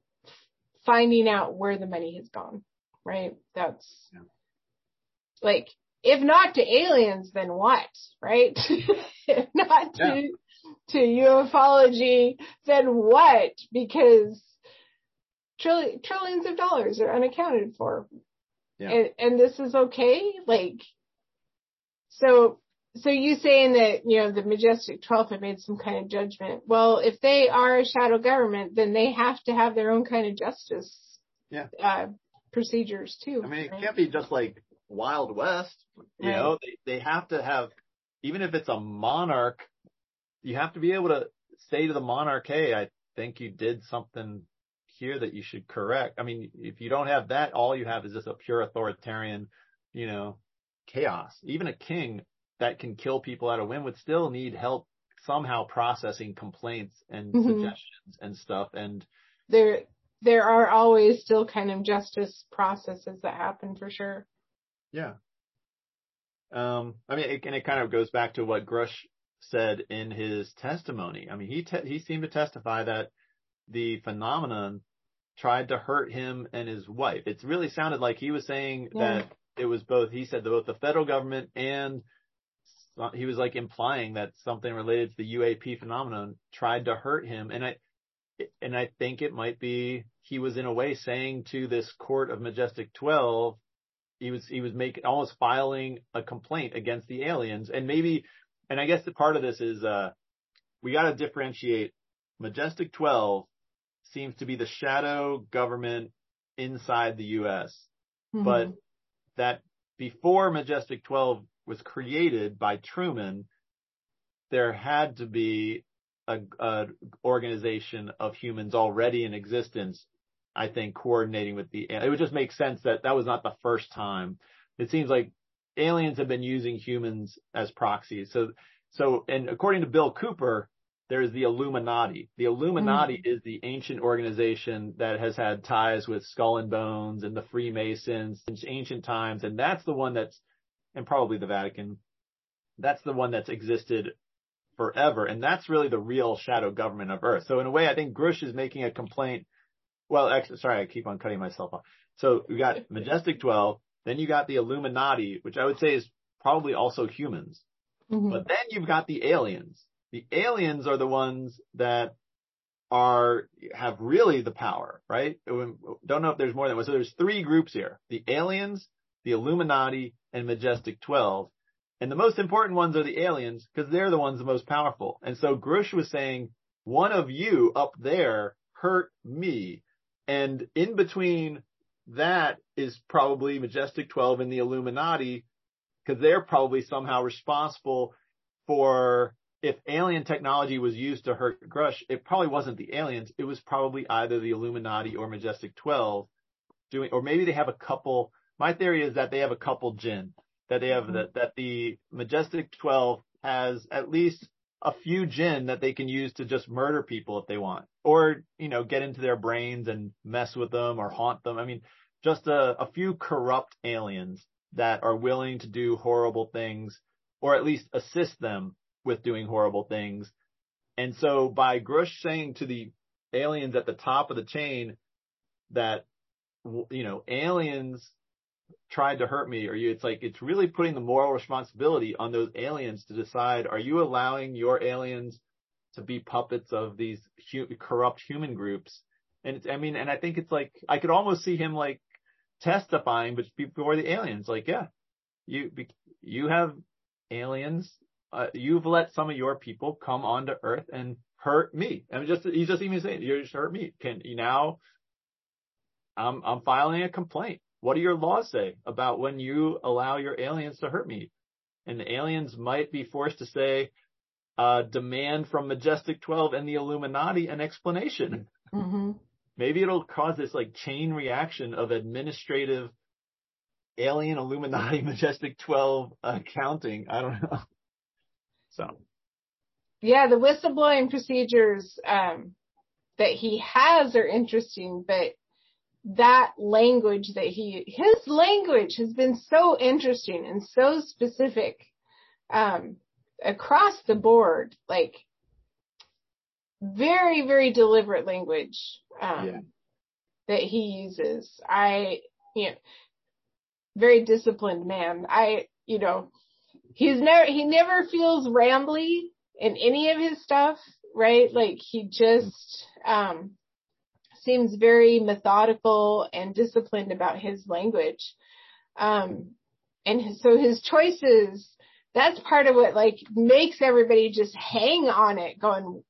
finding out where the money has gone, right? That's Yeah. like, if not to aliens, then what, right? if not to, to ufology, then what? Because trillion, trillions of dollars are unaccounted for. Yeah. And, and this is okay? Like, so, so you saying that, you know, the Majestic 12 have made some kind of judgment. Well, if they are a shadow government, then they have to have their own kind of justice. Yeah. Uh, procedures too. I mean, it right? can't be just like Wild West. You Right. know, they, they have to have, even if it's a monarch, you have to be able to say to the monarch, hey, I think you did something here that you should correct. I mean, if you don't have that, all you have is just a pure authoritarian, you know, chaos. Even a king that can kill people at a whim would still need help somehow processing complaints and Mhm. suggestions and stuff. And there there are always still kind of justice processes that happen for sure. Yeah. Um, I mean, it, and it kind of goes back to what Grusch said in his testimony. I mean, he te- he seemed to testify that the phenomenon tried to hurt him and his wife. It really sounded like he was saying Yeah. that it was both. He said both the federal government and he was like implying that something related to the UAP phenomenon tried to hurt him. And I and I think it might be he was in a way saying to this court of Majestic 12 he was he was making almost filing a complaint against the aliens and maybe and I guess the part of this is uh we got to differentiate Majestic 12 seems to be the shadow government inside the US but Mhm. that before Majestic 12 was created by Truman there had to be a, a organization of humans already in existence I think coordinating with the, it would just make sense that that was not the first time. It seems like aliens have been using humans as proxies. So, so, and according to Bill Cooper, there's the Illuminati. The Illuminati mm. is the ancient organization that has had ties with Skull and Bones and the Freemasons since ancient times. And that's the one that's, and probably the Vatican, that's the one that's existed forever. And that's really the real shadow government of Earth. So in a way, I think Grusch is making a complaint well, actually, sorry, I keep on cutting myself off. So we got Majestic 12, then you got the Illuminati, which I would say is probably also humans. Mhm. But then you've got the aliens. The aliens are the ones that are, have really the power, right? Don't know if there's more than one. So there's three groups here. The aliens, the Illuminati, and Majestic 12. And the most important ones are the aliens because they're the ones the most powerful. And so Grusch was saying, one of you up there hurt me. And in between that is probably Majestic 12 and the Illuminati because they're probably somehow responsible for if alien technology was used to hurt Grusch, it probably wasn't the aliens. It was probably either the Illuminati or Majestic 12 doing, or maybe they have a couple. My theory is that they have a couple jinn, that they have mm-hmm. that, that the Majestic 12 has at least a few jinn that they can use to just murder people if they want, or, you know, get into their brains and mess with them or haunt them. I mean, just a, a few corrupt aliens that are willing to do horrible things or at least assist them with doing horrible things. And so by Grusch saying to the aliens at the top of the chain that, you know, aliens tried to hurt me or you, it's like, it's really putting the moral responsibility on those aliens to decide, are you allowing your aliens to be puppets of these hu- corrupt human groups? And it's, I mean, and I think it's like, I could almost see him like testifying, but before the aliens, like, yeah, you, you have aliens. Uh, you've let some of your people come onto earth and hurt me. I mean, just, he's just even saying, you just hurt me. Can you now, I'm, I'm filing a complaint. What do your laws say about when you allow your aliens to hurt me? And the aliens might be forced to say, uh, demand from Majestic 12 and the Illuminati an explanation. Mm-hmm. Maybe it'll cause this like chain reaction of administrative alien Illuminati Majestic 12 accounting. I don't know. So. Yeah, the whistleblowing procedures um, that he has are interesting, but that language that he, his language has been so interesting and so specific um, across the board. Like very, very deliberate language um, yeah. that he uses. I, you know, very disciplined man. I, you know, he's never, he never feels rambly in any of his stuff, right? Like he just, um, seems very methodical and disciplined about his language. Um, and so his choices, that's part of what like makes everybody just hang on it going,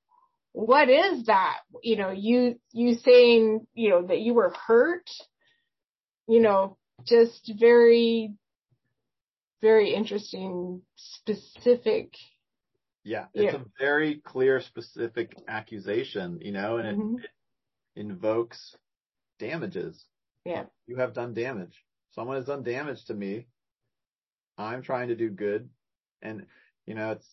what is that? You know, you, you saying, you know, that you were hurt, you know, just very, very interesting, specific. Yeah, it's a very clear, specific accusation, you know, and mm-hmm. it, it invokes damages. Yeah. You have done damage. Someone has done damage to me. I'm trying to do good. And, you know, it's,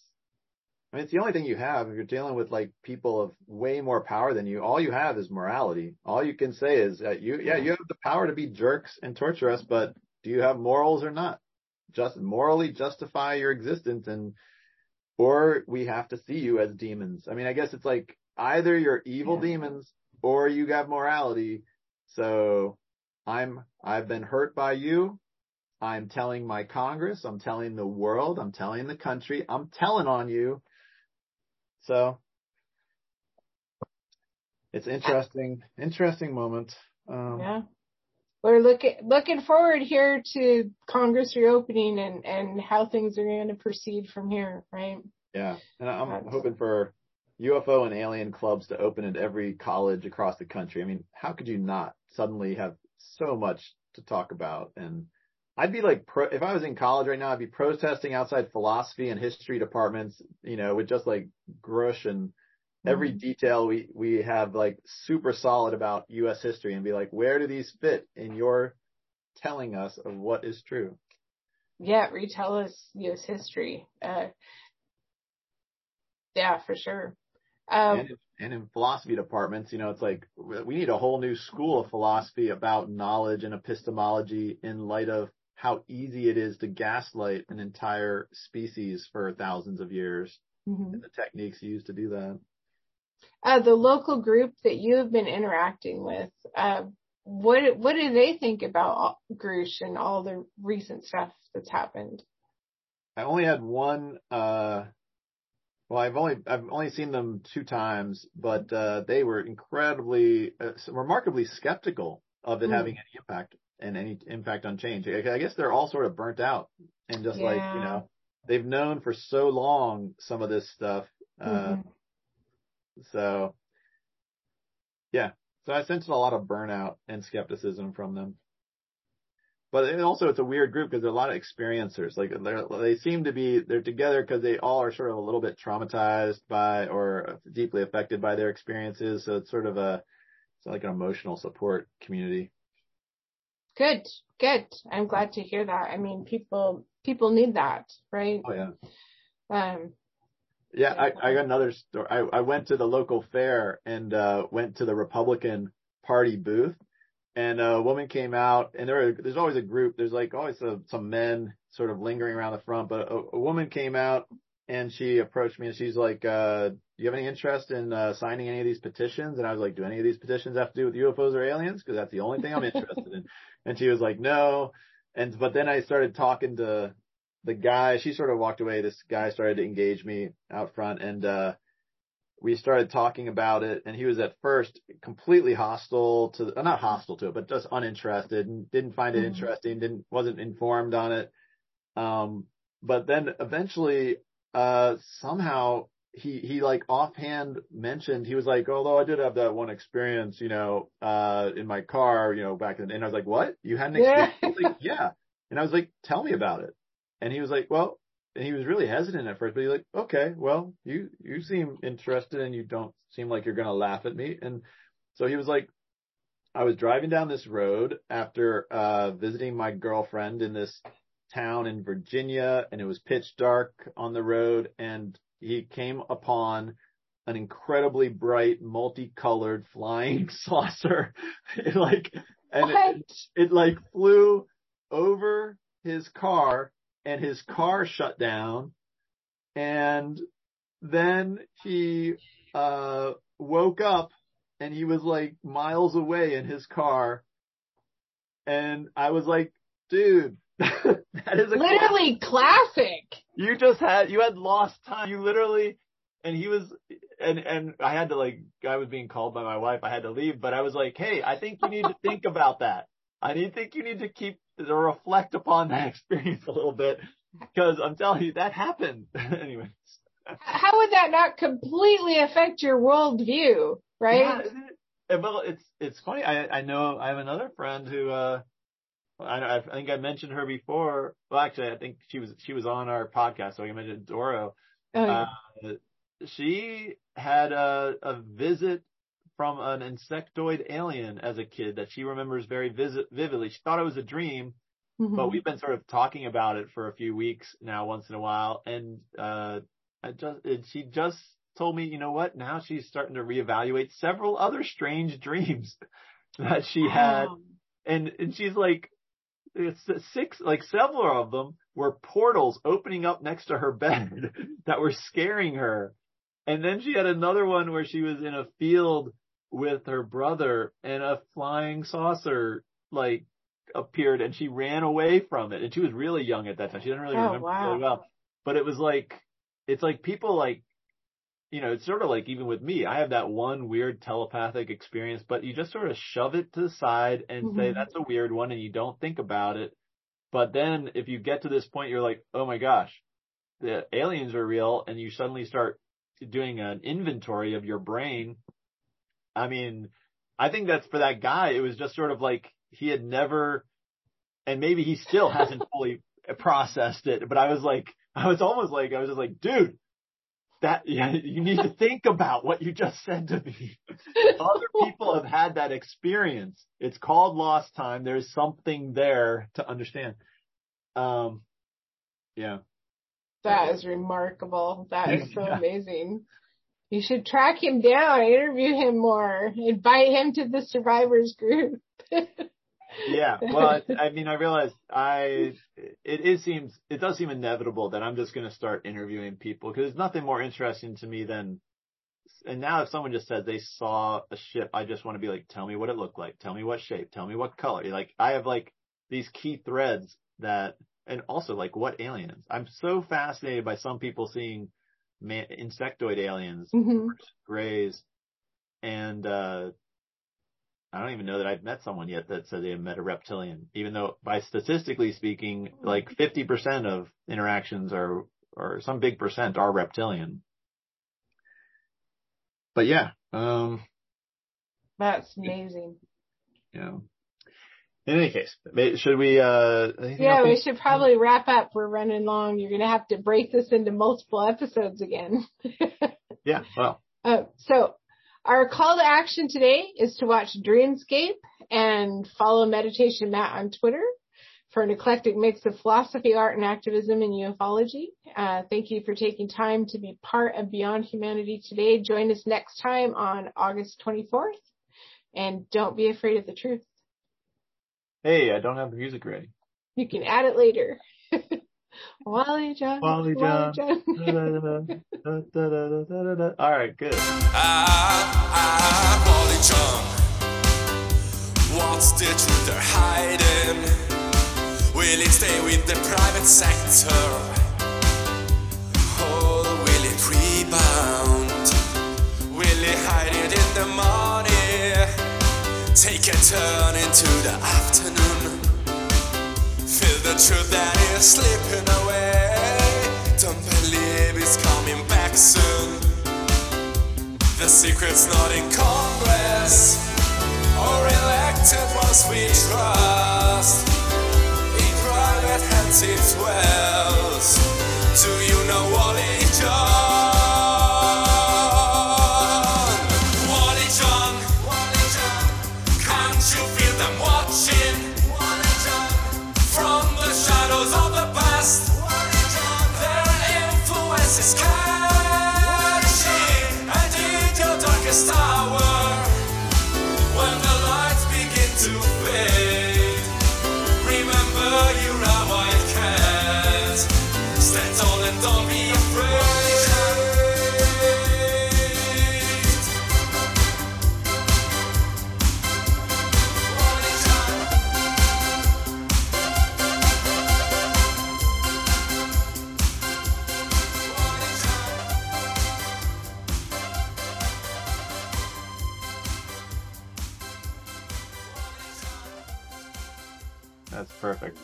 I mean, it's the only thing you have if you're dealing with like people of way more power than you. All you have is morality. All you can say is that you, yeah, you have the power to be jerks and torture us, but do you have morals or not? Just morally justify your existence and, or we have to see you as demons. I mean, I guess it's like either you're evil yeah. demons or you have morality. So I'm, I've been hurt by you. I'm telling my Congress. I'm telling the world. I'm telling the country. I'm telling on you so it's interesting, interesting moment. Um, yeah. We're looking looking forward here to Congress reopening and and how things are going to proceed from here, right? Yeah, and I'm That's... hoping for UFO and alien clubs to open at every college across the country. I mean, how could you not suddenly have so much to talk about and I'd be like, pro, if I was in college right now, I'd be protesting outside philosophy and history departments, you know, with just like Grusch and every mm-hmm. detail we, we have like super solid about U.S. history and be like, where do these fit in your telling us of what is true? Yeah, retell us U.S. history. Uh, yeah, for sure. Um, and, in, and in philosophy departments, you know, it's like we need a whole new school of philosophy about knowledge and epistemology in light of how easy it is to gaslight an entire species for thousands of years mm-hmm. and the techniques used to do that. Uh, the local group that you have been interacting with, uh, what what do they think about Grusch and all the recent stuff that's happened? I only had one. Uh, well, I've only I've only seen them two times, but uh, they were incredibly, uh, remarkably skeptical of it mm. having any impact and any impact on change. I guess they're all sort of burnt out and just yeah. like, you know, they've known for so long some of this stuff. Uh, mm-hmm. so yeah, so I sensed a lot of burnout and skepticism from them. but it also it's a weird group because there are a lot of experiencers. Like they they seem to be they're together because they all are sort of a little bit traumatized by or deeply affected by their experiences. So it's sort of a it's like an emotional support community. Good, good. I'm glad to hear that. I mean, people people need that, right? Oh yeah. Um, Yeah, I, I got another story. I, I went to the local fair and uh, went to the Republican Party booth, and a woman came out, and there are, there's always a group. There's like always a, some men sort of lingering around the front, but a, a woman came out and she approached me and she's like, uh, "Do you have any interest in uh, signing any of these petitions?" And I was like, "Do any of these petitions have to do with UFOs or aliens? Because that's the only thing I'm interested in." And she was like, "No." And but then I started talking to the guy, she sort of walked away. This guy started to engage me out front and, uh, we started talking about it and he was at first completely hostile to, uh, not hostile to it, but just uninterested and didn't find it Mhm. interesting, didn't, wasn't informed on it. Um, but then eventually, uh, somehow he, he like offhand mentioned, he was like, although I did have that one experience, you know, uh, in my car, you know, back then. And I was like, what? You had an Yeah. experience? He's like, yeah. And I was like, tell me about it. And he was like, well, and he was really hesitant at first, but he's like, okay, well, you, you seem interested and you don't seem like you're going to laugh at me. And so he was like, I was driving down this road after, uh, visiting my girlfriend in this town in Virginia and it was pitch dark on the road and he came upon an incredibly bright, multicolored flying saucer. It like, and it, it like flew over his car and his car shut down. And then he, uh, woke up and he was like miles away in his car. And I was like, dude, that is a literally classic. you just had you had lost time. You literally and he was and and I had to like I was being called by my wife. I had to leave, but I was like, "Hey, I think you need to think about that. I need think you need to keep to reflect upon that experience a little bit because I'm telling you that happened." anyway. How would that not completely affect your worldview, right? it? Well, it's it's funny. I I know I have another friend who uh I I think I mentioned her before. Well, actually, I think she was she was on our podcast, so I mentioned Doro. Oh, yeah. Uh, she had a, a visit from an insectoid alien as a kid that she remembers very visit, vividly. She thought it was a dream, Mhm. but we've been sort of talking about it for a few weeks now, once in a while. And, uh, I just, it, she just told me, you know what? Now she's starting to reevaluate several other strange dreams that she had. Wow. And, and she's like, it's six, like several of them were portals opening up next to her bed that were scaring her. And then she had another one where she was in a field with her brother and a flying saucer like appeared and she ran away from it. And she was really young at that time. She didn't really Oh, remember wow. really well. But it was like, it's like people like, you know, it's sort of like even with me, I have that one weird telepathic experience, but you just sort of shove it to the side and say Mhm. that's a weird one and you don't think about it. But then if you get to this point, you're like, oh my gosh, the aliens are real and you suddenly start doing an inventory of your brain. I mean, I think that's for that guy. It was just sort of like he had never, and maybe he still hasn't fully processed it, but I was like, I was almost like, I was just like, dude, that, yeah, you need to think about what you just said to me. Other people have had that experience. It's called lost time. There's something there to understand. Um, yeah. That is remarkable. That is so Yeah. amazing. You should track him down, interview him more, invite him to the survivors group. Yeah. Well, I, mean, I realize I, it, it seems, it does seem inevitable that I'm just going to start interviewing people because there's nothing more interesting to me than, and now if someone just says they saw a ship, I just want to be like, tell me what it looked like. Tell me what shape. Tell me what color. Like I have like these key threads that, and also like what aliens. I'm so fascinated by some people seeing man, insectoid aliens Mhm. grays. And, uh, I don't even know that I've met someone yet that said they have met a reptilian, even though by statistically speaking, like 50% of interactions are, or some big percent are reptilian. But yeah, um, That's amazing. Yeah. In any case, should we, uh, Yeah, we should probably wrap up. We're running long. You're gonna have to break this into multiple episodes again. Yeah, well, Uh, so our call to action today is to watch Dreamscape and follow Meditation Matt on Twitter for an eclectic mix of philosophy, art, and activism in ufology. Uh, thank you for taking time to be part of Beyond Humanity today. Join us next time on August 24th. And don't be afraid of the truth. hey, I don't have the music ready. You can add it later. Wally John. Wally John. John. All right, good. Ah, ah, Wally John. What's the truth they're hiding? Will it stay with the private sector? Or will it rebound? Will it hide it in the morning? Take a turn into the afternoon. Feel the truth that is slipping away. Don't believe it's coming back soon. The secret's not in Congress or elected ones we trust. In private hands it dwells. Do you know Wally John?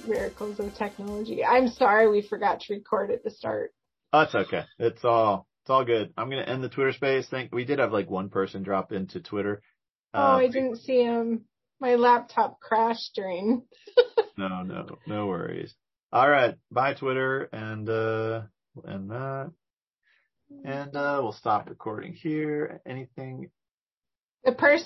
Miracles of technology. I'm sorry we forgot to record at the start. Oh, it's okay. It's all, it's all good. I'm going to end the Twitter space. Think we did have like one person drop into Twitter. Oh, Uh, I didn't see him. My laptop crashed during. No, no, no worries. All right. Bye Twitter and, uh, and that. And, uh, we'll stop recording here. Anything The person